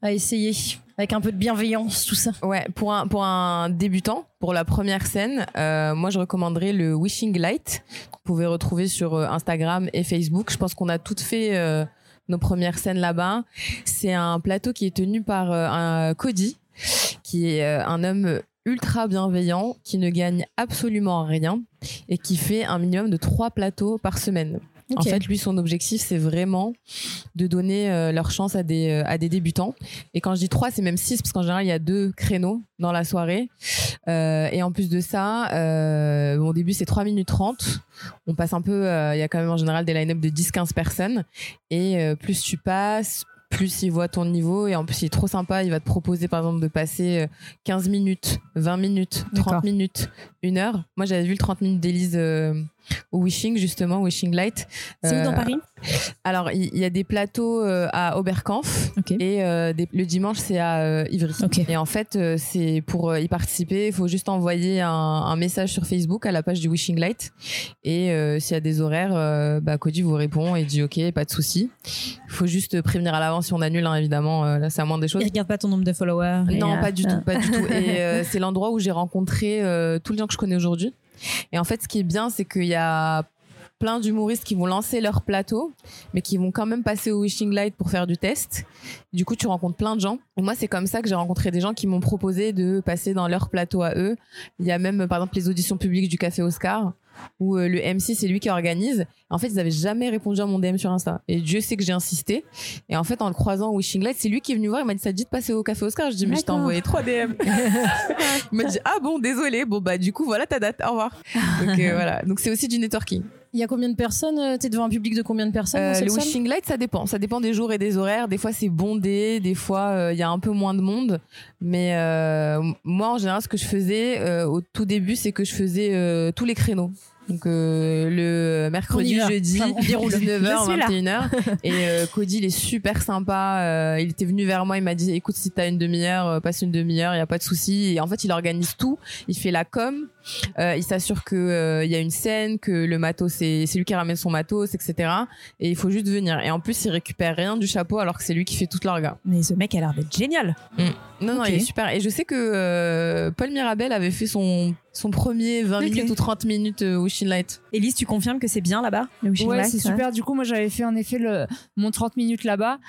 à essayer avec un peu de bienveillance, tout ça? Ouais, pour un, pour un débutant, pour la première scène, euh, moi je recommanderais le Wishing Light. que Vous pouvez retrouver sur Instagram et Facebook. Je pense qu'on a toutes fait euh, nos premières scènes là-bas. C'est un plateau qui est tenu par euh, un Cody, qui est euh, un homme ultra bienveillant, qui ne gagne absolument rien et qui fait un minimum de trois plateaux par semaine. En fait, lui, son objectif, c'est vraiment de donner euh, leur chance à des, euh, à des débutants. Et quand je dis trois, c'est même six, parce qu'en général, il y a deux créneaux dans la soirée. Euh, et en plus de ça, au début, c'est 3 minutes 30. On passe un peu, il y a quand même en général des line-up de 10-15 personnes. Et plus tu passes, plus il voit ton niveau. Et en plus, il est trop sympa. Il va te proposer, par exemple, de passer euh, 15 minutes, 20 minutes, 30 D'accord. minutes, une heure. Moi, j'avais vu le 30 minutes d'Élise euh, au Wishing, justement, Wishing Light. C'est où dans Euh, Paris? Alors, il y, a des plateaux euh, à Oberkampf et euh, des- le dimanche, c'est à Ivry. Et en fait, c'est pour y participer, il faut juste envoyer un, un message sur Facebook à la page du Wishing Light. Et s'il y a des horaires, bah, Cody vous répond et dit OK, pas de souci. Il faut juste prévenir à l'avance si on annule, hein, évidemment. là, c'est à moins des choses. Il regarde pas ton nombre de followers. Non, pas du tout, pas du tout. <laughs> Et c'est l'endroit où j'ai rencontré tous les gens que je connais aujourd'hui. Et en fait, ce qui est bien, c'est qu'il y a plein d'humoristes qui vont lancer leur plateau, mais qui vont quand même passer au Wishing Light pour faire du test. Du coup, tu rencontres plein de gens. Moi, c'est comme ça que j'ai rencontré des gens qui m'ont proposé de passer dans leur plateau à eux. Il y a même, par exemple, les auditions publiques du Café Oscar où euh, le MC c'est lui qui organise. En fait, ils avaient jamais répondu à mon DM sur Insta. Et Dieu sait que j'ai insisté. Et en fait, en le croisant au Wishing Light, c'est lui qui est venu voir. Il m'a dit ça dit de passer au café Oscar? Je dis mais je t'ai envoyé trois DM. <laughs> il m'a dit ah bon désolé. Bon bah du coup voilà ta date. Au revoir. Donc euh, voilà. Donc c'est aussi du networking. Il y a combien de personnes euh, T'es devant un public de combien de personnes euh, Le Wishing Light, ça dépend. Ça dépend des jours et des horaires. Des fois, c'est bondé. Des fois, il y a un peu moins de monde. Mais moi, en général, ce que je faisais au tout début, c'est que je faisais tous les créneaux. Donc euh, le mercredi, jeudi, 19h, <laughs> 21h. Et euh, Cody, il est super sympa. Euh, il était venu vers moi, il m'a dit écoute, si t'as une demi-heure, passe une demi-heure, il y a pas de souci. Et en fait, il organise tout. Il fait la com. il s'assure que il y a une scène, que le matos, c'est lui qui ramène son matos, etc. Et il faut juste venir. Et en plus, il récupère rien du chapeau alors que c'est lui qui fait toute l'orga. Mais ce mec a l'air d'être génial. Mm. Non, non, il est super. Et je sais que Paul Mirabel avait fait son son premier 20 minutes ou 30 minutes euh, Wishing Light. Elise, tu confirmes que c'est bien là-bas Ouais, c'est super. Du coup, moi, j'avais fait en effet le, mon 30 minutes là-bas.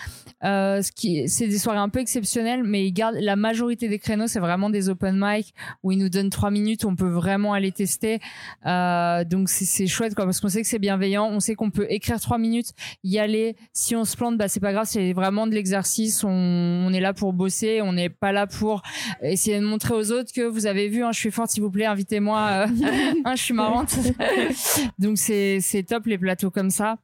Euh, ce qui, c'est des soirées un peu exceptionnelles, mais ils gardent la majorité des créneaux, c'est vraiment des open mic où ils nous donnent 3 minutes, on peut vraiment aller tester. Euh, donc c'est chouette quoi, parce qu'on sait que c'est bienveillant, on sait qu'on peut écrire 3 minutes, y aller. Si on se plante, bah c'est pas grave, c'est vraiment de l'exercice. On, on, est là pour bosser, on n'est pas là pour essayer de montrer aux autres que vous avez vu, hein, je suis forte, s'il vous plaît invitez-moi, euh, <laughs> hein, je suis marrante. <laughs> Donc c'est top les plateaux comme ça.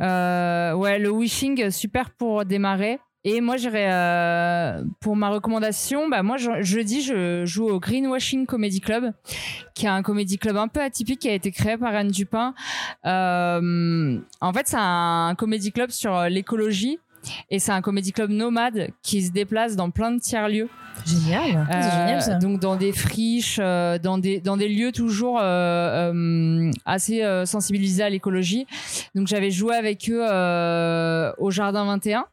Euh, ouais, le wishing super pour démarrer. Et moi, j'irais euh, pour ma recommandation. Bah moi, jeudi, je joue au Greenwashing Comedy Club, qui est un comedy club un peu atypique qui a été créé par Anne Dupin. en fait, c'est un comedy club sur l'écologie et c'est un comédie club nomade qui se déplace dans plein de tiers lieux. Génial, c'est génial ça. Donc dans des friches, euh, dans des dans des lieux toujours euh, euh, assez sensibilisés à l'écologie. Donc j'avais joué avec eux au Jardin 21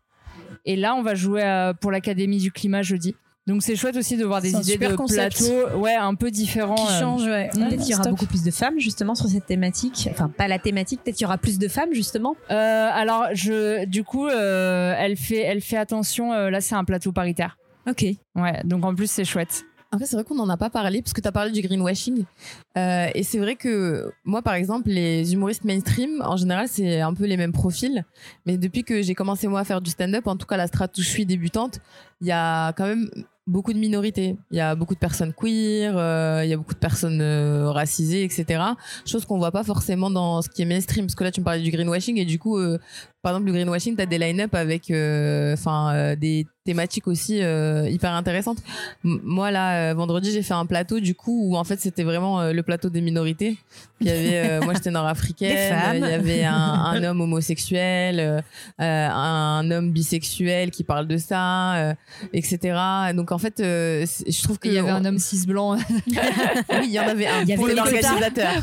et là on va jouer pour l'Académie du climat jeudi. Donc c'est chouette aussi de voir des idées de plateau, ouais, un peu différents. Qui changent, ouais. Peut-être qu'il y aura beaucoup plus de femmes justement sur cette thématique. Enfin, pas la thématique. Peut-être qu'il y aura plus de femmes justement. Euh, alors, je, du coup, euh, elle fait, elle fait attention. Euh, là, c'est un plateau paritaire. Ok. Ouais. Donc en plus, c'est chouette. En fait, c'est vrai qu'on n'en a pas parlé parce que tu as parlé du greenwashing. Euh, et c'est vrai que moi, par exemple, les humoristes mainstream, en général, c'est un peu les mêmes profils. Mais depuis que j'ai commencé moi à faire du stand-up, en tout cas la strate où je suis débutante, il y a quand même beaucoup de minorités. Il y a beaucoup de personnes queer, euh, il y a beaucoup de personnes euh, racisées, etc. Chose qu'on voit pas forcément dans ce qui est mainstream. Parce que là, tu me parlais du greenwashing et du coup, euh, par exemple, le greenwashing, tu as des line-up avec enfin des thématiques aussi hyper intéressantes. moi, là, vendredi, j'ai fait un plateau du coup où en fait, c'était vraiment le plateau des minorités. Il y avait, moi, j'étais <laughs> nord-africaine, il y avait un, un <laughs> homme homosexuel, un homme bisexuel qui parle de ça, etc. Donc en fait, euh, je trouve qu'il y avait un homme cis blanc. <laughs> oui, il y en avait un. Il y pour l'organisateur.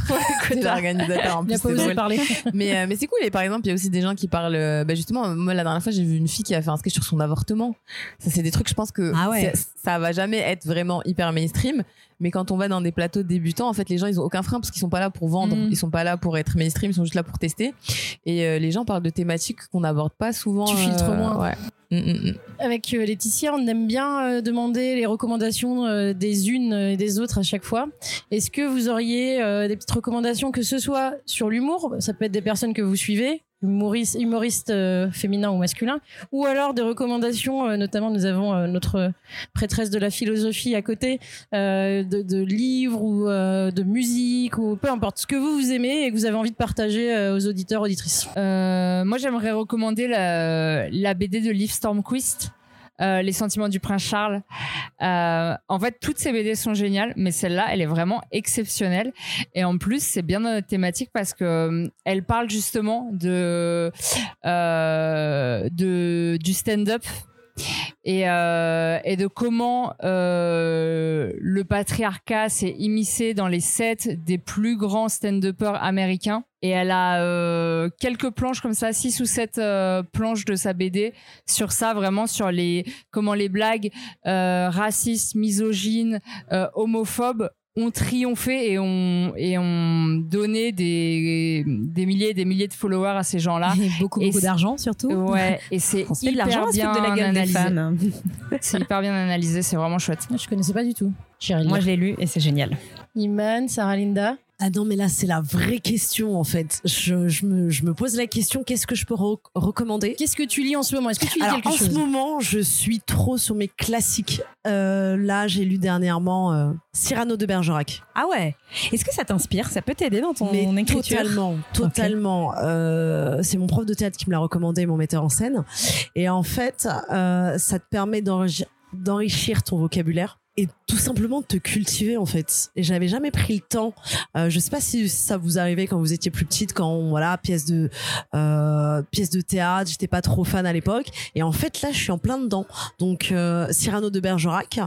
l'organisateur. En plus, pas parler. Mais euh, mais c'est cool. Et par exemple, il y a aussi des gens qui parlent. Euh, bah justement, moi la dernière fois, j'ai vu une fille qui a fait un sketch sur son avortement. Ça, c'est des trucs. Je pense que ah ouais. ça va jamais être vraiment hyper mainstream. Mais quand on va dans des plateaux débutants, en fait, les gens, ils ont aucun frein parce qu'ils sont pas là pour vendre. Mm. Ils sont pas là pour être mainstream. Ils sont juste là pour tester. Et les gens parlent de thématiques qu'on n'aborde pas souvent. Tu filtres moins. Ouais. Mm, mm, mm. Avec euh, Laetitia, on aime bien euh, demander les recommandations euh, des unes et des autres à chaque fois. Est-ce que vous auriez des petites recommandations, que ce soit sur l'humour, ça peut être des personnes que vous suivez, humoriste, humoriste euh, féminin ou masculin, ou alors des recommandations, euh, notamment nous avons euh, notre prêtresse de la philosophie à côté, de, de, livres ou de musique ou peu importe. Ce que vous vous aimez et que vous avez envie de partager aux auditeurs auditrices. moi j'aimerais recommander la, la BD de Liv Stormquist euh, les sentiments du prince Charles. Euh, en fait, toutes ces BD sont géniales, mais celle-là, elle est vraiment exceptionnelle. Et en plus, c'est bien dans notre thématique parce que euh, elle parle justement de, de du stand-up et, euh, et de comment euh, le patriarcat s'est immiscé dans les sets des plus grands stand-uppers américains. Et elle a euh, quelques planches comme ça, six ou sept euh, planches de sa BD sur ça, vraiment sur les comment les blagues euh, racistes, misogynes, homophobes ont triomphé et ont et ont donné des des milliers et des milliers de followers à ces gens-là. Et beaucoup, Et beaucoup d'argent surtout. Ouais, et c'est hyper bien de la des analysé. <laughs> C'est hyper bien analysé, c'est vraiment chouette. Je connaissais pas du tout. Moi, je l'ai lu et c'est génial. Iman, Sarah Linda. Ah non, mais là, c'est la vraie question, en fait. Je, je, me, je me pose la question, qu'est-ce que je peux re- recommander? Qu'est-ce que tu lis en ce moment? Est-ce que tu lis Alors, quelque en chose? ce moment, je suis trop sur mes classiques. Euh, là, j'ai lu dernièrement euh, Cyrano de Bergerac. Ah ouais? Est-ce que ça t'inspire? Ça peut t'aider dans ton Mais écriture? totalement, totalement. Euh, c'est mon prof de théâtre qui me l'a recommandé, mon metteur en scène. Et en fait, euh, ça te permet d'enrichir ton vocabulaire et tout simplement te cultiver en fait. Et j'avais jamais pris le temps. Euh, je sais pas si ça vous arrivait quand vous étiez plus petite, quand voilà pièce de euh, pièce de théâtre. J'étais pas trop fan à l'époque. Et en fait là, je suis en plein dedans. Donc euh, Cyrano de Bergerac.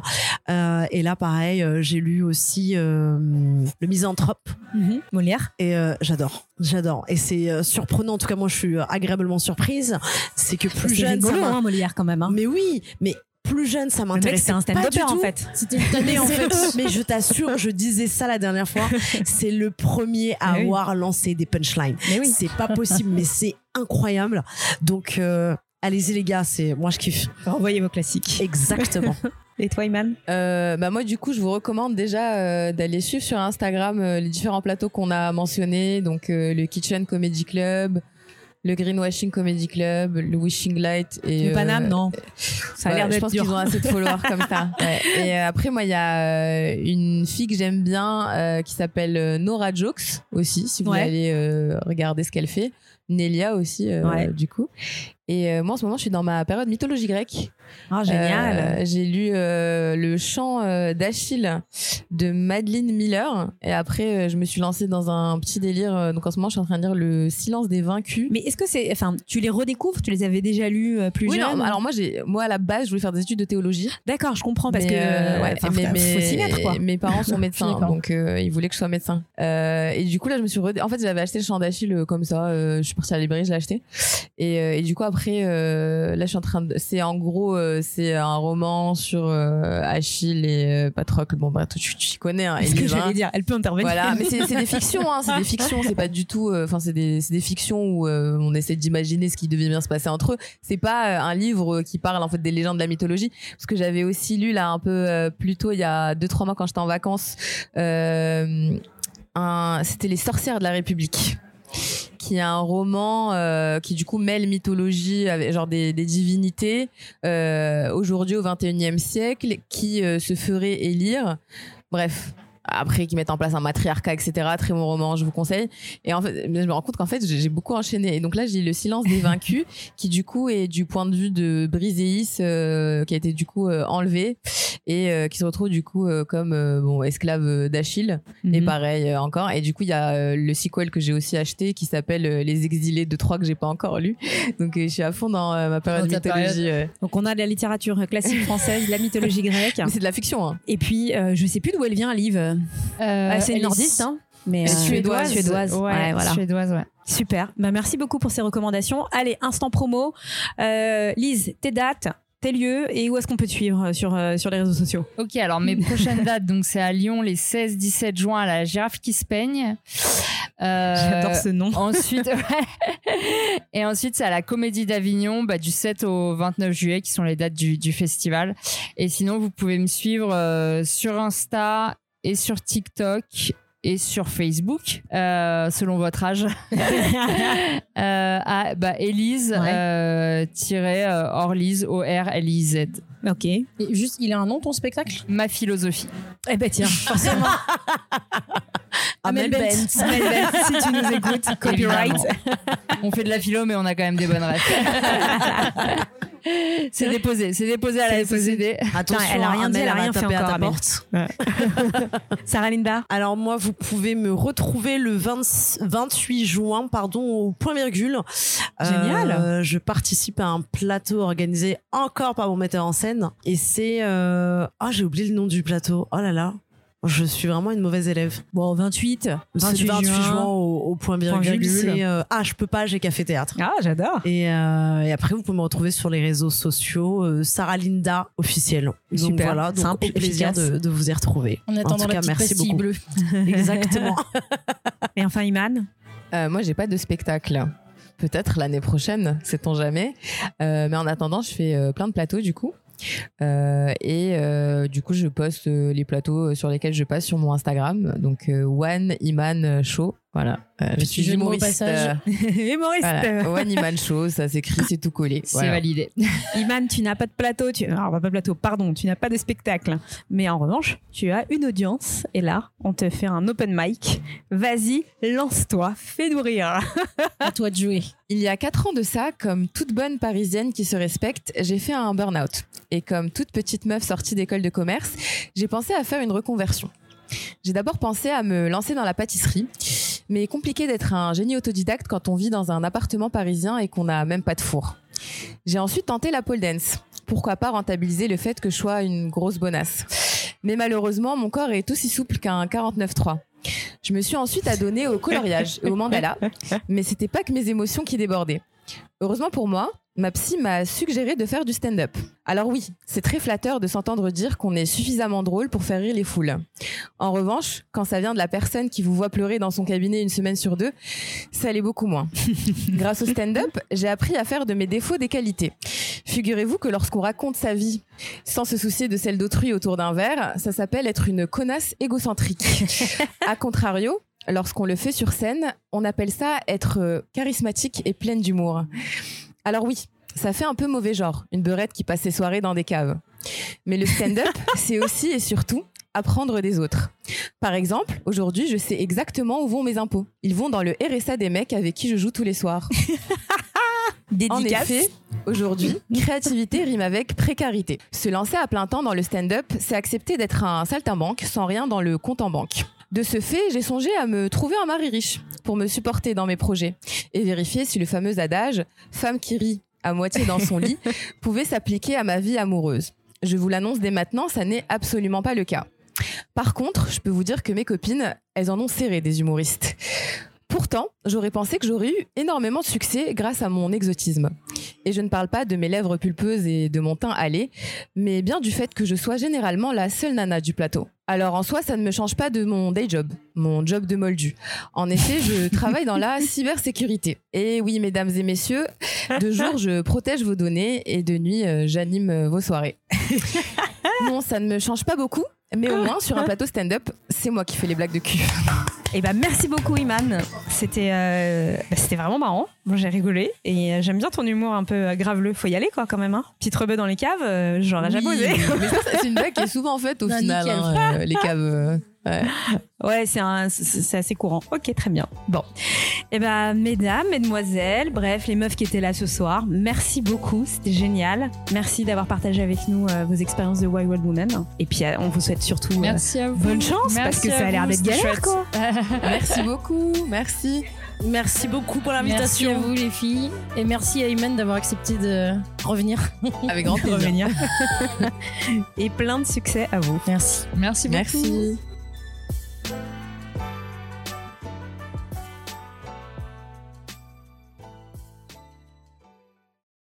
Euh, et là, pareil, euh, j'ai lu aussi Le Misanthrope. Mhm. Molière. Et j'adore, j'adore. Et c'est surprenant, en tout cas moi je suis agréablement surprise. C'est que plus jeune, ça rigolo, m'in- hein, Molière quand même. hein. Mais oui, mais plus jeune, ça m'intéressait c'est un pas du stand-upper en tout. fait. C'était une tannée en fait. Mais je t'assure, je disais ça la dernière fois. <laughs> C'est le premier à Mais oui. avoir lancé des punchlines. Mais oui. C'est pas possible, mais c'est incroyable. Donc euh, allez-y les gars, c'est moi je kiffe. Renvoyez vos classiques. Exactement. <laughs> Et toi, Iman? Euh, bah moi du coup je vous recommande déjà euh, d'aller suivre sur Instagram euh, les différents plateaux qu'on a mentionnés donc euh, le Kitchen Comedy Club le Greenwashing Comedy Club le Wishing Light et Le euh, Paname, non. Ça a ouais, l'air je d'être pense dur. qu'ils ont assez de followers comme ça <laughs> Ouais. et euh, après moi il y a euh, une fille que j'aime bien euh, qui s'appelle euh, Nora Jokes aussi si vous Ouais. allez euh, regarder ce qu'elle fait Nelia aussi euh, du coup et euh, moi en ce moment je suis dans ma période mythologie grecque Ah, génial. euh, j'ai lu euh, le chant euh, d'Achille de Madeleine Miller et après je me suis lancée dans un petit délire. donc en ce moment je suis en train de lire le Silence des vaincus. Mais est-ce que c'est, enfin, tu les redécouvres? Tu les avais déjà lus plus oui, jeune non, alors moi moi à la base je voulais faire des études de théologie. D'accord, je comprends parce Mais, que ouais, enfin, mais, faut, mais- faut s'y mettre quoi. mes parents sont <laughs> médecins donc ils voulaient que je sois médecin. Et du coup là je me suis redé- en fait j'avais acheté le chant d'Achille comme ça. je suis partie à la librairie je l'ai acheté. Et, et du coup après là je suis en train de c'est en gros euh, c'est un roman sur euh, Achille et euh, Patrocle. Bon bah tu tu connais hein, ce que j'allais dire. Elle peut intervenir. Voilà, mais c'est des <laughs> fictions, hein, c'est des fictions, c'est pas du tout. Enfin, c'est des, des fictions où on essaie d'imaginer ce qui devait bien se passer entre eux. C'est pas un livre qui parle en fait des légendes de la mythologie, parce que j'avais aussi lu là un peu plus tôt il y a deux trois mois quand j'étais en vacances. C'était les sorcières de la République qui est un roman euh, qui du coup mêle mythologie avec genre des, divinités euh, aujourd'hui au 21e siècle qui euh, se ferait élire. Bref après qui mettent en place un matriarcat etc très bon roman je vous conseille et en fait je me rends compte qu'en fait j'ai beaucoup enchaîné et donc là j'ai le silence des vaincus <laughs> qui du coup est du point de vue de Briséis euh, qui a été du coup euh, enlevé et euh, qui se retrouve du coup comme bon esclave d'Achille et Mhm. pareil encore et du coup il y a le sequel que j'ai aussi acheté qui s'appelle les exilés de Troie que j'ai pas encore lu donc je suis à fond dans ma période mythologie. Donc on a de la littérature classique française, de la mythologie <laughs> grecque. c'est de la fiction hein. Et puis je sais plus d'où elle vient, Liv. Euh, c'est une nordiste, hein mais euh, suédoise. suédoise. Ouais, Ouais, voilà. suédoise, ouais. Super. Bah, merci beaucoup pour ces recommandations. Allez, instant promo. Euh, Lise, tes dates, tes lieux et où est-ce qu'on peut te suivre sur, sur les réseaux sociaux? Ok, alors mes prochaines dates, donc c'est à Lyon les 16-17 juin à la Girafe qui se peigne. Euh, J'adore ce nom. Ensuite, <laughs> ouais. et ensuite c'est à la Comédie d'Avignon, bah, du 7 au 29 juillet, qui sont les dates du, du festival. Et sinon, vous pouvez me suivre euh, sur Insta et sur TikTok et sur Facebook, euh, selon votre âge. <laughs> euh, à bah, Élise, Ouais. euh, tiré, euh, Orlise, O-R-L-I-Z. Ok. Et juste, il a un nom ton spectacle? Ma philosophie. Eh ben tiens, forcément. <laughs> Amel Bent. Amel Bent, si tu nous écoutes, copyright. On fait de la philo, mais on a quand même des bonnes rêves. <laughs> c'est déposé, c'est déposé à la. Attention, elle a rien dit, elle a rien fait taper à encore, ta porte. <laughs> Sarah Linda Alors moi, vous pouvez me retrouver le 20 28 juin, pardon, au point virgule. Génial. Euh, je participe à un plateau organisé encore par mon metteur en scène, et c'est euh... oh j'ai oublié le nom du plateau. Oh là là. Je suis vraiment une mauvaise élève. Bon, 28. 28, 28 juin, juin au, au point virgule, c'est euh, ah je peux pas, j'ai café théâtre. Ah, j'adore. Et, euh, et après, vous pouvez me retrouver sur les réseaux sociaux, euh, Sarah Linda officielle. Donc Super, voilà, donc simple, au plaisir efficace. de, de vous y retrouver. En En attendant tout la cas, merci beaucoup. bleue. <laughs> Exactement. <laughs> Et enfin, Iman. Euh, moi, j'ai pas de spectacle. Peut-être l'année prochaine, sait-on jamais. Euh, mais en attendant, je fais euh, plein de plateaux du coup. Euh, et euh, du coup, je poste euh, les plateaux sur lesquels je passe sur mon Instagram. Donc, One Iman Show. Voilà. Euh, je suis humoriste. passage. <laughs> Humoriste. voilà. <laughs> One Iman Show, ça s'écrit, c'est tout collé. C'est Voilà. validé. <laughs> Iman, tu n'as pas de plateau. Tu... Alors, pas de plateau, pardon. Tu n'as pas de spectacle. Mais en revanche, tu as une audience. Et là, on te fait un open mic. Vas-y, lance-toi. Fais-nous rire. À toi de jouer. Il y a quatre ans de ça, comme toute bonne parisienne qui se respecte, j'ai fait un burn-out. Et comme toute petite meuf sortie d'école de commerce, j'ai pensé à faire une reconversion. J'ai d'abord pensé à me lancer dans la pâtisserie, mais compliqué d'être un génie autodidacte quand on vit dans un appartement parisien et qu'on n'a même pas de four. J'ai ensuite tenté la pole dance. Pourquoi pas rentabiliser le fait que je sois une grosse bonasse. Mais malheureusement, mon corps est aussi souple qu'un 49.3. Je me suis ensuite adonnée au coloriage et au mandala, <laughs> mais c'était pas que mes émotions qui débordaient. Heureusement pour moi, ma psy m'a suggéré de faire du stand-up. Alors oui, c'est très flatteur de s'entendre dire qu'on est suffisamment drôle pour faire rire les foules. En revanche, quand ça vient de la personne qui vous voit pleurer dans son cabinet une semaine sur deux, ça l'est beaucoup moins. <laughs> Grâce au stand-up, j'ai appris à faire de mes défauts des qualités. Figurez-vous que lorsqu'on raconte sa vie sans se soucier de celle d'autrui autour d'un verre, ça s'appelle être une connasse égocentrique. <laughs> A contrario, lorsqu'on le fait sur scène, on appelle ça être euh, charismatique et pleine d'humour. Alors oui, ça fait un peu mauvais genre, une beurette qui passe ses soirées dans des caves. Mais le stand-up, <laughs> c'est aussi et surtout apprendre des autres. Par exemple, aujourd'hui, je sais exactement où vont mes impôts. Ils vont dans le RSA des mecs avec qui je joue tous les soirs. <laughs> En Dédicace. effet, aujourd'hui, <laughs> créativité rime avec précarité. Se lancer à plein temps dans le stand-up, c'est accepter d'être un saltimbanque sans rien dans le compte en banque. De ce fait, j'ai songé à me trouver un mari riche pour me supporter dans mes projets et vérifier si le fameux adage femme qui rit à moitié dans son lit <laughs> pouvait s'appliquer à ma vie amoureuse. Je vous l'annonce dès maintenant, ça n'est absolument pas le cas. Par contre, je peux vous dire que mes copines, elles en ont serré des humoristes. Pourtant, j'aurais pensé que j'aurais eu énormément de succès grâce à mon exotisme. Et je ne parle pas de mes lèvres pulpeuses et de mon teint hâlé, mais bien du fait que je sois généralement la seule nana du plateau. Alors en soi, ça ne me change pas de mon day job, mon job de moldu. En effet, je <laughs> travaille dans la cybersécurité. Et oui, mesdames et messieurs, de jour, je protège vos données et de nuit, euh, j'anime euh, vos soirées. <laughs> non, ça ne me change pas beaucoup, mais au moins sur un <laughs> plateau stand-up, c'est moi qui fais les blagues de cul. Eh ben, merci beaucoup, Iman. C'était euh, bah, c'était vraiment marrant. Moi, j'ai rigolé. Et euh, j'aime bien ton humour un peu euh, graveleux. Faut y aller, quoi, quand même. Hein. Petite rebeu dans les caves, euh, j'aurais jamais Oui, osé. mais ça, c'est une blague qui est <laughs> souvent faite au Non, final, hein, euh, les caves. Ouais. Ouais, c'est assez courant. Ok, très bien. Bon. Eh ben, mesdames, mesdemoiselles, bref, les meufs qui étaient là ce soir, merci beaucoup. C'était génial. Merci d'avoir partagé avec nous euh, vos expériences de Wild Wild Woman. Et puis, euh, on vous souhaite surtout euh, Merci à vous. bonne chance parce Merci que ça a l'air d'être galère, chouette. quoi. <laughs> Merci beaucoup, merci. Merci beaucoup pour Merci l'invitation. à vous les filles. Et merci à Iman d'avoir accepté de revenir. Avec grand <laughs> plaisir. <laughs> Et plein de succès à vous. Merci. Merci beaucoup. Merci.